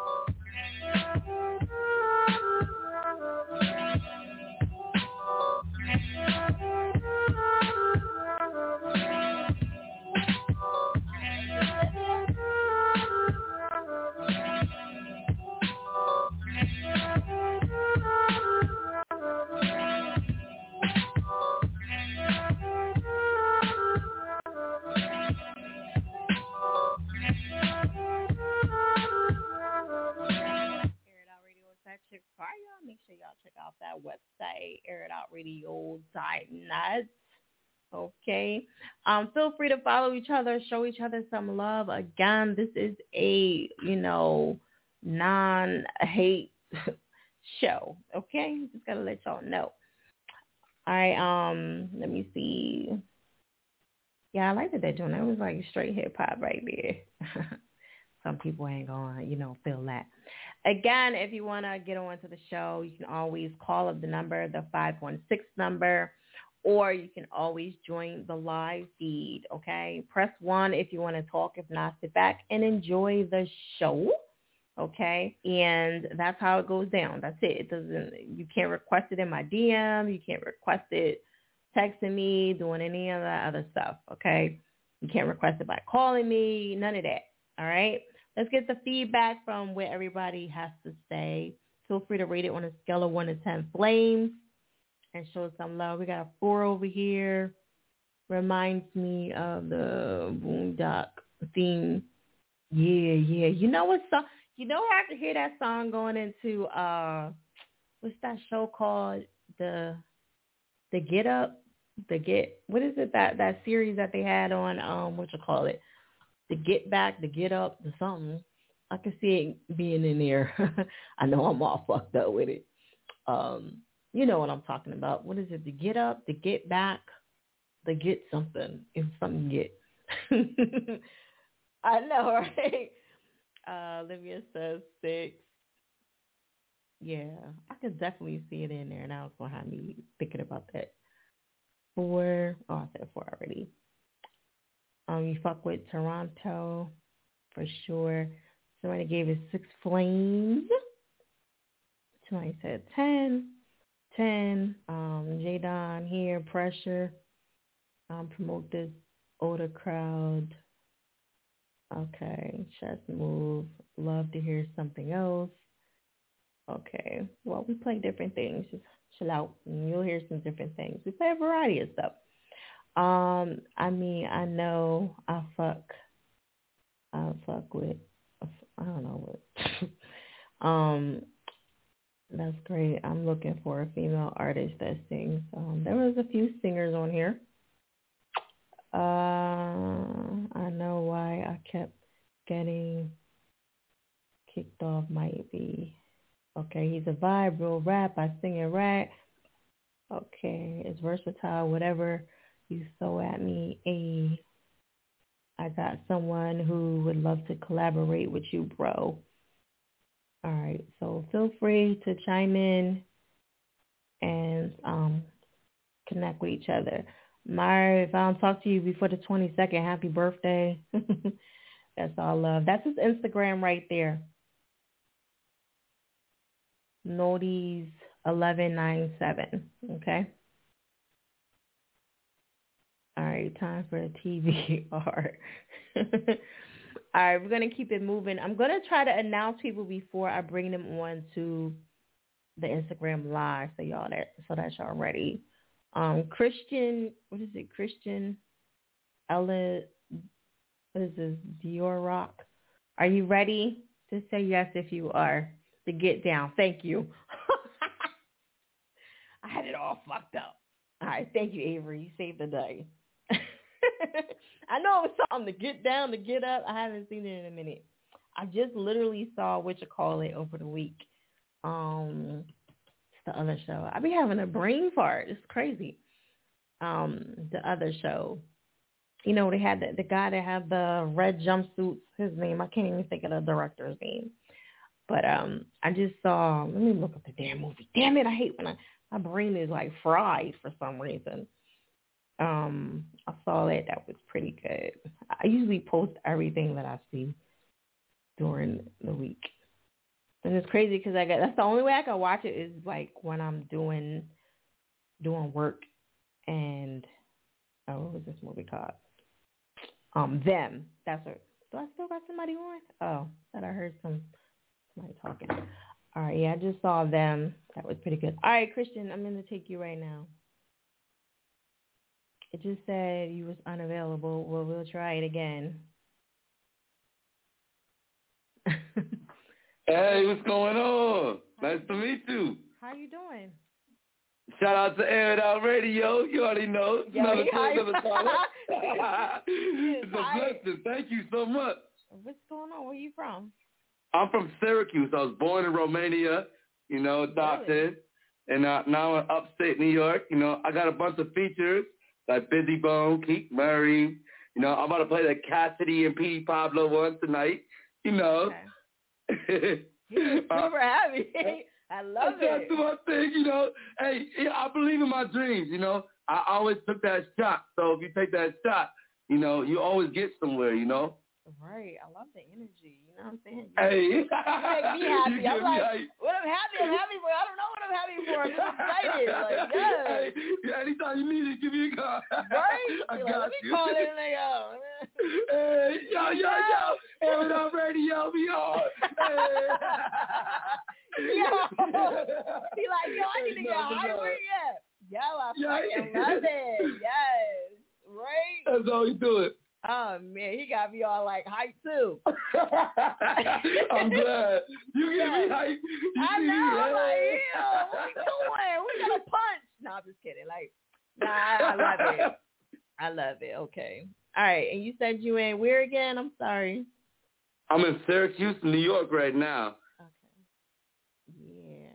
Chick fire. Make sure y'all check out that website, airitoutradio.net. Okay. Um, feel free to follow each other, show each other some love. Again, this is a, you know, non-hate show. Okay, just gotta let y'all know. I, um, let me see. Yeah, I like that joint. That was like straight hip hop right there. Some people ain't gonna, you know, feel that. Again, if you wanna get on to the show, you can always call up the number, the five one six number, or you can always join the live feed. Okay, press one if you want to talk. If not, sit back and enjoy the show okay? And that's how it goes down. That's it. It doesn't. You can't request it in my DM. You can't request it texting me, doing any of that other stuff, okay? You can't request it by calling me. None of that. All right. Let's get the feedback from what everybody has to say. Feel free to rate it on a scale of one to ten flames and show some love. We got a four over here. Reminds me of the Boondock theme. Yeah, yeah. You know what song? You know I have to hear that song going into uh what's that show called? The the Get Up? The Get what is it that that series that they had on um what you call it? The Get Back, the Get Up, the something. I can see it being in there. I know I'm all fucked up with it. Um, you know what I'm talking about. What is it? The get up, the get back, the get something. If something get. I know, right? Uh, Olivia says six. Yeah, I could definitely see it in there. Now it's gonna have me thinking about that. Four. Oh, I said four already. Um, you fuck with Toronto for sure. Somebody gave it six flames. Somebody said ten. Ten. Um, Jadon here. Pressure. Um, promote this older crowd. Okay, chest move. Love to hear something else. Okay, well, we play different things. Just chill out and you'll hear some different things. We play a variety of stuff. Um, I mean, I know I fuck, I fuck with, I don't know what. um, that's great. I'm looking for a female artist that sings. Um, there was a few singers on here. Uh, I know why I kept getting kicked off might be. Okay, he's a vibe, real rap. I sing and rap. Okay, it's versatile. Whatever you throw at me, a. I got someone who would love to collaborate with you, bro. All right, so feel free to chime in and um, connect with each other. Myra, if I don't talk to you before the 22nd, happy birthday. That's all love. That's his Instagram right there. Noties eleven nine seven. Okay. All right, time for a TBR. all right, we're gonna keep it moving. I'm gonna try to announce people before I bring them on to the Instagram live, so y'all that so that y'all ready. Um, Christian, what is it? Christian Ella, what is this? Dior Rock. Are you ready to say yes if you are? To get down. Thank you. I had it all fucked up. All right. Thank you, Avery. You saved the day. I know it was something to get down, to get up. I haven't seen it in a minute. I just literally saw what you call it over the week. Um, it's the other show. I be having a brain fart. It's crazy. Um, the other show. You know, they had the, the guy that had the red jumpsuits. His name, I can't even think of the director's name. But um, I just saw. Let me look up the damn movie. Damn it! I hate when I, my brain is like fried for some reason. Um, I saw that. That was pretty good. I usually post everything that I see during the week. And it's crazy because I got that's the only way I can watch it is like when I'm doing doing work and oh what was this movie called? Um them. That's what do I still got somebody on? Oh, that I heard some somebody talking. All right, yeah, I just saw them. That was pretty good. All right, Christian, I'm gonna take you right now. It just said you was unavailable. Well, we'll try it again. Hey, what's going on? Nice to meet you. How you doing? Shout out to Air It Out Radio. You already know. It's Yeah, another, he hype. another caller. it's a blessing. Thank you so much. What's going on? Where you from? I'm from Syracuse. I was born in Romania. you know, adopted. And uh, now in upstate New York, you know, I got a bunch of features like Bizzy Bone, Keith Murray. You know, I'm about to play the Cassidy and P. Pablo one tonight. You know. You're super uh, happy. I love I it. do my thing, you know. Hey, I believe in my dreams, you know. I always took that shot. So if you take that shot, you know, you always get somewhere, you know. Right. I love the energy. You know what I'm saying? Hey. You make me happy. You I'm like, hype. what I'm happy, I'm happy for. I don't know what I'm happy for. I'm just excited. Like, yeah. Hey, yeah, anytime you need it, give me a call. Right? I You're like, got let me you. call it and. Hey, yo, yo, yo. Air it out radio, be on. Yo. He like, yo, I need to get high. Where you at? Yo, I Yeah. fucking love it. Yes. Right? That's how you do it. Oh man, he got me all like hype too. I'm glad. You get me hype. You I know. I'm like, yeah, what we doing? We got a punch. No, I'm just kidding. Like, nah, I love it. I love it. Okay. All right. And you said you in where again? I'm sorry. I'm in Syracuse, New York right now. Okay. Yeah.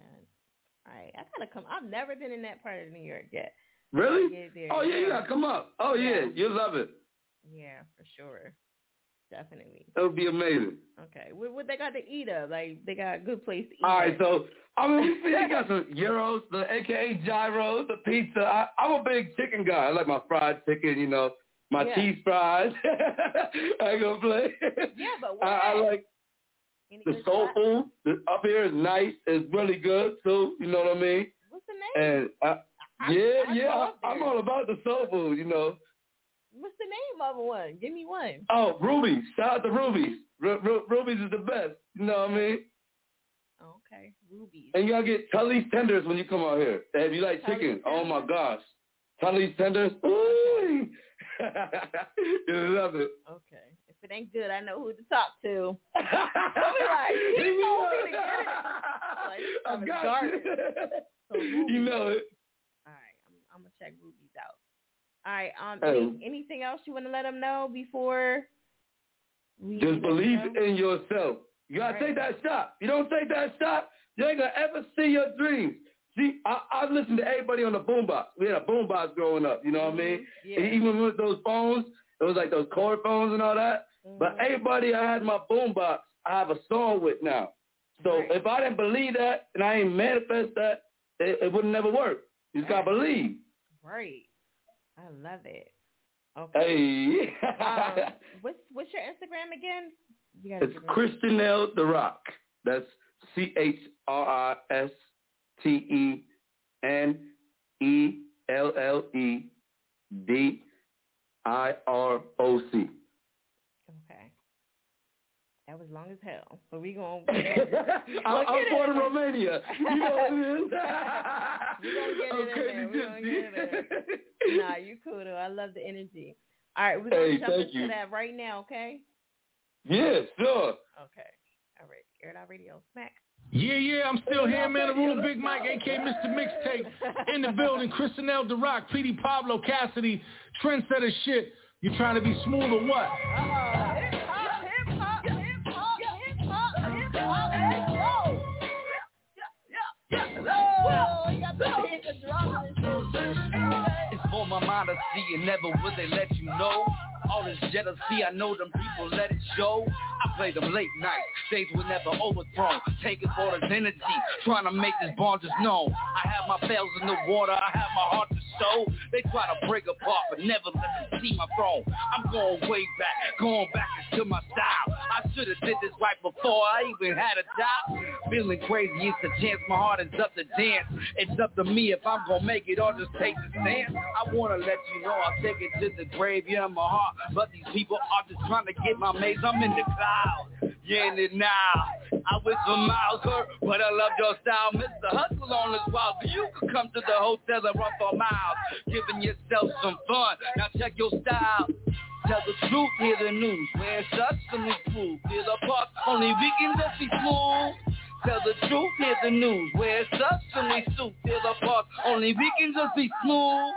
All right. I gotta come. I've never been in that part of New York yet. Really? Gotta get there. Oh yeah, you gotta come up. Oh yeah, you'll love it. Yeah, for sure. Definitely. It'll be amazing. Okay. What, what they got to eat up? Like they got a good place to eat. All right, at. so I mean, see, I got some gyros, the AKA gyros, the pizza. I, I'm a big chicken guy. I like my fried chicken, you know, my Yeah. cheese fries. I ain't gonna play. Yeah, but I, I what? like the soul food. The, up here is nice. It's really good too. You know what I mean? What's the name? And uh, I, yeah, yeah, I, I'm all about the soul food. You know. What's the name of one? Give me one. Oh, Ruby's. Shout out to Ruby's. Ru- Ru- Ruby's is the best. You know what I mean? Okay, Ruby's. And gotta get Tully's tenders when you come out here. And if you like chicken, oh my gosh. Tully's tenders. Ooh. you love it. Okay. If it ain't good, I know who to talk to. I'll be like, he told me to get it. Like, I got garbage. So you. Ruby's. you know it. All right, I'm, I'm gonna check Ruby's. All right. Um. Any, anything else you want to let them know before? Just believe in yourself. You gotta take that shot. You don't take that shot, you ain't gonna ever see your dreams. See, I, I listened to everybody on the boombox. We had a boombox growing up. You know what I mean? Yeah. And even with those phones, it was like those cord phones and all that. But everybody I had my boombox, I have a song with now. So if I didn't believe that and I ain't manifest that, it, it would never work. You just gotta believe. Right. I love it. Okay. Hey. um, what's what's your Instagram again? You It's give me- Christian L. The Rock. That's C H R I S T E N E L L E D I R O C. Okay. That was long as hell. So we gonna. I'm, I'm born in Romania. You know what it is? We gonna get it in there. We gonna get it in. Nah, you cool though. I love the energy. All right, we're gonna Hey, jump into you. that right now, okay? Yeah, sure. Okay. All right. Air it out radio. Smack. Yeah, yeah, I'm still here, man. The room, Big Mike, aka Mr. Mixtape, in the building. Kristen L. The Rock, PD Pablo, Cassidy, trendsetter shit. You trying to be smooth or what? It's for my mind to see and never will they let you know. All this jealousy, I know them people let it show. I play them late nights, days were never overthrown. Taking for this energy, trying to make this bond just known. I have my bells in the water, I have my heart to show. They try to break apart, but never let me see my throne. I'm going way back, going back into my style. I should have did this right before I even had a job. Feeling crazy, it's a chance, my heart is up to dance. It's up to me if I'm gonna make it or just take the stance. I wanna let you know I'll take it to the grave, in my heart. But these people are just trying to get my maze. I'm in the clouds, yeah, in it now. I wish for miles hurt, but I love your style. Mr. Hustle on this wild, so you could come to the hotel and run for miles. Giving yourself some fun, now check your style. Tell the truth, hear the news. Wearing such some proof. Feel the park, only we can just be smooth. Tell the truth, hear the news. Wear some suit. Feel the park, only we can just be smooth.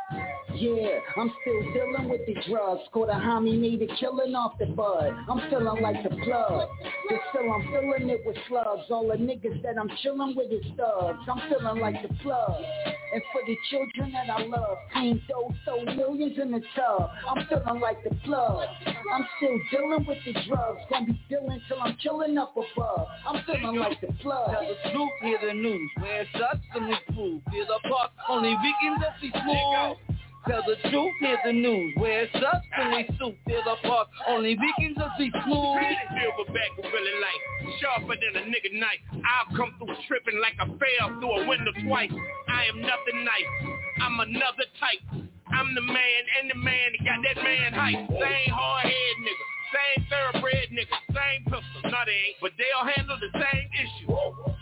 Yeah, I'm still dealing with the drugs. Caught a homie needed killing off the bud. I'm feeling like the plug. Just still I'm feeling it with slugs. All the niggas that I'm chilling with is thugs. I'm feeling like the plug. And for the children that I love, clean dough, throw millions in the tub. I'm feeling like the plug. I'm still dealing with the drugs. Gonna be dealing till I'm chilling up above. I'm feeling like the plug. Tell the truth, hear the news. It's us, some we prove. Feel the park, only we can just be smooth. Tell the truth, hear the news. It's us, when we suit. Feel the park, only we can just be smooth. Silverback gorilla light, sharper than a nigga knife. I'll come through tripping like I fell through a window twice. I am nothing nice. I'm another type. I'm the man and the man that got that man hype. Same hard head nigga. Same thoroughbred nigga, same pistol, no they ain't, but they all handle the same issue.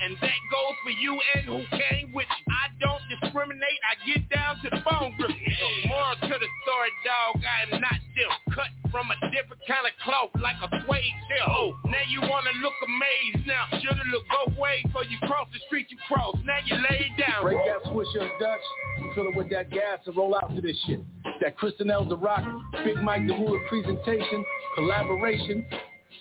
And that goes for you and who came with you. I don't discriminate, I get down to the bone grip. Moral to the story, dog, I am not them. Cut from a different kind of cloth, like a suede shell. Oh, now you wanna look amazed now. Shoulda look both ways, so you cross the street, you cross. Now you lay down. Break that swisher and Dutch, fill it with that gas and roll out to this shit. That Kristen L. The Rock, Big Mike the Ruler presentation, collaboration,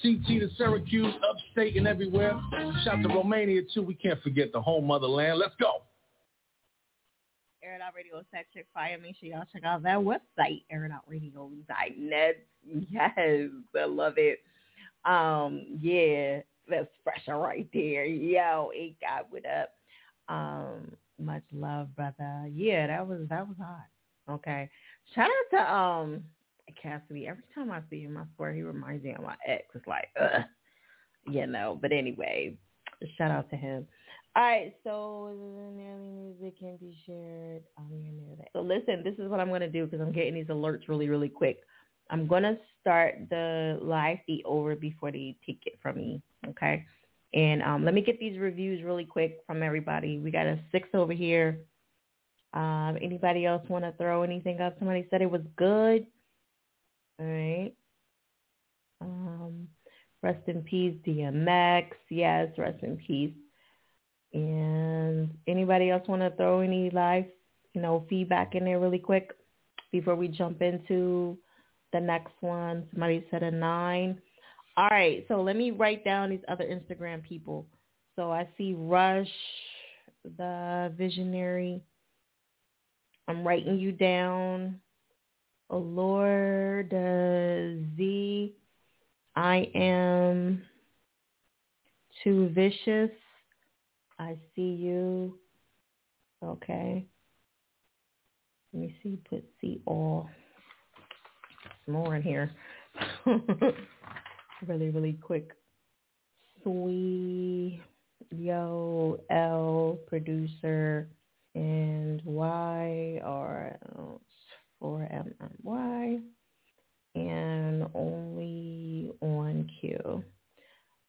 CT to Syracuse, upstate and everywhere. Shout to Romania too. We can't forget the home motherland. Let's go. Out Radio is that chick fire. Make sure y'all check out that website, airitoutradio.net. Yes, I love it. Um, yeah, that's fresh right there. Yo, it got what up. Um, much love, brother. Yeah, that was that was hot. Okay. Shout out to um Cassidy. Every time I see him, I swear he reminds me of my ex. It's like, ugh, you know. But anyway, shout out to him. All right, so music can be shared. So listen, this is what I'm going to do because I'm getting these alerts really, really quick. I'm going to start the live feed over before they take it from me, okay? And um, let me get these reviews really quick from everybody. We got a six over here. Um, anybody else want to throw anything up? Somebody said it was good. All right. Um, rest in peace, DMX. Yes, rest in peace. And anybody else want to throw any live, you know, feedback in there really quick before we jump into the next one? Somebody said a nine. All right, so let me write down these other Instagram people. So I see Rush, the visionary. I'm writing you down. Lord uh, Z. I am too vicious. I see you. Okay. Let me see. Put see all. Some more in here. really, really quick. Sweet Yo L producer and Y R for M M Y and only on Q.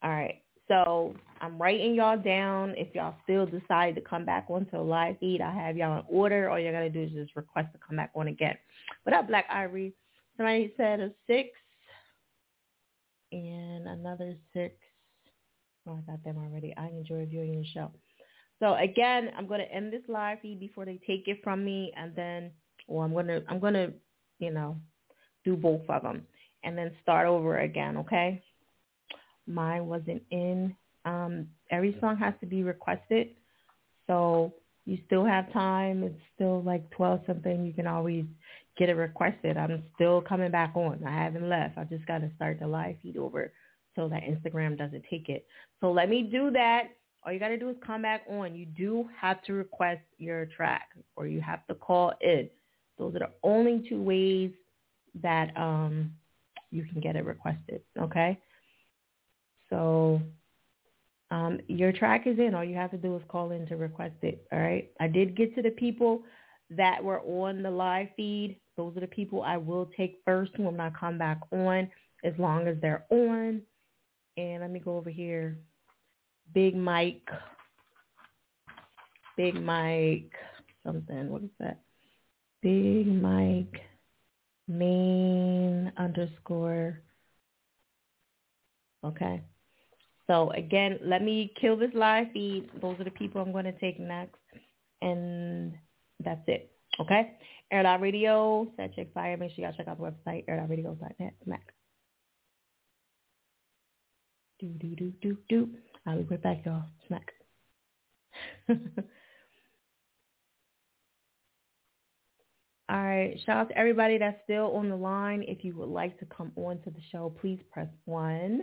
All right. So I'm writing y'all down. If y'all still decide to come back onto a live feed, I have y'all in order. All you gotta do is just request to come back on again. What up, Black Ivory? Somebody said a six and another six. Oh, I got them already. I enjoy viewing the show. So again, I'm gonna end this live feed before they take it from me, and then, well, I'm gonna, I'm gonna, you know, do both of them, and then start over again. Okay? Mine wasn't in. Um, every song has to be requested, so you still have time. It's still like twelve something. You can always get it requested. I'm still coming back on. I haven't left. I just got to start the live feed over so that Instagram doesn't take it. So let me do that. All you got to do is come back on. You do have to request your track or you have to call in. Those are the only two ways that um, you can get it requested. Okay. So um, your track is in. All you have to do is call in to request it. All right. I did get to the people that were on the live feed. Those are the people I will take first when I come back on, as long as they're on. And let me go over here. Big Mike. Big Mike something. What is that? Big Mike main underscore. Okay. So again, let me kill this live feed. Those are the people I'm going to take next. And that's it. Okay? Air Out Radio, set check fire. Make sure y'all check out the website, airoutradio.net. Mac. Do, do, do, do, do. I'll be right back, y'all. Smack. All right. Shout out to everybody that's still on the line. If you would like to come on to the show, please press one.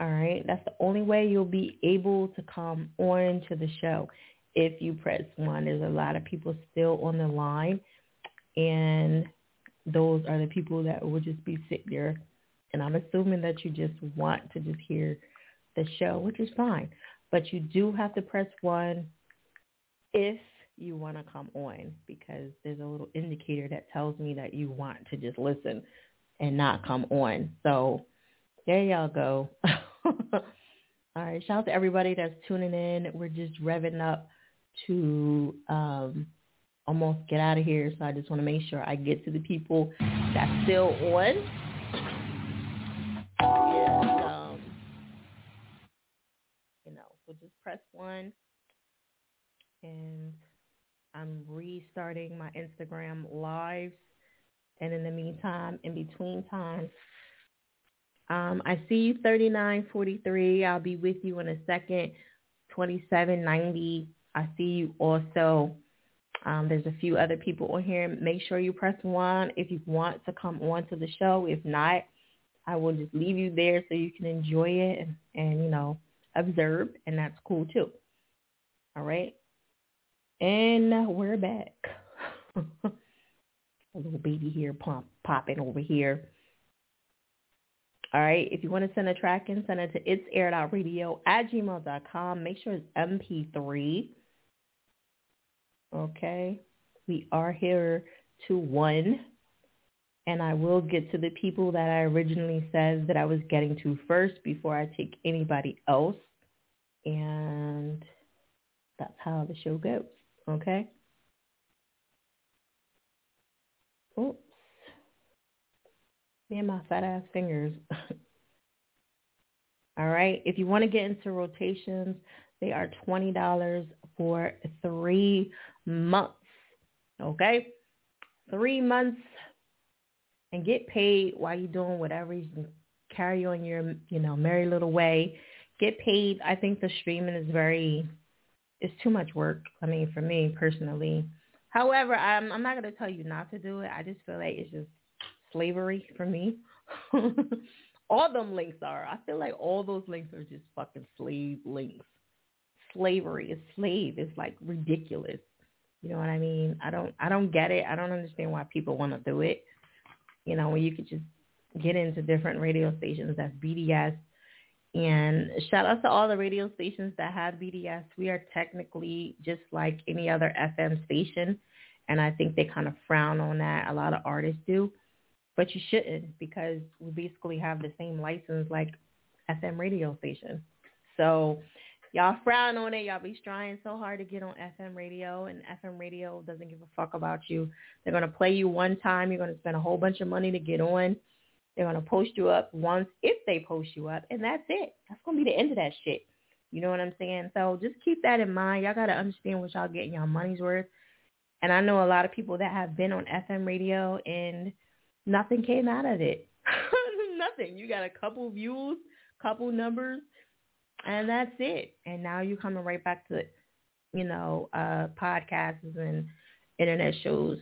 All right. That's the only way you'll be able to come on to the show. If you press one, there's a lot of people still on the line. And those are the people that will just be sitting there. And I'm assuming that you just want to just hear the show, which is fine. But you do have to press one if you want to come on because there's a little indicator that tells me that you want to just listen and not come on. So there y'all go. All right. Shout out to everybody that's tuning in. We're just revving up to um, almost get out of here. So I just want to make sure I get to the people that's still on. And, um, you know, so just press one and I'm restarting my Instagram lives. And in the meantime, in between times, um, I see you 3943. I'll be with you in a second. 2790. I see you also. Um, there's a few other people on here. Make sure you press one if you want to come on to the show. If not, I will just leave you there so you can enjoy it and, and you know, observe, and that's cool too. All right. And we're back. a little baby here pump, popping over here. All right. If you want to send a track in, send it to it's aired out radio at gmail.com. Make sure it's MP3. Okay. We are here to one. And I will get to the people that I originally said that I was getting to first before I take anybody else. And that's how the show goes. Okay. Oops. Me and my fat ass fingers. All right. If you want to get into rotations, they are $20 for three months. Okay. Three months and get paid while you're doing whatever you can carry on your, you know, merry little way. Get paid. I think the streaming is very it's too much work. I mean, for me personally. However, I'm I'm not gonna tell you not to do it. I just feel like it's just slavery for me. all them links are. I feel like all those links are just fucking slave links. Slavery is slave. It's like ridiculous. You know what I mean? I don't I don't get it. I don't understand why people want to do it. You know, when you could just get into different radio stations that's BDS and shout out to all the radio stations that have BDS. We are technically just like any other FM station. And I think they kind of frown on that. A lot of artists do. But you shouldn't because we basically have the same license like FM radio station. So y'all frown on it. Y'all be trying so hard to get on FM radio and FM radio doesn't give a fuck about you. They're going to play you one time. You're going to spend a whole bunch of money to get on they're going to post you up once if they post you up, and that's it. That's going to be the end of that shit. You know what I'm saying? So just keep that in mind. Y'all got to understand what y'all getting y'all money's worth. And I know a lot of people that have been on FM radio and nothing came out of it. nothing. You got a couple views, couple numbers, and that's it. And now you're coming right back to, you know, uh, podcasts and internet shows,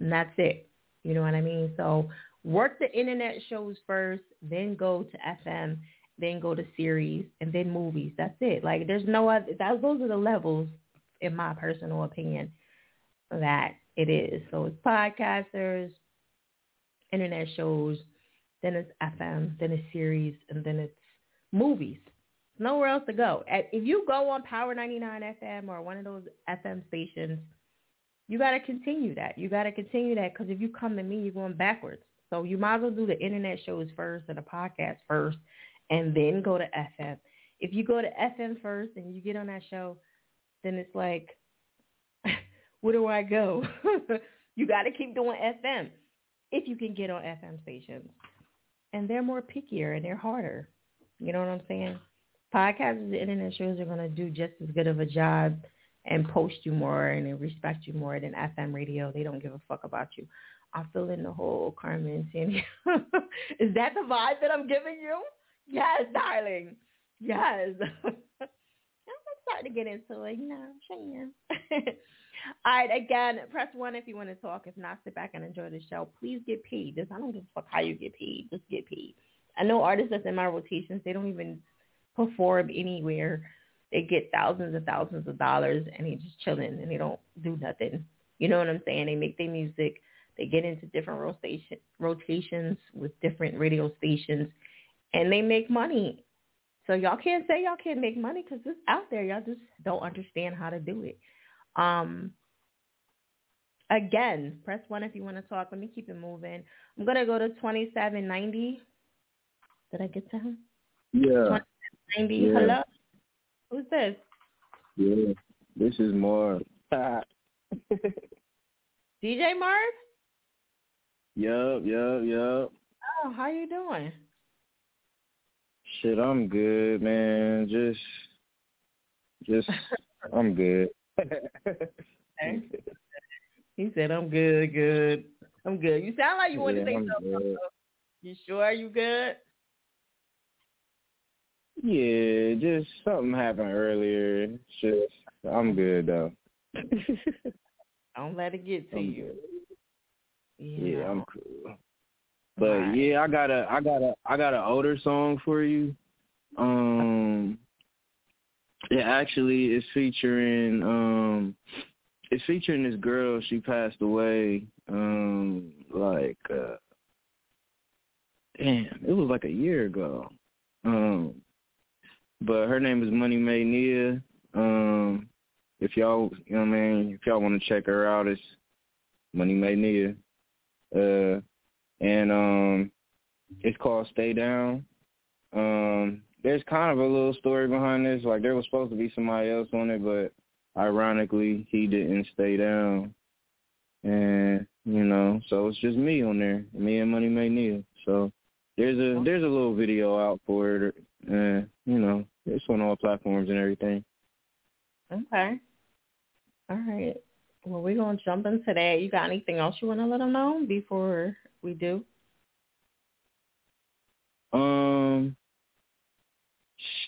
and that's it. You know what I mean? So work the internet shows first, then go to FM, then go to Sirius, and then movies. That's it. Like there's no other. That, those are the levels, in my personal opinion, that it is. So it's podcasters, internet shows, then it's FM, then it's Sirius, and then it's movies. Nowhere else to go. If you go on Power 99 FM or one of those FM stations, you got to continue that. You got to continue that because if you come to me, you're going backwards. So you might as well do the internet shows first and the podcast first and then go to FM. If you go to FM first and you get on that show, then it's like, where do I go? you got to keep doing FM if you can get on FM stations. And they're more pickier and they're harder. You know what I'm saying? Podcasts and internet shows are going to do just as good of a job and post you more and respect you more than FM radio. They don't give a fuck about you. I feel in the whole Carmen Sandiego. Is that the vibe that I'm giving you? Yes, darling. Yes. I'm starting to get into it. You know, I'm All right, again, press one if you want to talk. If not, sit back and enjoy the show. Please get paid. Just I don't give a fuck how you get paid. Just get paid. I know artists that's in my rotations, they don't even perform anywhere. They get thousands and thousands of dollars and they just chilling and they don't do nothing. You know what I'm saying? They make their music. They get into different rotation, rotations with different radio stations and they make money. So y'all can't say y'all can't make money because it's out there. Y'all just don't understand how to do it. Um, again, press one if you want to talk. Let me keep it moving. I'm gonna go to 2790. Did I get to him? Yeah. 90. Yeah. Hello. Who's this? Yeah, this is Marv. DJ Marv? Yup, yup, yup. Oh, how you doing? Shit, I'm good, man. Just, just, I'm good. He said, I'm good, good. I'm good. You sound like you want Yeah, to say I'm something. good. You sure you good? Yeah, just something happened earlier. It's Just, I'm good though. Don't let it get to I'm you. Yeah, I'm cool. But yeah, I got a, I got a, I got an older song for you. Um, it actually is featuring, um, it's featuring this girl. She passed away, um, like, uh, damn, it was like a year ago. Um, but her name is Money May Nia. Um, if y'all, you know what I mean, if y'all want to check her out, it's Money May Nia. Uh, and um, it's called Stay Down. Um, there's kind of a little story behind this. Like there was supposed to be somebody else on it, but ironically, he didn't stay down. And you know, so it's just me on there, me and Money May. So there's a there's a little video out for it. And you know, it's on all platforms and everything. Okay. All right. Well, we're going to jump into that. You got anything else you want to let them know before we do? Um,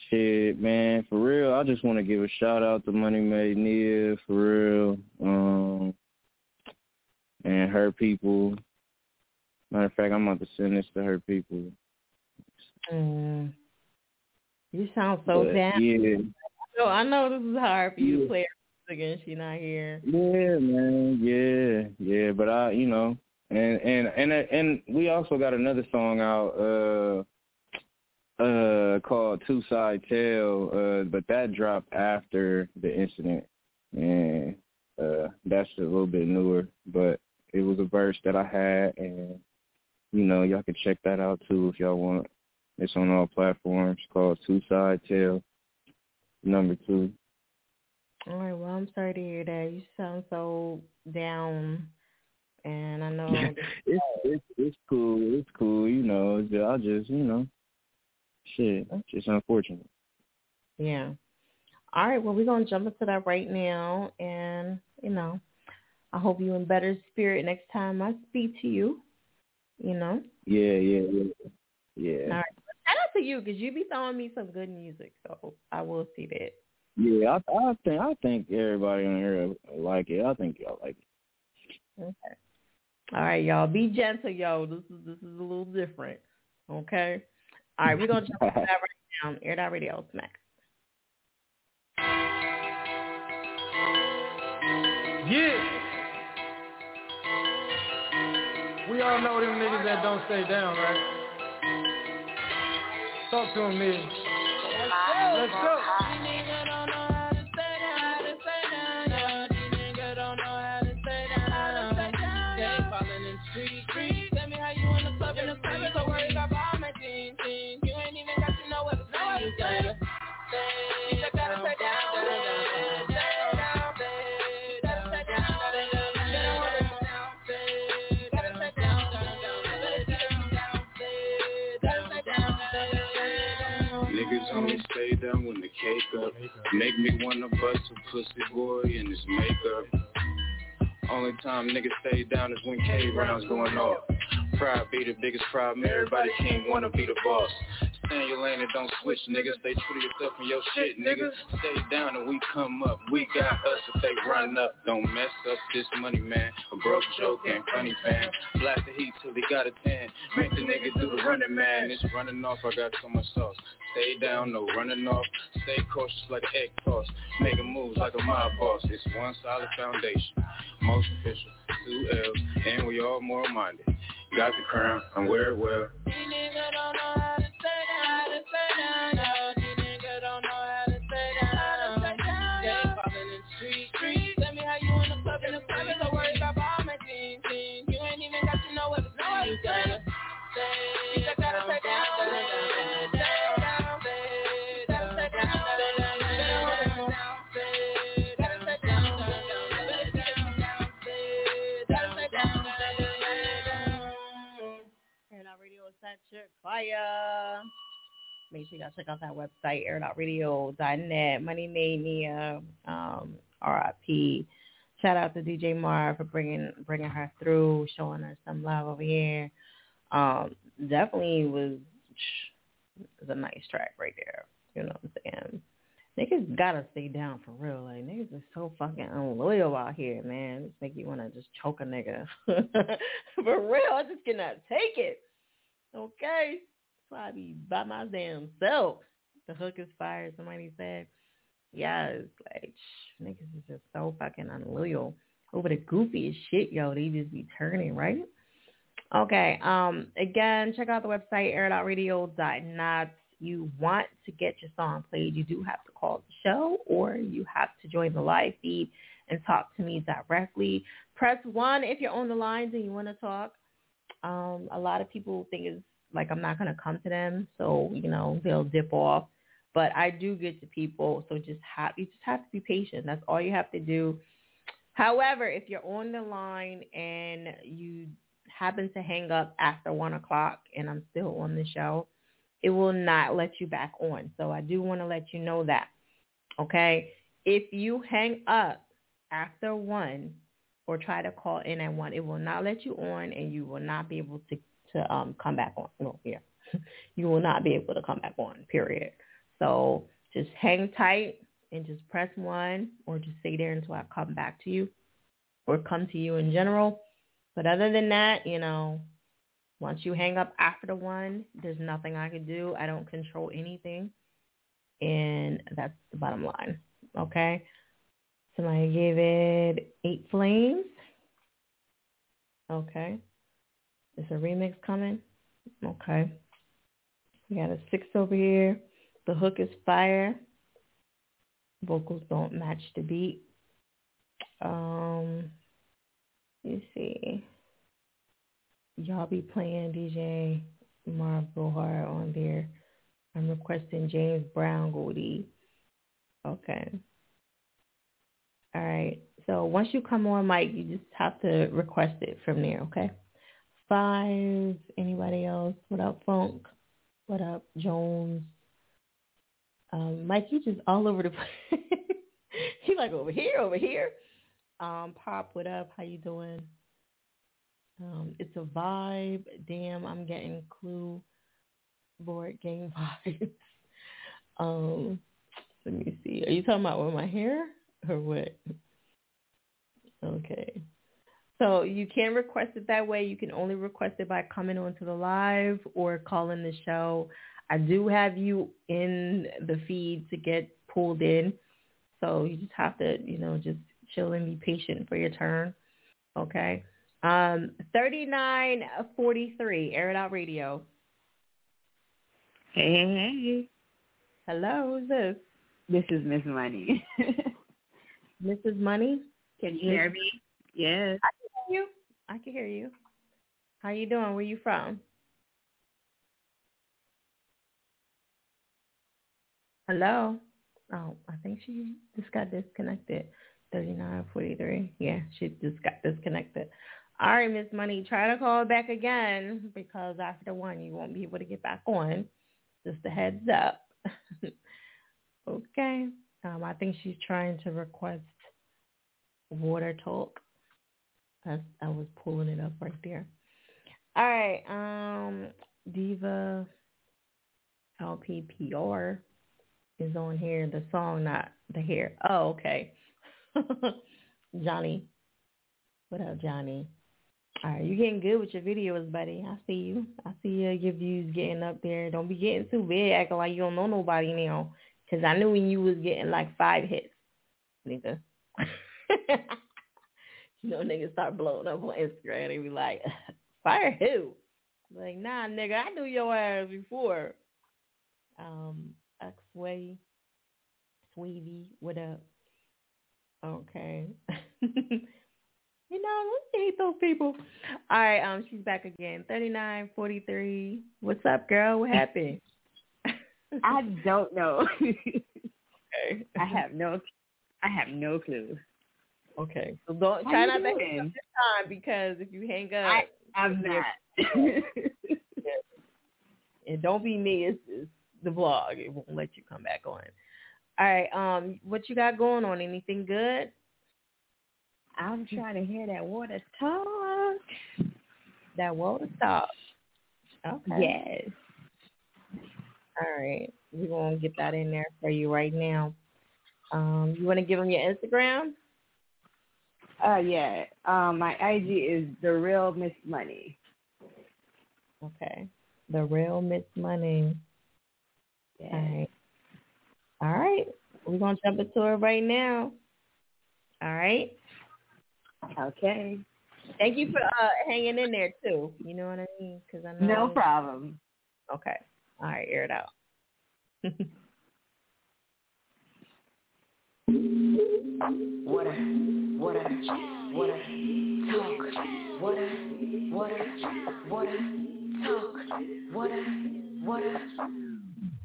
shit, man, for real. I just want to give a shout out to Money Made Nia, for real. Um, and her people. Matter of fact, I'm about to send this to her people. Mm. You sound so But, down. yeah. So I know this is hard for you Yeah. to play and she not here. Yeah, man. Yeah, yeah. But I, you know, and and and and we also got another song out, uh, uh, called Two Side Tale. Uh, but that dropped after the incident, and uh, that's a little bit newer. But it was a verse that I had, and you know, y'all can check that out too if y'all want. It's on all platforms called Two Side Tale, number two. All right. Well, I'm sorry to hear that. You sound so down, and I know. it's it's it's cool. It's cool. You know, I just you know, shit. It's unfortunate. yeah. All right. Well, we're gonna jump into that right now, and you know, I hope you in better spirit next time I speak to you. You know. Yeah, yeah, yeah, yeah. All right. Shout out to you because you be throwing me some good music, so I will see that. Yeah, I I think I think everybody on here like it. I think y'all like it. Okay. All right, y'all. Be gentle, yo. This is this is a little different. Okay. All right, we're gonna jump into that right now. Air Dot Radio Smack. Yeah. We all know them niggas that don't stay down, right? Talk to them, niggas. Let's go. Stay down when the cake up. Make me wanna bust a pussy boy in his makeup. Only time niggas stay down is when K rounds going off. Pride be the biggest problem. Everybody can't wanna be the boss. Stay in your lane and don't switch, nigga. Stay true to yourself and your shit, nigga. Stay down and we come up. We got us if they run up. Don't mess up this money, man. A broke joke ain't funny, fam. Blast the heat till he got a 10. Make the nigga do the running, man. It's running off, I got so much sauce. Stay down, no running off. Stay cautious like an egg toss. Making moves like a mob boss. It's one solid foundation. Most official, two L's, and we all more minded. Got the crown, and wear it well. Fire. Make sure y'all check out that website, air.radio.net. Money Made Nia, um, RIP. Shout out to DJ Marv for bringing bringing her through, showing her some love over here. Um, definitely was, was a nice track right there. You know what I'm saying? Niggas gotta stay down for real. Like niggas are so fucking unloyal out here, man. Just make you wanna just choke a nigga. for real, I just cannot take it. Okay? So I be by my damn self. The hook is fired, somebody said. Yeah, it's like shh, niggas is just so fucking unloyal. Over the goofiest shit, yo, they just be turning, right? Okay. Um again, check out the website air.radio.net. You want to get your song played, you do have to call the show or you have to join the live feed and talk to me directly. Press one if you're on the lines and you want to talk. Um, a lot of people think it's like I'm not going to come to them, so you know they'll dip off. But I do get to people, so just have you just have to be patient. That's all you have to do. However, if you're on the line and you happen to hang up after one o'clock and I'm still on the show, it will not let you back on. So I do want to let you know that. Okay. If you hang up after one, or try to call in at one. It will not let you on, and you will not be able to to um come back on. No, yeah, you will not be able to come back on. Period. So just hang tight and just press one, or just stay there until I come back to you, or come to you in general. But other than that, you know, once you hang up after the one, there's nothing I can do. I don't control anything. And that's the bottom line. Okay. Somebody gave it eight flames. Okay. Is a remix coming? Okay. We got a six over here. The hook is fire. Vocals don't match the beat. Um, you see. Y'all be playing DJ Marv Bohar on there. I'm requesting James Brown Goldie. Okay. All right. So once you come on mic, you just have to request it from there, okay? Five. Anybody else? What up, Funk? What up, Jones? Um, Mike, you just all over the place. he like over here, over here. Um, Pop, what up? How you doing? Um, it's a vibe. Damn, I'm getting clue board game vibes. um, let me see. Are you talking about with my hair? or what? Okay. So you can request it that way. You can only request it by coming onto the live or calling the show. I do have you in the feed to get pulled in. So you just have to, you know, just chill and be patient for your turn. Okay. Um, 3943, Air It Out Radio. Hey, hey, hey. Hello, who's this? This is Miss Money. Mrs. Money? Can you hear me? Yes. I can hear you. I can hear you. How you doing? Where you from? Hello? Oh, I think she just got disconnected. Thirty-nine forty-three. Yeah, she just got disconnected. All right, Miss Money, try to call back again because after one you won't be able to get back on. Just a heads up. Okay. Um, I think she's trying to request water talk. I, I was pulling it up right there. All right. Um, Diva LPPR is on here. The song, not the hair. Oh, okay. Johnny. What up, Johnny? All right, you're getting good with your videos, buddy. I see you. I see you, your views getting up there. Don't be getting too big, acting like you don't know nobody now. Because I knew when you was getting like five hits, nigga. you know, niggas start blowing up on Instagram. They be like, fire who? Like, nah, nigga, I knew your ass before. Um, X-Way, Sweetie, what up? Okay. You know, I hate those people. All right, um, she's back again. Thirty nine forty three. What's up, girl? What happened? I don't know. okay. I have no I have no clue. Okay. So don't How try not to hang up this time because if you hang up I I'm not. and don't be me, it's, it's the vlog. It won't let you come back on. All right, um, what you got going on? Anything good? I'm trying to hear that water talk. That water talk. Okay. Yes. All right. We're going to get that in there for you right now. Um, you want to give them your Instagram? Uh yeah. Um my IG is the real Miss Money. Okay. The real Miss Money. Yeah. All right. All right. We're going to jump into it right now. All right. Okay. Thank you for uh, hanging in there too. You know what I mean? Because I know. No problem. Okay. All right. Air it out. Water, water, water, talk. Water, water, water, talk. Water, water.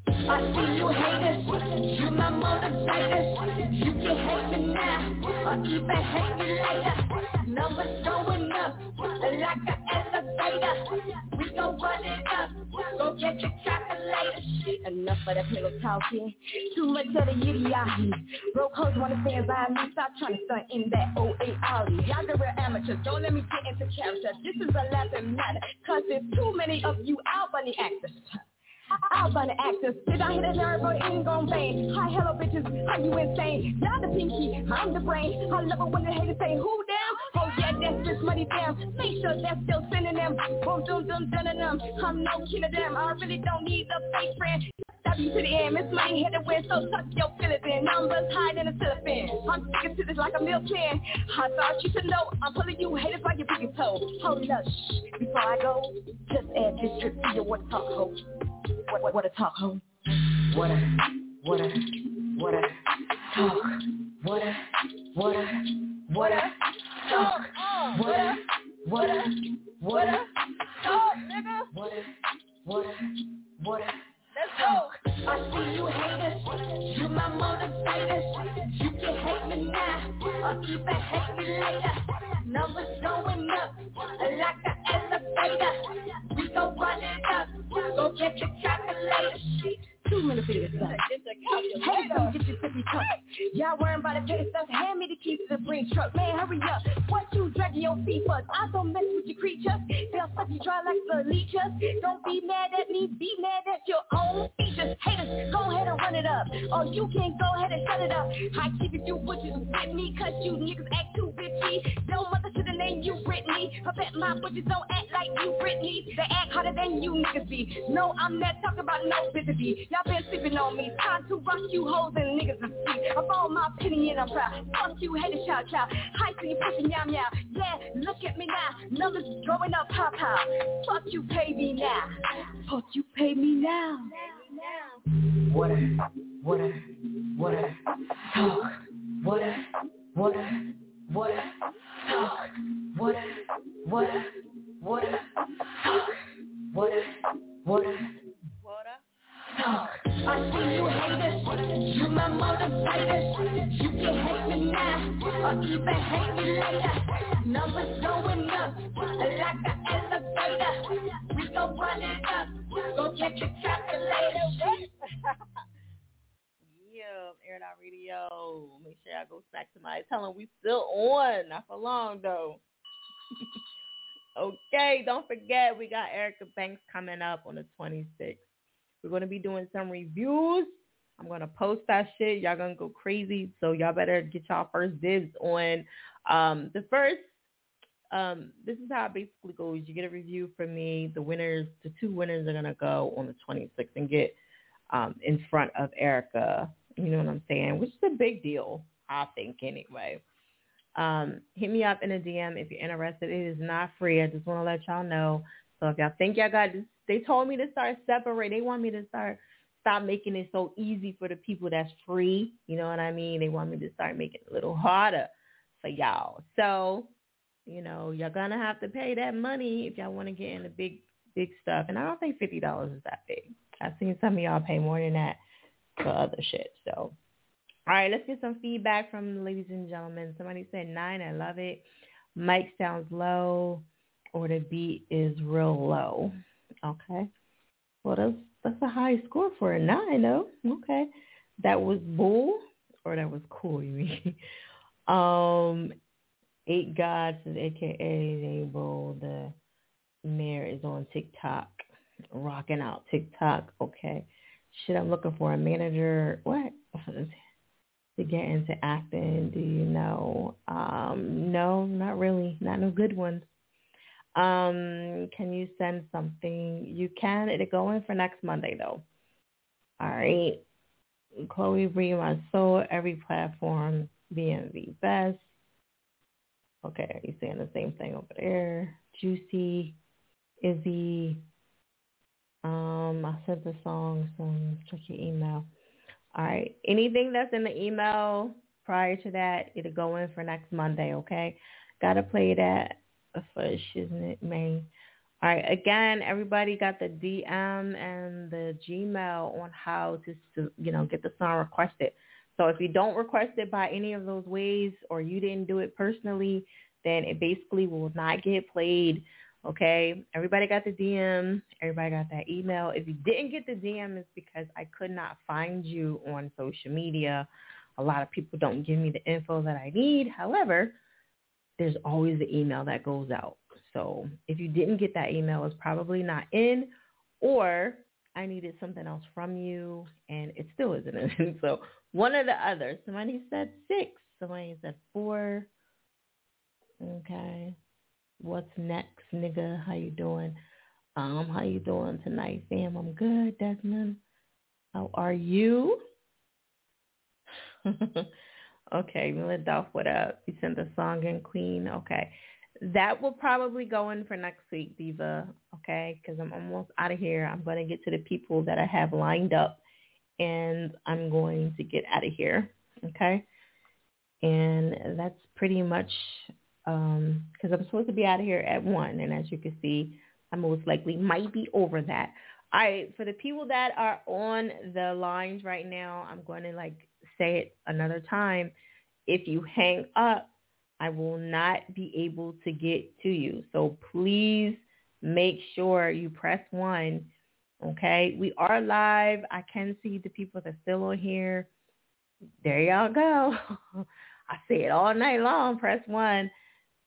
I see you haters, you my motivators. You can hate me now, or even hate me later. Numbers going up, like an elevator. We gon' run it up, go get your calculator. Enough of that pillow talking. Too much of the yitty yahoo. Broke hoes wanna stand by me. Stop trying to stunt in that OA Ollie. Y'all the real amateurs. Don't let me get into character. This is a laughing matter. Cause there's too many of you out bunny actors. Out bunny actors. Did I hit a nerve or ain't gon' bang? Hi, hello bitches. Are you insane? Y'all the pinky. I'm the brain. I love it when the haters say who down? Yeah, that's just money down. Make sure that's still sending them. Boom, doom, dun, dun, dum. I'm no king of them. I really don't need a fake friend. W to the end, Miss Money had to win, so tuck your feelings in. Numbers higher than a cellophane. I'm sticking to this like a meal plan. I thought you should know, I'm pulling you haters by your biggest toe. Hold up, shh, before I go, just add this drip to your water talk hoe. What, what, what a talk hoe. Water, what a talk. Water, What water, talk. Water, water, water, talk. Water, water, water. Let's go. I see you haters, you my motivators. You can hate me now, or even hate me later. Numbers going up, like an elevator. We gon' run it up, go get your calculator. Two minute video stuff. Hey, don't get your sippy cup. Y'all worrying about the petty stuff. Hand me the keys to the bring truck. Man, hurry up. What you dragging your feet for? I don't mess with your creatures. They'll suck you dry like the leeches. Don't be mad at me. Be mad at your own features. Haters, go ahead and run it up. Or you can go ahead and shut it up. I keep it you butchers with me. Cause you niggas act too bitchy. Don't mother to the name you Britney. I bet my butchers don't act like you Britney. They act harder than you niggas be. No, I'm not talking about no busy. Y'all been sleeping on me. Time to rock you hoes and niggas to sleep. I ball my and I'm proud. Fuck you, haters, shout, shout. Hi, so you pushing yam yam. Yeah, look at me now. Numbers going up, pow pow. Fuck you, pay me now. Fuck you, pay me now. Water, water, water, talk. Water, water, water, talk. Water, water, water, talk. Water, water, I see you haters, you my motivators. You can hate me now, or even hate me later. Numbers going up, like an elevator. We gon' run it up, go get your calculator. It Out Radio. Make sure I go back to my them we still on. Not for long though. okay, don't forget we got Erica Banks coming up on the 26th. We're gonna be doing some reviews. I'm gonna post that shit. Y'all gonna go crazy. So y'all better get y'all first dibs on um, the first um, this is how it basically goes. You get a review from me. The winners, the two winners are gonna go on the 26th and get um, in front of Erica. You know what I'm saying? Which is a big deal, I think, anyway. Um, hit me up in a DM if you're interested. It is not free. I just want to let y'all know. So if y'all think y'all got this, they told me to start separate. They want me to start stop making it so easy for the people that's free. You know what I mean? They want me to start making it a little harder for y'all. So you know, you're gonna have to pay that money if y'all want to get into big, big stuff. And I don't think fifty dollars is that big. I've seen some of y'all pay more than that for other shit. So, all right, let's get some feedback from ladies and gentlemen. Somebody said nine. I love it. Mike sounds low, or the beat is real low. Okay. Well, that's that's a high score for a nine, though. Okay. That was bull, or that was cool. You mean? um, Eight Gods, aka Abel, the mayor is on TikTok, rocking out TikTok. Okay, shit, I'm looking for a manager. What to get into acting? Do you know? Um, no, not really. Not no good ones. Um, can you send something? You can. It'll go in for next Monday though. All right. Chloe Bree, my soul, every platform, BMV best. Okay, are you saying the same thing over there? Juicy, Izzy. Um, I sent the song, so check your email. All right. Anything that's in the email prior to that, it'll go in for next Monday, okay? Gotta play that first, isn't it, May? All right. Again, everybody got the DM and the Gmail on how to, you know, get the song requested. So if you don't request it by any of those ways or you didn't do it personally, then it basically will not get played. Okay. Everybody got the DM. Everybody got that email. If you didn't get the DM, it's because I could not find you on social media. A lot of people don't give me the info that I need. However, there's always the email that goes out. So if you didn't get that email, it's probably not in or I needed something else from you and it still isn't in. so one or the other. Somebody said six. Somebody said four. Okay. What's next, nigga? How you doing? Um, how you doing tonight, fam? I'm good, Desmond. How are you? okay, Dolph, what up? You sent the song in, Queen. Okay. That will probably go in for next week, Diva. Okay, because I'm almost out of here. I'm going to get to the people that I have lined up, and I'm going to get out of here. Okay, and that's pretty much because um, I'm supposed to be out of here at one, and as you can see, I most likely might be over that. All right, for the people that are on the lines right now, I'm going to like say it another time. If you hang up, I will not be able to get to you. So please make sure you press one. Okay, we are live. I can see the people that are still on here. There y'all go. I say it all night long. Press one.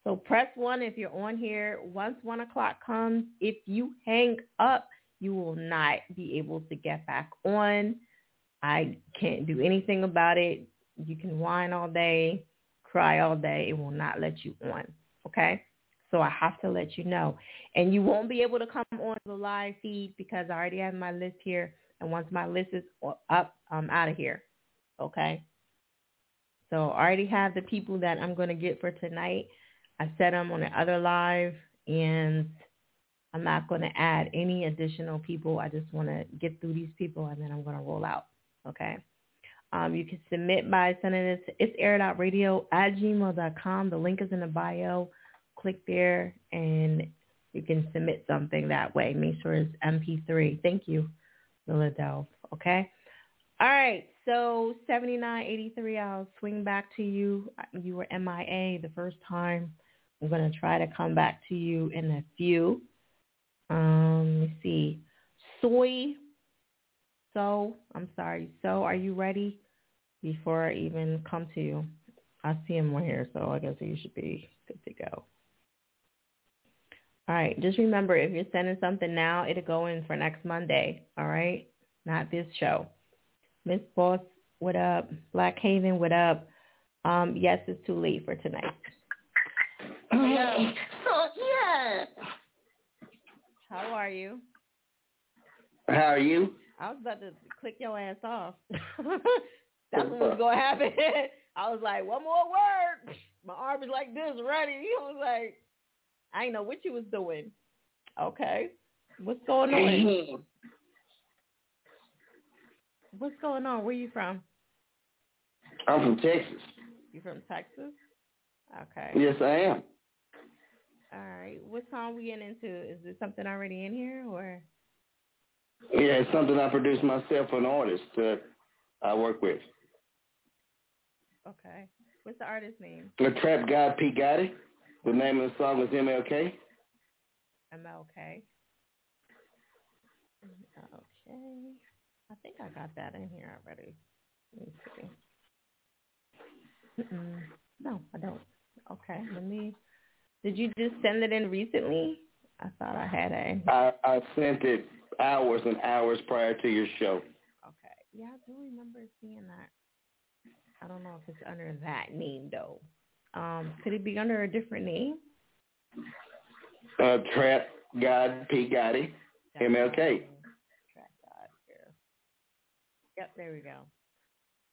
So press one if you're on here. Once one o'clock comes, if you hang up, you will not be able to get back on. I can't do anything about it. You can whine all day cry all day. It will not let you on. Okay? So I have to let you know. And you won't be able to come on the live feed because I already have my list here. And once my list is up, I'm out of here. Okay? So I already have the people that I'm going to get for tonight. I set them on the other live and I'm not going to add any additional people. I just want to get through these people and then I'm going to roll out. Okay? Um, you can submit by sending it to it's air.radio at gmail.com. The link is in the bio. Click there and you can submit something that way. Make sure it's MP3. Thank you, Philadelphia. Okay. All right. So 7983, I'll swing back to you. You were MIA the first time. I'm going to try to come back to you in a few. Um, let me see. Soy. So, I'm sorry. So, are you ready? before I even come to you. I see him right here, so I guess you should be good to go. All right. Just remember, if you're sending something now, it'll go in for next Monday. All right. Not this show. Miss Boss, what up? Black Haven, what up? Um, yes, it's too late for tonight. Yeah. So yeah. How are you? How are you? I was about to click your ass off. That's what was gonna happen. I was like, one more word. My arm is like this, ready. I was like, I know what you was doing. Okay. What's going on? What's going on? Where you from? I'm from Texas. You from Texas? Okay. Yes, I am. All right. What song we getting into? Is there something already in here or? Yeah, it's something I produce myself for an artist that I work with. Okay. What's the artist's name? The Trap God P. Gotti. The name of the song is MLK. MLK. Okay. I think I got that in here already. Let me see. Mm-mm. No, I don't. Okay, let me. Did you just send it in recently? I thought I had it. I, I sent it hours and hours prior to your show. Okay. Yeah, I do remember seeing that. I don't know if it's under that name though. Um, could it be under a different name? Uh, Trap God P. Gotti, MLK. Trap God. Yeah. Yep, there we go.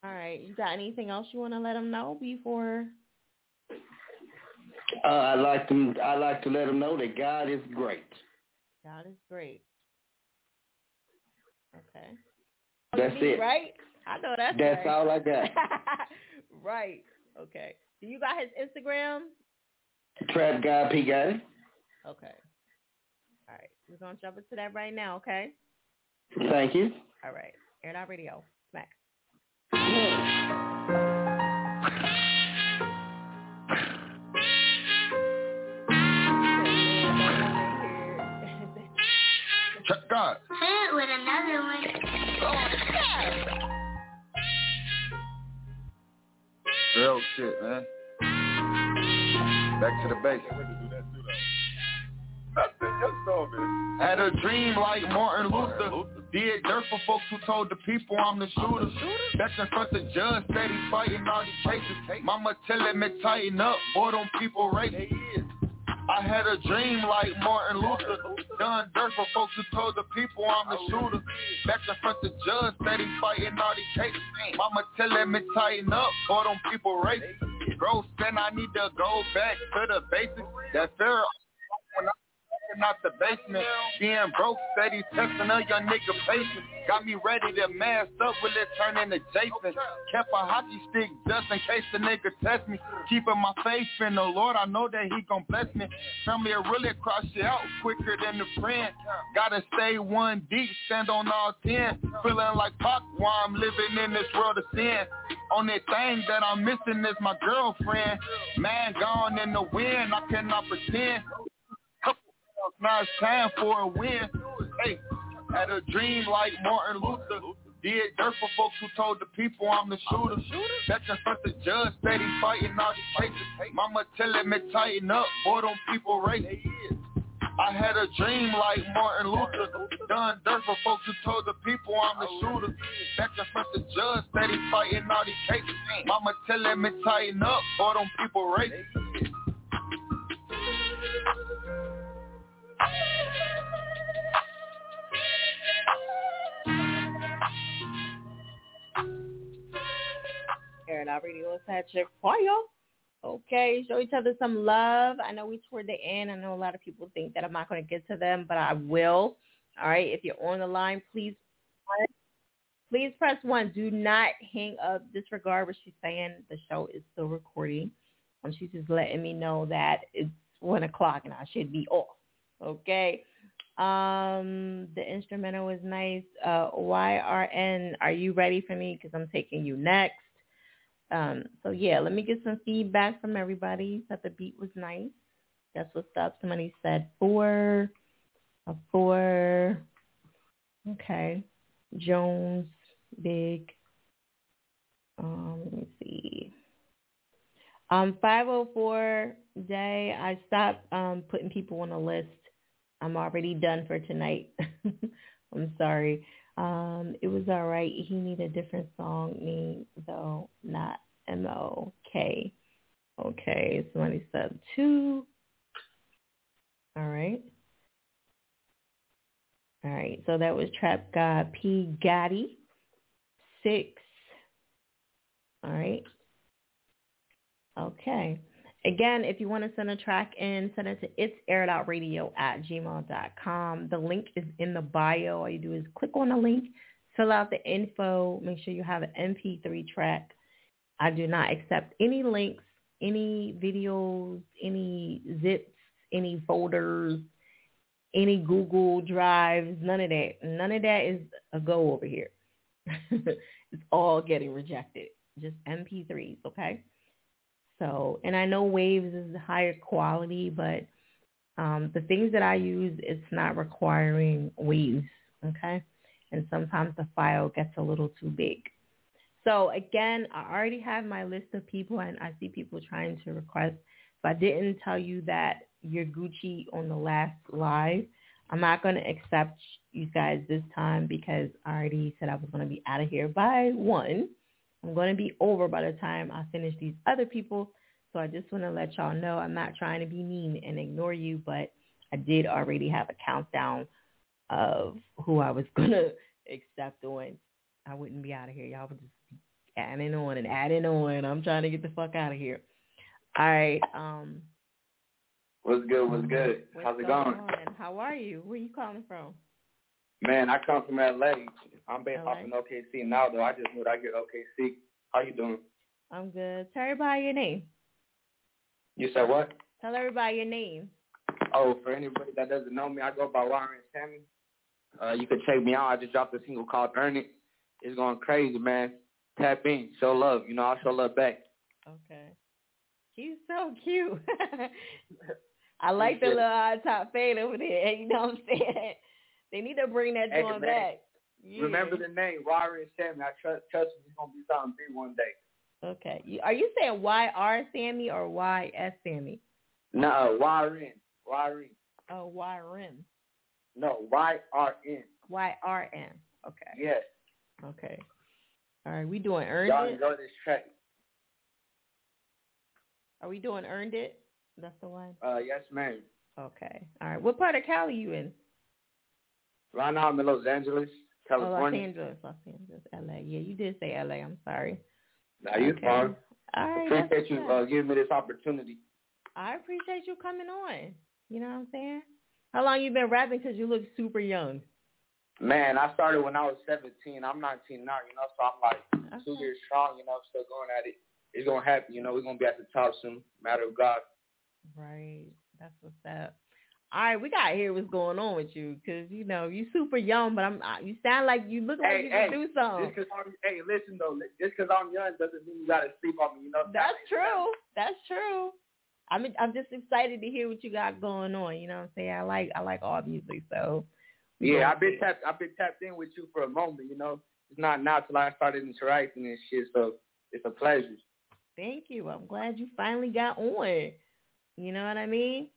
All right. You got anything else you want to let them know before? Uh, I like to I like to let them know that God is great. God is great. Okay. That's Me, it. Right? I know that's That's right. all I got. right. Okay. Do you got his Instagram? Trap God P. Gotti. Okay. All right. We're gonna jump into that right now, okay? Thank you. All right. Air it out radio. Smack. Check God. Hit with another one. Real shit, man. Back to the basics. Had a dream like Martin Luther. Did dirt for folks who told the people I'm the shooter. That's in front of judge, steady fighting all these cases. Mama telling me tighten up, boy, them people racist. I had a dream like Martin Luther. Done dirt for folks who told the people I'm the shooter. Back in front of judge, steady fighting all these cases. Mama telling me tighten up, boy, them people racist. Bro, then I need to go back to the basics. That I walking out the basement. Being broke, steady testing a young nigga patience. Got me ready to mask up, will it turn into Jason? Kept a hockey stick just in case the nigga test me. Keeping my faith in the Lord, I know that he gon' bless me. Tell me to really cross you out quicker than the friend. Gotta stay one deep, stand on all ten. Feeling like Pac while I'm living in this world of sin. Only thing that I'm missing is my girlfriend. Man gone in the wind, I cannot pretend. Now it's time for a win. Hey, had a dream like Martin Luther. Did dirt for folks who told the people I'm the shooter. That's in front of judge, steady fighting all these cases. Mama telling me tighten up, boy, them people racist. I had a dream like Martin Luther. Done dirt for folks who told the people I'm the shooter. That's in front of judge, steady fighting all these cases. Mama telling me tighten up, boy, them people racist. Air it out radio side check for you. Okay, show each other some love. I know we toward the end. I know a lot of people think that I'm not going to get to them, but I will. All right, if you're on the line, please, please press one. Do not hang up. Disregard what she's saying. The show is still recording. Um, she's just letting me know that it's one o'clock and I should be off. Okay. Um, the instrumental was nice. Uh, YRN, are you ready for me? Because I'm taking you next. Um, so yeah, let me get some feedback from everybody. That the beat was nice. That's what's up. Somebody said four, a four. Okay, Jones, big. Um, let me see. Um, 504 day, I stopped um, putting people on a list. I'm already done for tonight. I'm sorry. Um, it was all right. He needed a different song, me though, not M O K. Okay, somebody said two. All right. All right, so that was Trap God P. Gotti. Six. All right. Okay. Again, if you want to send a track in, send it to it's airedoutradio at gmail.com. The link is in the bio. All you do is click on the link, fill out the info, make sure you have an MP3 track. I do not accept any links, any videos, any zips, any folders, any Google Drives, none of that. None of that is a go over here. it's all getting rejected. Just MP3s, okay? So, and I know Waves is higher quality, but um, the things that I use, it's not requiring Waves, okay? And sometimes the file gets a little too big. So again, I already have my list of people, and I see people trying to request. If I didn't tell you that you're Gucci on the last live, I'm not going to accept you guys this time because I already said I was going to be out of here by one. I'm going to be over by the time I finish these other people. So I just want to let y'all know I'm not trying to be mean and ignore you, but I did already have a countdown of who I was going to accept on. I wouldn't be out of here. Y'all would just be adding on and adding on. I'm trying to get the fuck out of here. All right. Um, What's good? What's good? what's How's it going on? How are you? Where are you calling from? Man, I come from LA. I'm based off in OKC now, though. I just moved out here to OKC. How you doing? I'm good. Tell everybody your name. You said what? Tell everybody your name. Oh, for anybody that doesn't know me, I go by Warren Sammy. Uh, you can check me out. I just dropped a single called Earn It. It's going crazy, man. Tap in, show love. You know, I'll show love back. Okay. He's so cute. I like the little high top fade over there. You know what I'm saying? They need to bring that Hey, joint back. Yeah. Remember the name, Warren Sammy. I trust, trust it's going to be something big one day. Okay. Are you saying Y R Sammy or Y S Sammy? No, Warren. Warren. Oh, Y Rim. No, Y-R-N. Y R N. Okay. Yes. Okay. All right. We doing earned Y'all it. enjoy this track. Are we doing earned it? That's the one. Uh, yes, ma'am. Okay. All right. What part of Cali you in? Right now I'm in Los Angeles, Oh, Los California. Angeles. Los Angeles. L.A. Yeah, you did say L.A. I'm sorry. Now you Okay. fine. All right. Appreciate you uh, giving me this opportunity. I appreciate you coming on. You know what I'm saying? How long you been rapping? Because you look super young. Man, I started when I was 17. I'm 19 now, you know, so I'm like two years strong, you know, I'm still going at it. It's going to happen, you know, we're going to be at the top soon. Matter of God. Right. That's what's up. All right, we got to hear what's going on with you because, you know, you super young, but I'm you sound like you look like Hey, you hey, can do something. just 'cause I'm, hey, listen though, just 'cause I'm young doesn't mean you got to sleep on me, you know. That's true. That's true. I'm I'm just excited to hear what you got going on. You know what I'm saying? I like I like all music, so Yeah, I've been tapped. I've been tapped in with you for a moment. You know, it's not now till I started interacting and shit. So it's a pleasure. Thank you. I'm glad you finally got on. You know what I mean?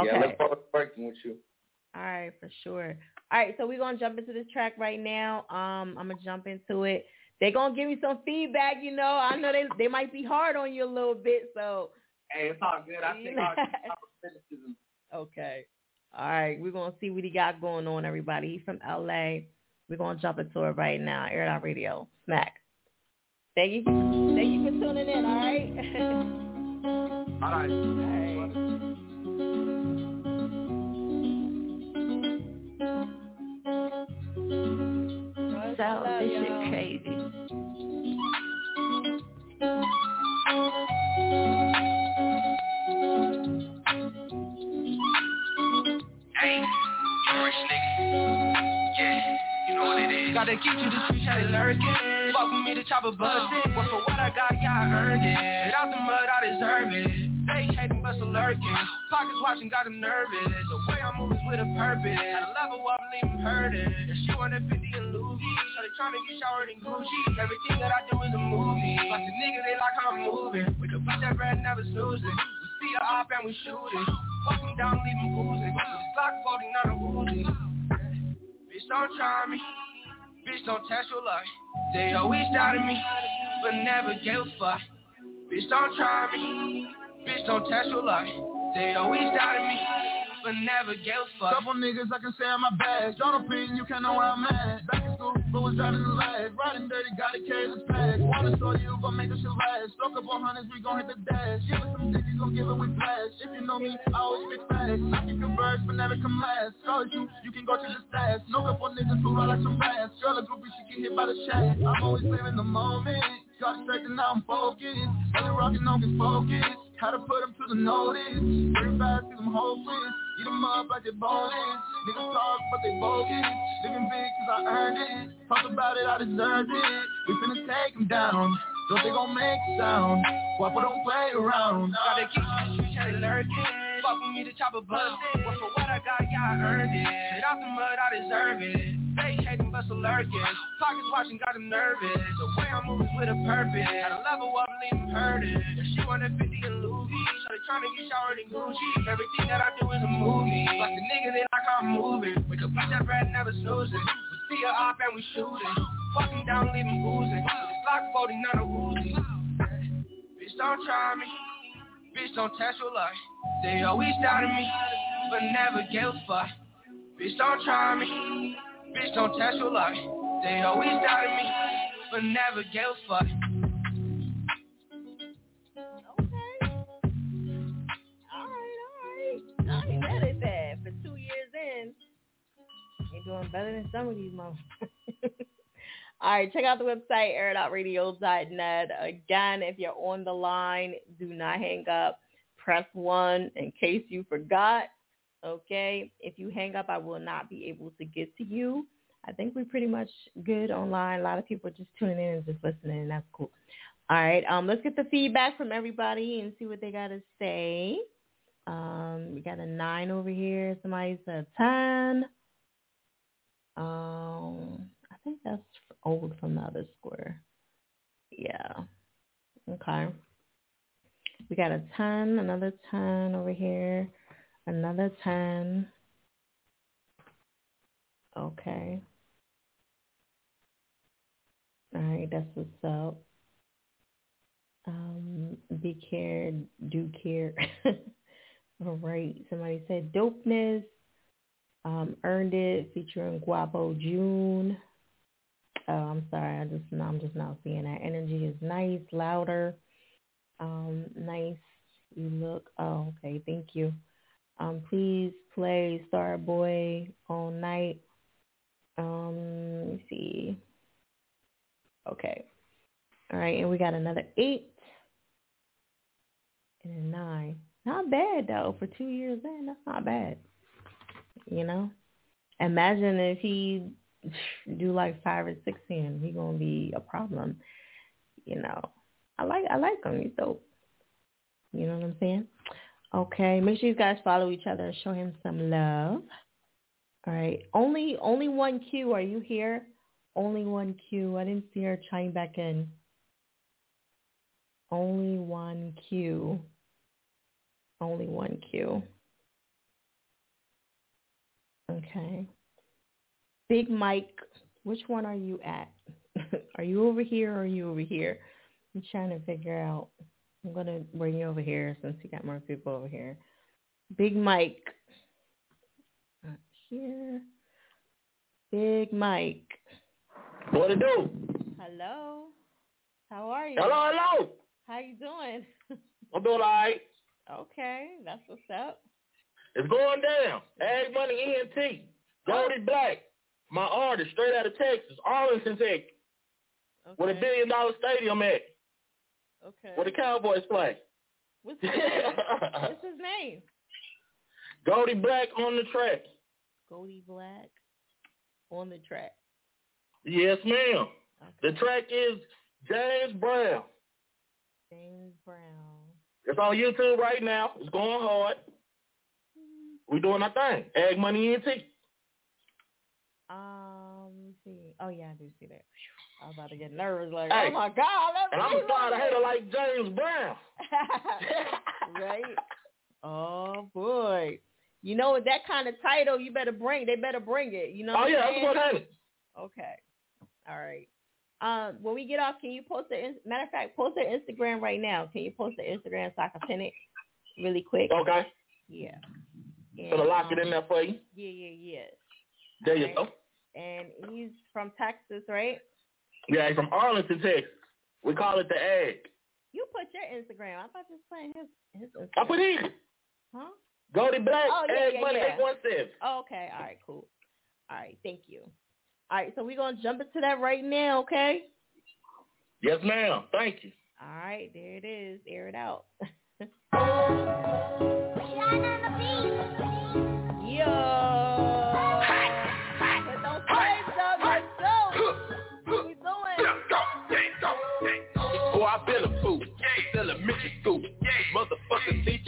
Okay. Yeah, look forward to working with you. All right, for sure. All right, so we're gonna jump into this track right now. Um, I'm gonna jump into it. They're gonna give me some feedback, you know. I know they they might be hard on you a little bit, so Hey, it's all good. I think all criticism. Okay. All right, we're gonna see what he got going on, everybody. He's from LA. We're gonna jump into it right now. Air Out Radio. Smack. Thank you. Thank you for tuning in, all right? all right. All right. So this shit crazy. Hey, you nigga. Yeah, you know what it is. Gotta get you the streets, how they lurking. Fuck with me to chop a bustin'. Uh. But for what I got, yeah, I earned it. Get out the mud, I deserve it. Lurking. Pockets watching, got them nervous. The way I move is with a purpose. At a level up, leave them hurting. If she want that 50 and Louis, so they trying to get showered in Gucci. Everything that I do is a movie. Like the niggas, they like how I'm moving. With the bitch that bread never snoozing. We see her up and we shoot it. Walking down, leave them oozing. Glock 40, not a Uzi. Bitch, don't try me. Bitch, don't test your luck. They always doubted me, but never gave a fuck. Bitch, don't try me. Bitch, don't test your luck. They always doubted me, but never gave a fuck. Couple niggas I can say on my bag. Don't opinion, you can't know where I'm at. Back in school, but was driving the lag. Riding dirty, gotta carry this bag. Wanna show you, but make this shit last. Up on hundreds, we gon' hit the dash. Give us some dick, you gon' give it with flash. If you know me, I always spit fast. I can converse, but never come last. Call you, you can go to the stash. No couple niggas who ride like some bass. Girl, a groupie, she get hit by the shack. I'm always living the moment. Got and now I'm focused. Other rockin' on his focus. How to put him to the notice. Very fast, cause I'm hopeless. Eat them up like they're bonus. Niggas talk, but they bogus. Living big cause I earned it. Talk about it, I deserved it. We finna take them down. So they gon' make a sound. Wappa don't play around. Gotta keep the streets, yeah, they lurking. Fuck with me to chop a bustin'. But for what I got, yeah, I earned it. Straight out the mud, I deserve it. They still lurking. Pockets watching, got them nervous. The way I move is with a purpose. At a level up, them hurting. If she want that 50 and Louis, so they tryna get showered in Gucci. Everything that I do is a movie. Like the they like how I'm moving. With the bitch that bread never snoozing. We see her up and we shooting. Fucking down, them oozing. Glock 40, not a Uzi. Bitch, don't try me. Bitch, don't test your luck. They always doubted me, but never gave a fuck. Bitch, don't try me. Bitch, don't test your luck. They always doubted me, but never gave a fuck. I ain't mad at that. For two years in, you're doing better than some of these moms. All right, check out the website, airitoutradio.net. Again, if you're on the line, do not hang up. Press 1 in case you forgot. Okay? If you hang up, I will not be able to get to you. I think we're pretty much good online. A lot of people are just tuning in and just listening, and that's cool. All right, um, let's get the feedback from everybody and see what they got to say. Um, we got a 9 over here. Somebody said 10. Um, I think that's old from the other square. Yeah. Okay. We got a 10, another 10 over here, another 10. Okay. All right, that's what's up. Um, be care, do care. All right. Somebody said dopeness. Um, earned it featuring Guapo June. Oh, I'm sorry. I just I'm just not seeing that. Energy is nice, louder. Um, nice. You look. Oh, okay. Thank you. Um, please play Star Boy all night. Um, let me see. Okay. All right, and we got another eight and a nine. Not bad though for two years in. That's not bad. You know. Imagine if he do like five or six in, he gonna be a problem. You know. I like I like him. He's dope. You know what I'm saying? Okay. Make sure you guys follow each other. Show him some love. All right. Only only one Q. Are you here? Only one Q. I didn't see her chime back in. Only one Q. Only one Q. Okay. Big Mike, which one are you at? are you over here or are you over here? I'm trying to figure out. I'm going to bring you over here since you got more people over here. Big Mike. Not here. Big Mike. What it do? Hello. How are you? Hello, hello. How you doing? I'm doing all right. Okay, that's what's up. It's going down. Ag Money ENT. Goldie oh. Black. My artist, straight out of Texas. Arlington, Texas. Okay. With a billion dollar stadium at. Okay. Where the Cowboys play. What's his name? What's his name? Goldie Black on the track. Goldie Black on the track. Yes, ma'am. The track is James Brown. James Brown. It's on YouTube right now. It's going hard. We doing our thing. Ag Money ENT. Um, let me see. Oh yeah, I do see that. I was about to get nervous, like, Hey, oh my god, And I'm starting to like- hate her like James Brown. right? Oh boy. You know with that kind of title, you better bring. They better bring it. You know. Oh yeah, I'm what happened. Okay. All right. Um, when we get off, can you post the matter of fact, post their Instagram right now? Can you post the Instagram so I can pin it really quick? Okay. Yeah. Gonna lock it in um, there for you. Yeah, yeah, yeah. There you Right. go. And he's from Texas, right? Yeah, he's from Arlington, Texas. We call it the egg. You put your Instagram. I thought you was playing his his Instagram. I put it. Huh? Goldie Black, Oh, yeah, egg yeah, money yeah. eight one seven. Oh, okay. All right. Cool. All right. Thank you. All right. So we're gonna jump into that right now. Okay. Yes, ma'am. Thank you. All right. There it is. Air it out.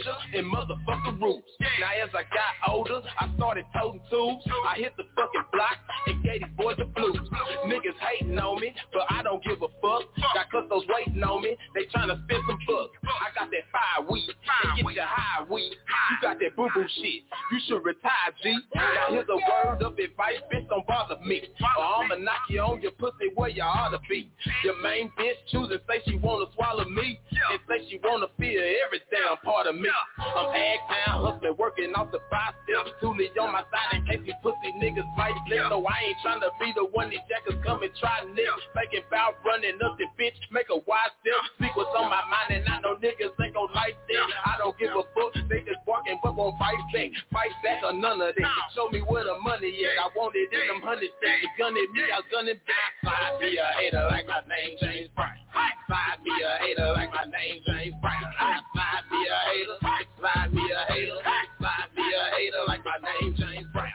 Teacher and motherfucker rules. Now as I got older, I started toting tools. I hit the fucking block and gave these boys the blues. Niggas hating on me, but I don't give a fuck. Got custos waiting on me. They tryna spend some bucks. I got that fire weed. And get your high weed. You got that boo boo shit. You should retire, G. Now here's a word of advice, bitch, don't bother me. Or I'ma knock you on your pussy where you ought to be. Your main bitch choosing say she wanna swallow me. And say she wanna feel every damn part of me. I'm ag town hustling, working off the five steps. Toolie on my side in case these pussy niggas fight flip. So I ain't tryna be the one these jackers come and try nip. Thinking about running up the bitch, make a wide step. Speak what's on my mind and I know niggas ain't gon' like that. I don't give a fuck, they just barking but won't fight back. Fight back or none of that. Show me where the money at. I want it in them hundred stacks. You gun at me, I gun it back. Slide me a hater like my name James Brown. Slide me a hater like my name James Brown. Slide me a hater. Slide me a hater. Slide me a hater like my name James Brown.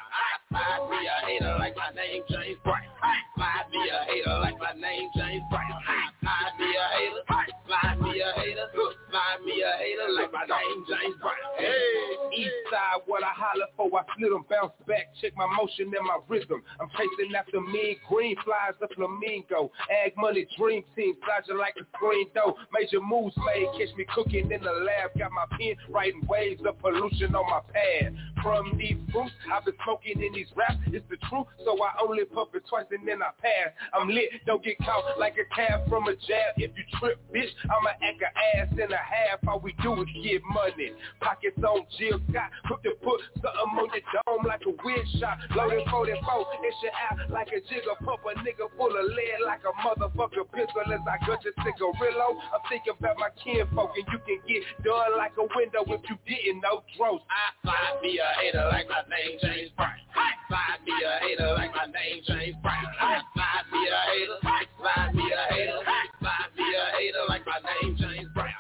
Slide me a hater like my name James Brown. Slide me a hater like my name James Brown. Slide me a hater. Slide me a hater. Slide me a hater like my name James Brown. Hey, east side, what I holler for, I slid them, bounce back, check my motion and my rhythm. I'm chasing after me, green flies the flamingo. Ag money, dream team, dodging like a screen door. Major moves made, catch me cooking in the lab. Got my pen writing waves of pollution on my pad. From these fruits, I've been smoking in these raps, it's the truth. So I only puff it twice and then I pass. I'm lit, don't get caught like a cab from a jab. If you trip, bitch, I'ma act a ass and a half. All we do is get money. Pockets on Jill Scott, quick to put something on your dome like a weird shot. Loaded 44, it should out like a jigger. Pump a nigga full of lead like a motherfucker pistol as I gut your cigarillo. I'm thinking about my kinfolk and you can get done like a window if you didn't know gross. I slide me a hater like my name James Brown. Slide me a hater like my name James Brown. Slide me a hater. Slide me a hater. Slide me a hater like my name James Brown.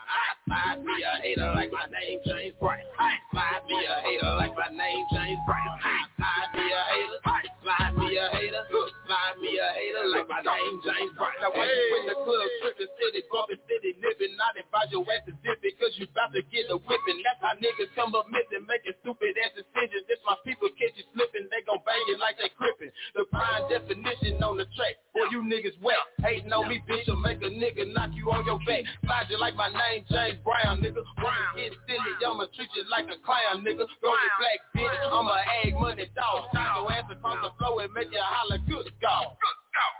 Slide me a hater like my name James Brown. Slide me a hater like my name James Brown. Slide me a hater. Slide me a hater. Slide me a hater like my name James Brown. Now when you in the club, tripping city, bumping city, living, not advise your ass to dip it, cause you about to get a whipping. That's how niggas come up missing, making stupid ass decisions. If my people catch you slipping, they gon' bang you like they crippin'. The prime definition on the track. Boy, you niggas wet. Hating on me, bitch, will make a nigga knock you on your back. Slide you like my name, James Brown, nigga. Brown. Get silly, I'ma treat you like a clown, nigga. Go to black bitch, I'm a egg money dog. Your ass across the floor and make you holler, good God.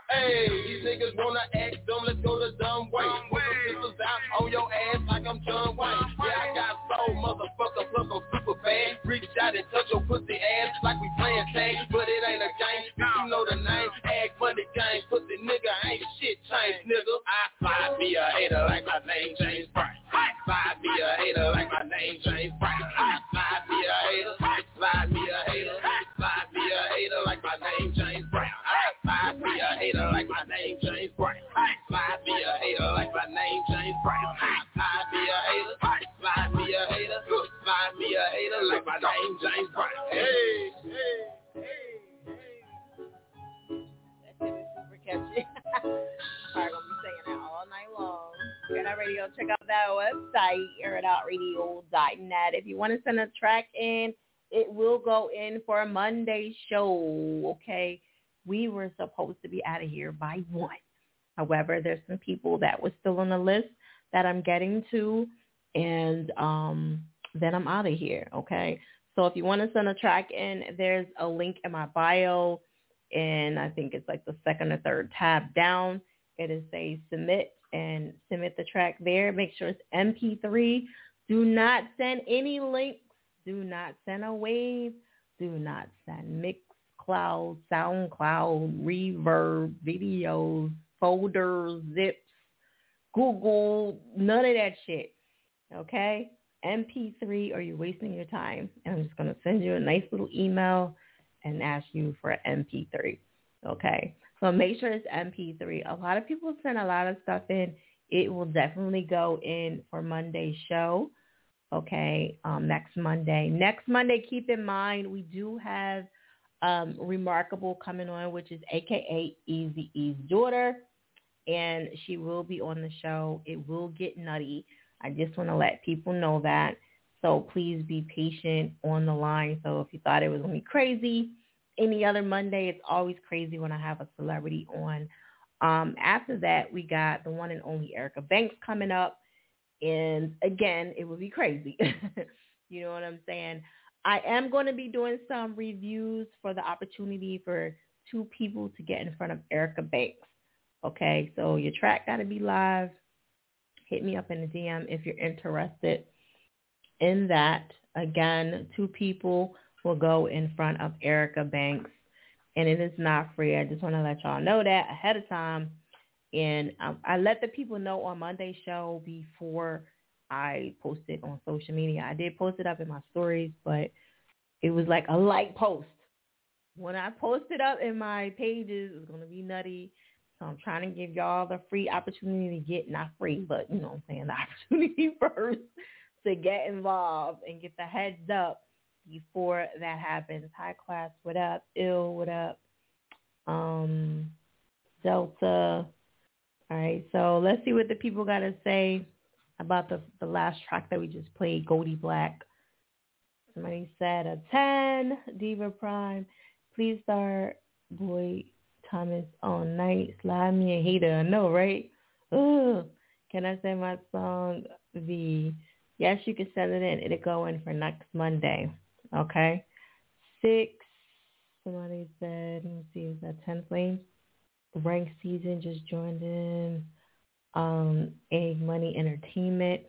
Hey, these niggas wanna act dumb, let's go the dumb way. Put some pistols out on your ass like I'm John Wayne. Yeah, I got soul, motherfucker, plus I'm super bad. Reach out and touch your pussy ass like we playing tag, but it ain't a game. You know the name, ag money gang, pussy nigga, ain't shit changed, nigga. I slide me a hater like my name James Brown. Slide me a hater like my name James Brown. Slide me a hater, slide me a hater, slide me a hater like my name James Brown. Slide me a hater like my name James Brown. Slide me a hater like my name James Brown. Slide me a hater, slide me a hater, slide me a hater like my name James Brown. Hey, hey, hey. That shit is Super catchy. Probably gonna be saying that all night long. It Out Radio. Check out that website, airitoutradio.net. If you want to send a track in, it will go in for a Monday show. Okay, we were supposed to be out of here by one. However, there's some people that were still on the list that I'm getting to, and um, then I'm out of here. Okay, so if you want to send a track in, there's a link in my bio, and I think it's like the second or third tab down. It is a submit and submit the track there. Make sure it's MP3. Do not send any links. Do not send a wave. Do not send Mixcloud, SoundCloud, Reverb, videos, folders, zips, Google, none of that shit. Okay? MP3 or you're wasting your time. And I'm just going to send you a nice little email and ask you for an MP3. Okay? So make sure it's MP3. A lot of people send a lot of stuff in. It will definitely go in for Monday's show. Okay, um, next Monday. Next Monday, keep in mind we do have um, Remarkable coming on, which is AKA Eazy-E's daughter, and she will be on the show. It will get nutty. I just want to let people know that. So please be patient on the line. So if you thought it was going to be crazy, any other Monday, it's always crazy when I have a celebrity on. Um, after that, we got the one and only Erica Banks coming up. And again, it will be crazy. you know what I'm saying? I am going to be doing some reviews for the opportunity for two people to get in front of Erica Banks. Okay, so your track got to be live. Hit me up in the DM if you're interested in that. Again, two people will go in front of Erica Banks, and it is not free. I just want to let y'all know that ahead of time. And um, I let the people know on Monday's show before I posted on social media. I did post it up in my stories, but it was like a light post. When I post it up in my pages, it's going to be nutty. So I'm trying to give y'all the free opportunity to get, not free, but you know what I'm saying, the opportunity first to get involved and get the heads up before that happens. High class, what up? Ill, what up? Um, Delta. All right, so let's see what the people got to say about the the last track that we just played, Goldie Black. Somebody said a 10, Diva Prime. Please start Boy Thomas on night. Slide me a hater. Know, right? Can I say my song? The yes, you can send it in. It'll go in for next Monday. Okay. Six. Somebody said, let me see, is that 10th lane? Rank season just joined in. Um, Egg Money Entertainment.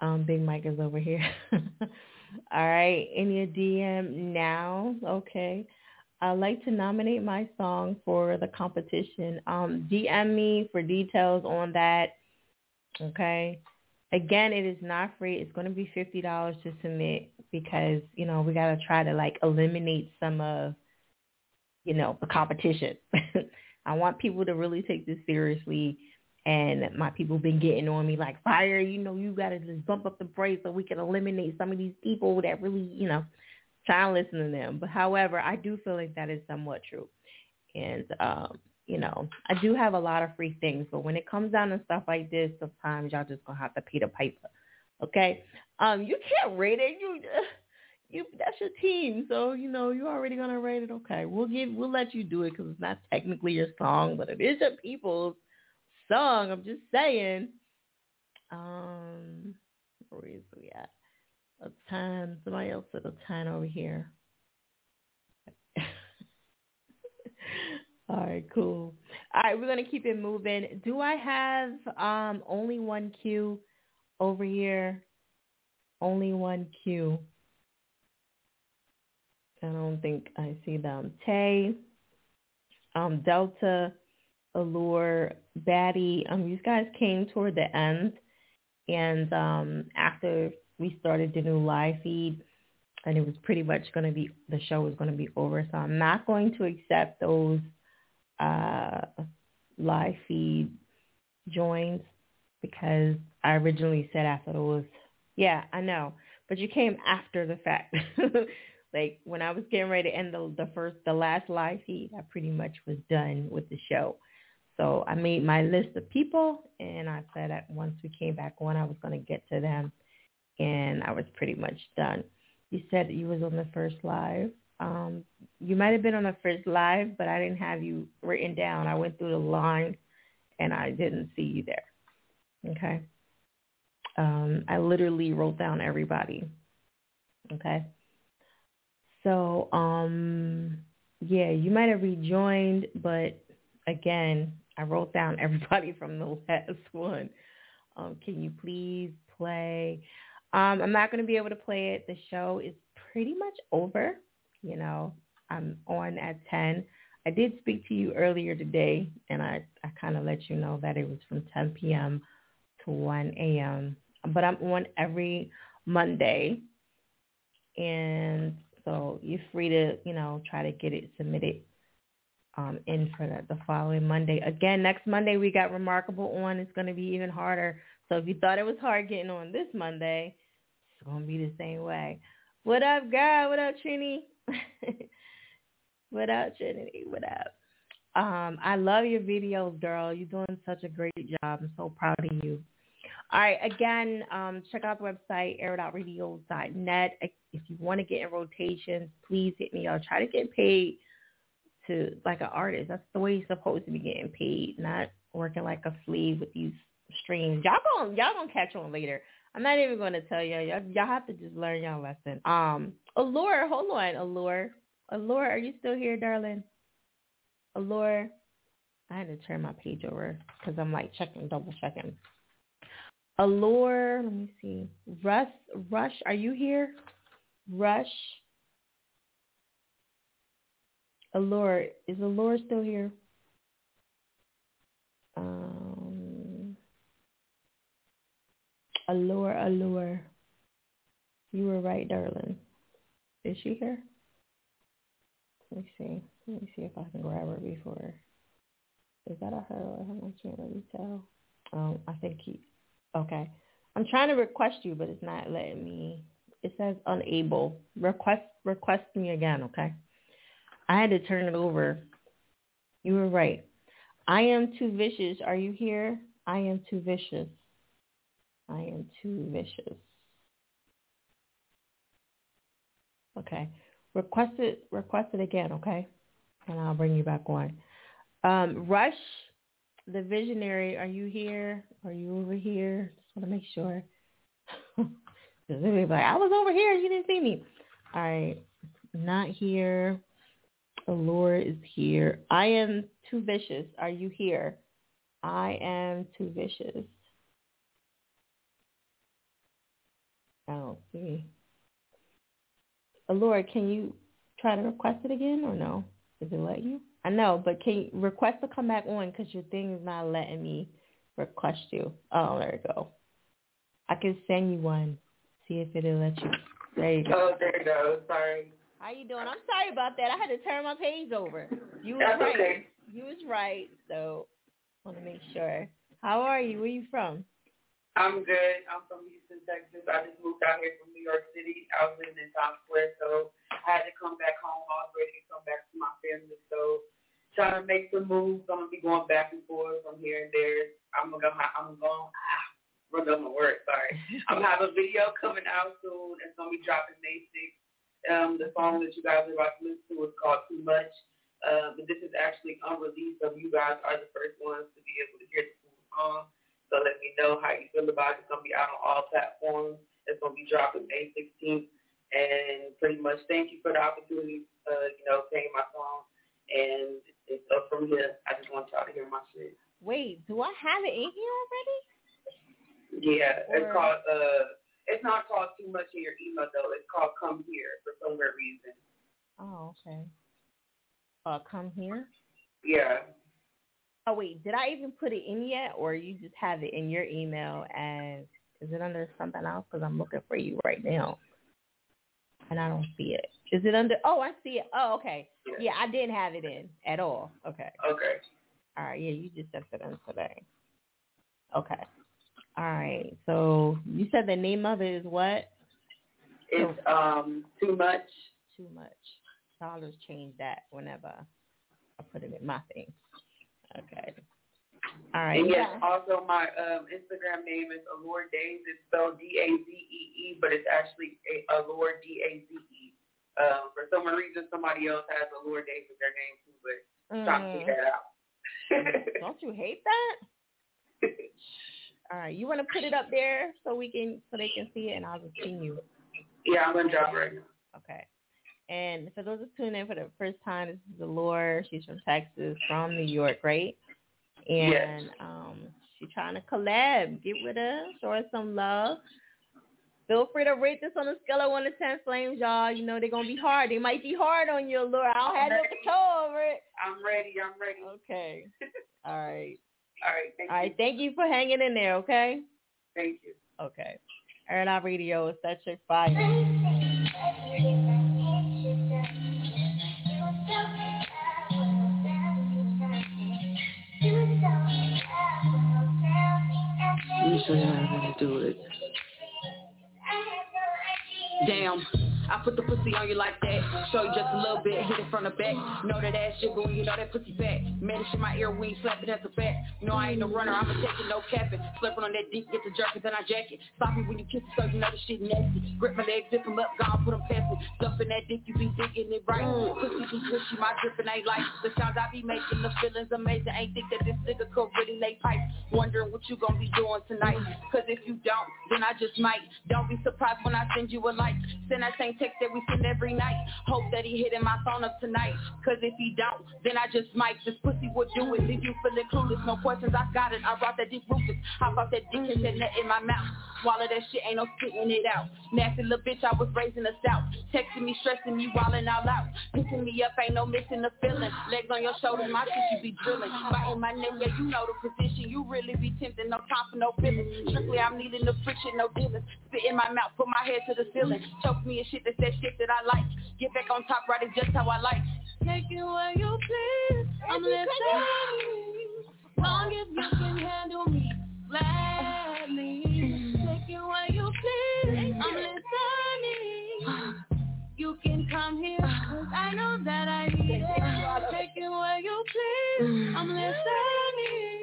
Um, Big Mike is over here. All right. In your DM now. Okay. I'd like to nominate my song for the competition. Um, DM me for details on that. Okay. Again, it is not free. It's going to be fifty dollars to submit because you know we got to try to like eliminate some of you know the competition. I want people to really take this seriously. And my people been getting on me like fire. You know, you got to just bump up the price so we can eliminate some of these people that really, you know, try to listen to them. But however, I do feel like that is somewhat true. And um, you know, I do have a lot of free things, but when it comes down to stuff like this, sometimes y'all just gonna have to pay the piper. Okay? Um, you can't rate it. You you that's your team, so you know you're already gonna rate it. Okay, we'll give we'll let you do it because it's not technically your song, but it is your people's song. I'm just saying. Um, where is we at? A ten. Somebody else said a ten over here. All right, cool. All right, we're gonna keep it moving. Do I have um only one Q over here? Only one Q. I don't think I see them. Tay, um, Delta, Allure, Batty. Um, these guys came toward the end, and um, after we started the new live feed, and it was pretty much going to be the show was going to be over. So I'm not going to accept those uh, live feed joins because I originally said after it was, yeah, I know, but you came after the fact. like when I was getting ready to end the, the first, the last live feed, I pretty much was done with the show. So I made my list of people, and I said that once we came back on, I was going to get to them, and I was pretty much done. You said you was on the first live. Um, you might have been on the first live, but I didn't have you written down. I went through the line, and I didn't see you there. Okay. Um, I literally wrote down everybody. Okay. So, um, yeah, you might have rejoined, but again, I wrote down everybody from the last one. Um, can you please play? Um, I'm not going to be able to play it. The show is pretty much over. You know, I'm on at 10. I did speak to you earlier today, and I, I kind of let you know that it was from 10 p.m. to 1 a.m. But I'm on every Monday, and so you're free to, you know, try to get it submitted um, in for the, the following Monday. Again, next Monday we got Remarkable on. It's going to be even harder. So if you thought it was hard getting on this Monday, it's going to be the same way. What up, girl? What up, Trini? what up, Trinity? What up? Um, I love your videos, girl. You're doing such a great job. I'm so proud of you. All right, again, um, check out the website, airitoutradio.net. If you want to get in rotations, please hit me. I'll try to get paid to like an artist. That's the way you're supposed to be getting paid, not working like a slave with these streams. Y'all gonna y'all gonna catch on later. I'm not even gonna tell y'all. Y'all, y'all have to just learn y'all lesson. Um, Allure, hold on, Allure. Allure, are you still here, darling? Allure. I had to turn my page over because I'm like checking, double checking. Allure, let me see. Russ, Rush, are you here? Rush. Allure, is Allure still here? Um, Allure, Allure. You were right, darling. Is she here? Let me see. Let me see if I can grab her before. Is that a her? I can't really tell. Um, I think he. Okay. I'm trying to request you, but it's not letting me. It says unable. Request request me again, okay? I had to turn it over. You were right. I am too vicious. Are you here? I am too vicious. I am too vicious. Okay. Request it request it again, okay? And I'll bring you back on. Um, Rush, the visionary, are you here? Are you over here? Just want to make sure. like, I was over here. You didn't see me. All right. Not here. Allure is here. I am too vicious. Are you here? I am too vicious. I don't see. Allure, can you try to request it again or no? Does it let you? I know, but can you request to come back on because your thing is not letting me request you. Oh, there you go. I can send you one. See if it'll let you. There you go. Oh, there you go. Sorry. How you doing? I'm sorry about that. I had to turn my page over. You was That's right. okay. You was right. So, want to make sure. How are you? Where you from? I'm good. I'm from Houston, Texas. I just moved out here from New York City. I was living in Times Square, so I had to come back home. I was ready to come back to my family. So trying to make some moves. I'm gonna be going back and forth from here and there. I'm gonna go. I'm going run up my word, sorry. I'm gonna have a video coming out soon. It's gonna be dropping May 6th. Um, the song that you guys are about to listen to is called Too Much. Uh, but this is actually unreleased, so you guys are the first ones to be able to hear the full song. So let me know how you feel about it. It's to be out on all platforms. It's to be dropping May 16th. And pretty much thank you for the opportunity, uh, you know, playing my song. And it's up from here. I just want y'all to hear my shit. Wait, do I have it in here already? Yeah, it's called, uh, it's not called Too Much in Your Email, though. It's called Come Here for some weird reason. Oh, okay. Uh, come here. Yeah. Oh wait, did I even put it in yet, or you just have it in your email? And is it under something else? Because I'm looking for you right now, and I don't see it. Is it under? Oh, I see it. Oh, okay. Yeah, I didn't have it in at all. Okay. Okay. All right. Yeah, you just sent it in today. Okay. All right. So you said the name of it is what? It's um Too Much. Too much. So I'll just change that whenever I put it in my thing. Okay. All right. And yes, Yeah. also my um, Instagram name is Allure Days. It's spelled D A Z E E, but it's actually a, Allure D A Z E. Um, for some reason, somebody else has Allure Days with their name too, but stop Mm. mm. that out. Don't you hate that? All right, you want to put it up there so we can so they can see it, and I'll just ping you. Yeah, I'm gonna drop it right now. Okay. And for those who tune in for the first time, this is Allure. She's from Texas, from New York, right? And Yes. um, she's trying to collab. Get with us, show her some love. Feel free to rate this on a scale of one to ten flames, y'all. You know they're gonna be hard. They might be hard on you, Allure. I don't have no control over it. I'm ready. I'm ready. Okay. All right. All right. Thank All right. Thank you for hanging in there. Okay. Thank you. Okay. Air Out Radio is that chick fire. Let me show you how to do it. Damn, I put the pussy on you like that. Show you just a little bit, hit it from the back. Know that ass shit, but when you know that pussy it's in my ear, we ain't slapping at the back. No, I ain't no runner, I'ma take it, no capping. Slipping on that dick, get the jerk, then I jack it. Stop me when you kiss it, so you know the shit nasty. Grip my legs, zip 'em up, gone, put 'em past me. Stuffing that dick, you be digging it right. Mm. Pussy be gushy, my dripping ain't like the sounds I be making. The feelings amazing, ain't think that this nigga could really lay pipe. Wondering what you gonna be doing tonight. Cause if you don't, then I just might. Don't be surprised when I send you a like. Send that same text that we send every night. Hope that he hitting my phone up tonight. Cause if he don't, then I just might. This pussy would do it. Leave you feeling clueless. No questions, I got it. I brought that deep rufus. Hop off that dick and that in my mouth. Swallow that shit, ain't no spitting it out. Nasty little bitch, I was raising us out. Texting me, stressing me, wilding out. Picking me up, ain't no missing the feeling. Legs on your shoulders, my shit you be drilling. Biting my neck, yeah, you know the position. You really be tempting, no time for no feelings. Strictly, I'm needing the friction, no dealings. Spit in my mouth, put my head to the ceiling. Choke me and shit that's that shit that I like. Get back on top, right, it's just how I like. Take it where you please. I'm listening. Long as you can handle me gladly. Take it where you please. I'm listening. You can come here, 'cause I know that I need it. Take it where you please. I'm listening.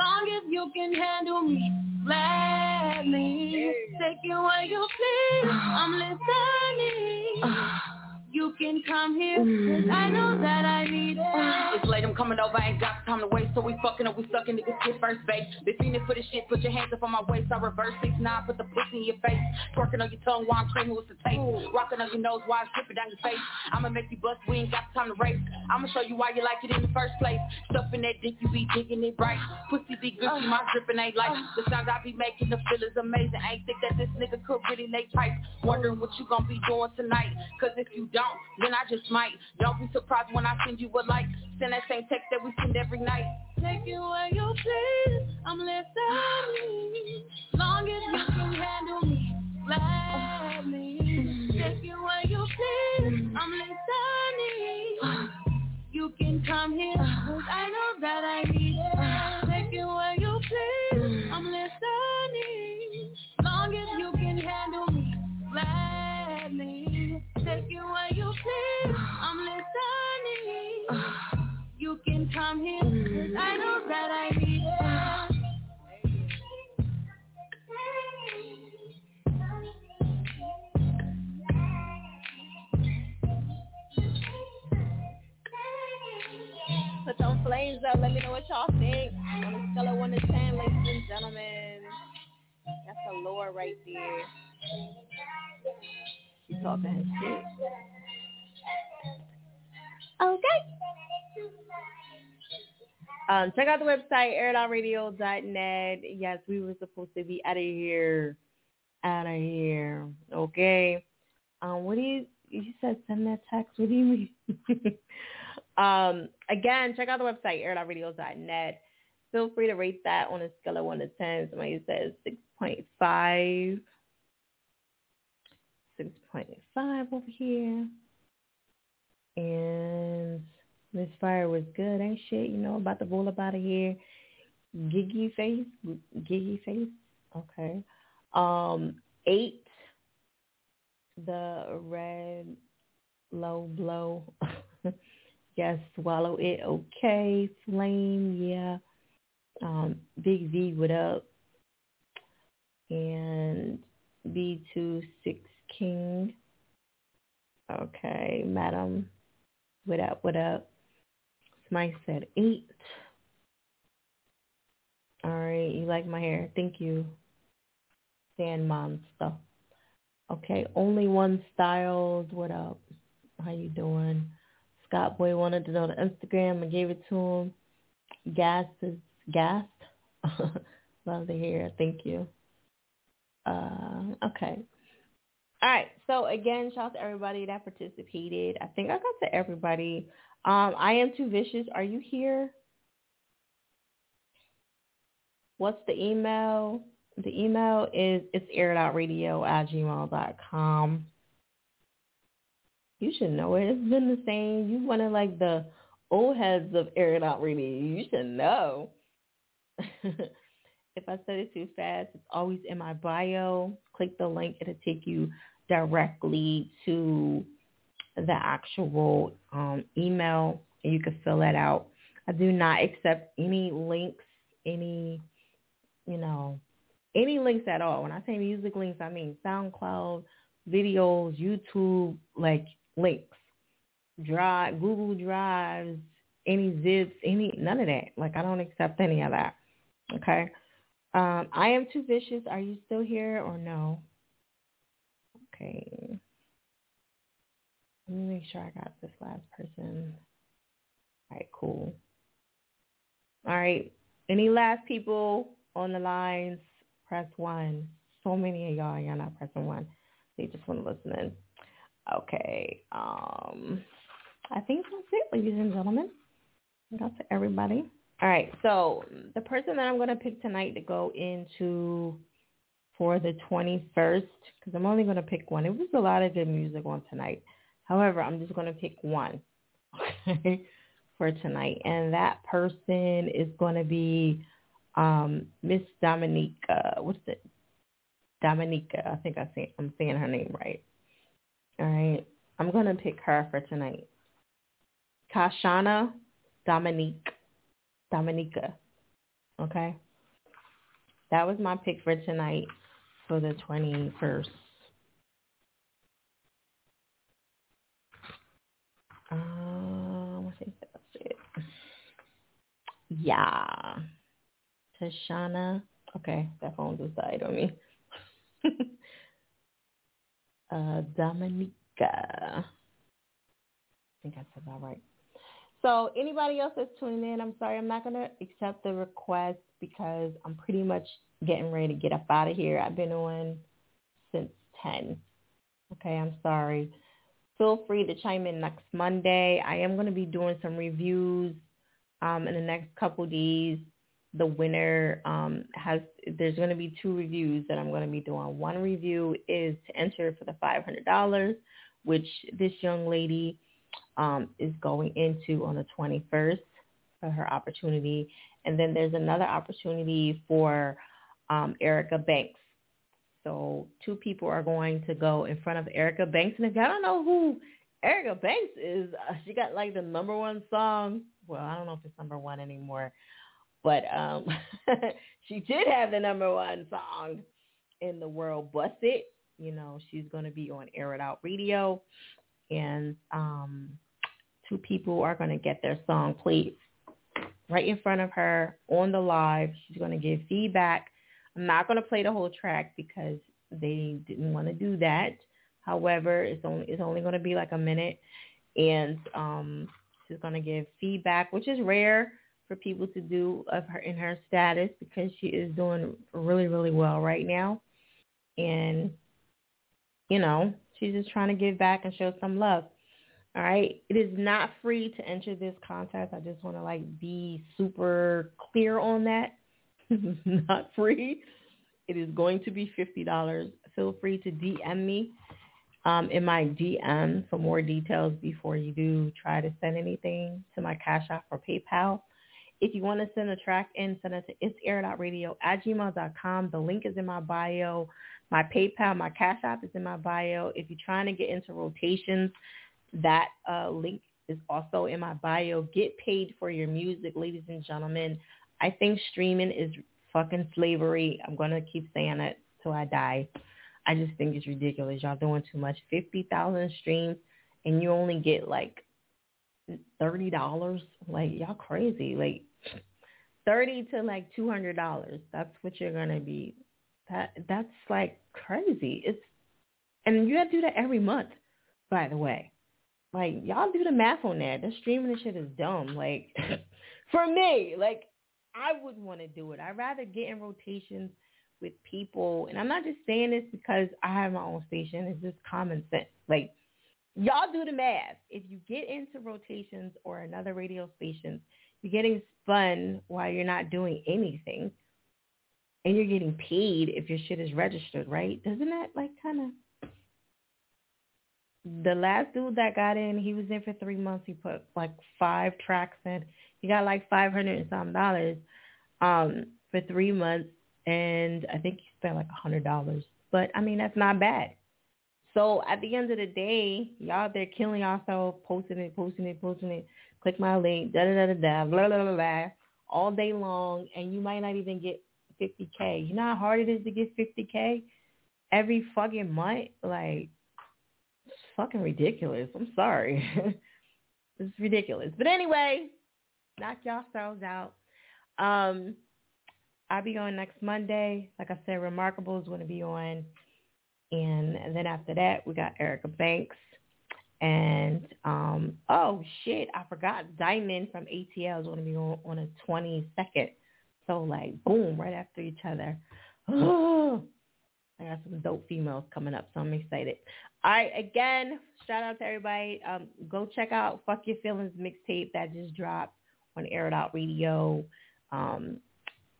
Long as you can handle me gladly. Take it where you please. I'm listening. Ah. You can come here, 'cause I know that I need it. Ah. It's late, I'm coming over, I ain't got time to waste. So we fucking up, we sucking, niggas get first base. They fiending for the shit, put your hands up on my waist. I reverse six nine, put the pussy in your face. Twerking on your tongue while I'm screaming with the tape. Rocking on your nose while I'm dripping down your face. I'ma make you bust, we ain't got time to race. I'ma show you why you like it in the first place. Stuffing that dick, you be digging it right. Pussy be gushy, ah. my dripping ain't like ah. the sounds I be making. The feelings amazing. I ain't think that this nigga could really lay pipe. Wondering what you gonna be doing tonight. Cause if you don't, then I just might. Don't be surprised when I send you a like. Send that same text that we send every night. Take it where you please. I'm listening. Long as you can handle me gladly. Take it where you please. I'm listening. You can come here, 'cause I know that I need it. Take it where you please. I'm listening. Long as you can handle me gladly. Take it where you please. I'm listening. You can come here, I know that I need it. Put them flames up. Let me know what y'all think. On a scale of one to ten, ladies and gentlemen. That's Allure right there. She talking shit. Okay. Um, check out the website, airitoutradio.net. Yes, we were supposed to be out of here. Out of here. Okay. Um, what do you, you said send that text. What do you mean? um, again, check out the website, airitoutradio.net. Feel free to rate that on a scale of 1 to 10. Somebody says 6.5. 6.5 over here. And this Fire was good, ain't shit, you know, about to roll up out of here. Giggy face, giggy face. Okay. Um, eight. The red low blow. yes, swallow it. Okay. Flame, yeah. Um, Big V, what up? And B26 King. Okay, madam. What up, what up? Somebody said eight. All right, you like my hair. Thank you. Sand Monster. Okay, only one styles. What up? How you doing? Scott Boy wanted to know the Instagram. I gave it to him. Gas is gas. Love to hear. Thank you. Uh, okay. All right. So again, shout out to everybody that participated. I think I got to everybody. Um, I am too vicious. Are you here? What's the email? The email is it's airitoutradio at gmail.com. You should know it. It's been the same. You one of like the old heads of Air It Out Radio. You should know. if I said it too fast, it's always in my bio. Click the link. It'll take you directly to the actual um, email, you can fill that out. I do not accept any links, any, you know, any links at all. When I say music links, I mean SoundCloud, videos, YouTube, like links, drive, Google Drives, any zips, any none of that. Like I don't accept any of that. Okay. Um, I am too vicious. Are you still here or no? Okay. Let me make sure I got this last person. All right, cool. All right. Any last people on the lines? Press one. So many of y'all, y'all not pressing one. They just want to listen in. Okay. Um, I think that's it, ladies and gentlemen. That's everybody. All right. So the person that I'm going to pick tonight to go into for the 21st, because I'm only going to pick one. It was a lot of good music on tonight. However, I'm just going to pick one for tonight. And that person is going to be um, Miss DeMonica. What's it? DeMonica. I think I say, I'm saying her name right. All right. I'm going to pick her for tonight. Kashana Dominique. DeMonica. Okay? That was my pick for tonight for the 21st. Um, I think that's it. Yeah. Tashana. Okay, that phone decided on me. uh, DeMonica. I think I said that right. So anybody else that's tuning in, I'm sorry, I'm not going to accept the request because I'm pretty much getting ready to get up out of here. I've been on since 10. Okay, I'm sorry. Feel free to chime in next Monday. I am going to be doing some reviews um, in the next couple days. The winner um, has, there's going to be two reviews that I'm going to be doing. One review is to enter for the $500, which this young lady um, is going into on the 21st for her opportunity. And then there's another opportunity for um, Erica Banks. So two people are going to go in front of Erica Banks. And if y'all don't know who Erica Banks is, uh, she got like the number one song. Well, I don't know if it's number one anymore, but um, she did have the number one song in the world, Bust It. You know, she's going to be on Air It Out Radio and um, two people are going to get their song played right in front of her on the live. She's going to give feedback. I'm not going to play the whole track because they didn't want to do that. However, it's only it's only going to be like a minute, and um, she's going to give feedback, which is rare for people to do of her in her status because she is doing really really well right now, and you know She's just trying to give back and show some love. All right. It is not free to enter this contest. I just want to like be super clear on that. not free. It is going to be $50. Feel free to DM me um, in my DM for more details before you do try to send anything to my Cash App or PayPal. If you want to send a track in, send it to it's air.radio at gmail.com. The link is in my bio. My PayPal, my Cash App is in my bio. If you're trying to get into rotations, that uh, link is also in my bio. Get paid for your music, ladies and gentlemen. I think streaming is fucking slavery. I'm going to keep saying it till I die. I just think it's ridiculous. Y'all doing too much. Fifty thousand streams, and you only get like thirty dollars. Like y'all crazy. Like thirty to like two hundred dollars. That's what you're gonna be. That that's like crazy. It's and you to do that every month. By the way, like y'all do the math on that. The streaming shit is dumb. Like for me, like I wouldn't want to do it. I'd rather get in rotations with people. And I'm not just saying this because I have my own station. It's just common sense. Like y'all do the math. If you get into rotations or another radio station, you're getting spun while you're not doing anything. And you're getting paid if your shit is registered, right? Doesn't that like kind of the last dude that got in, he was in for three months. He put like five tracks in. He got like five hundred and some dollars um, for three months, and I think he spent like a hundred dollars. But I mean, that's not bad. So at the end of the day, y'all they're killing yourself, posting it, posting it, posting it. Click my link, da da da da da, blah blah blah blah, all day long, and you might not even get 50k. You know how hard it is to get 50k every fucking month? Like fucking ridiculous. I'm sorry. it's ridiculous. But anyway, knock yourselves out. Um, I'll be on next Monday. Like I said, Remarkable is going to be on. And then after that, we got Erica Banks. And, um, oh, shit, I forgot. Diamond from ATL is going to be on, on the 22nd. So, like, boom, right after each other. I got some dope females coming up, so I'm excited. All right, again, shout out to everybody. Um, go check out Fuck Your Feelings mixtape that just dropped on Air It Out Radio um,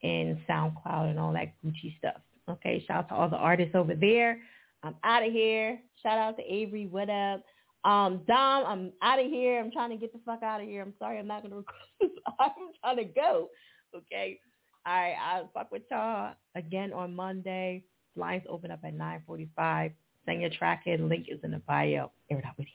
and SoundCloud and all that Gucci stuff. Okay, shout out to all the artists over there. I'm out of here. Shout out to Avery. What up? Um, Dom, I'm out of here. I'm trying to get the fuck out of here. I'm sorry I'm not record. I'm trying to go. Okay. Right. I'll fuck with y'all again on Monday. Lines open up at 945. Send your track in. Link is in the bio. Air it.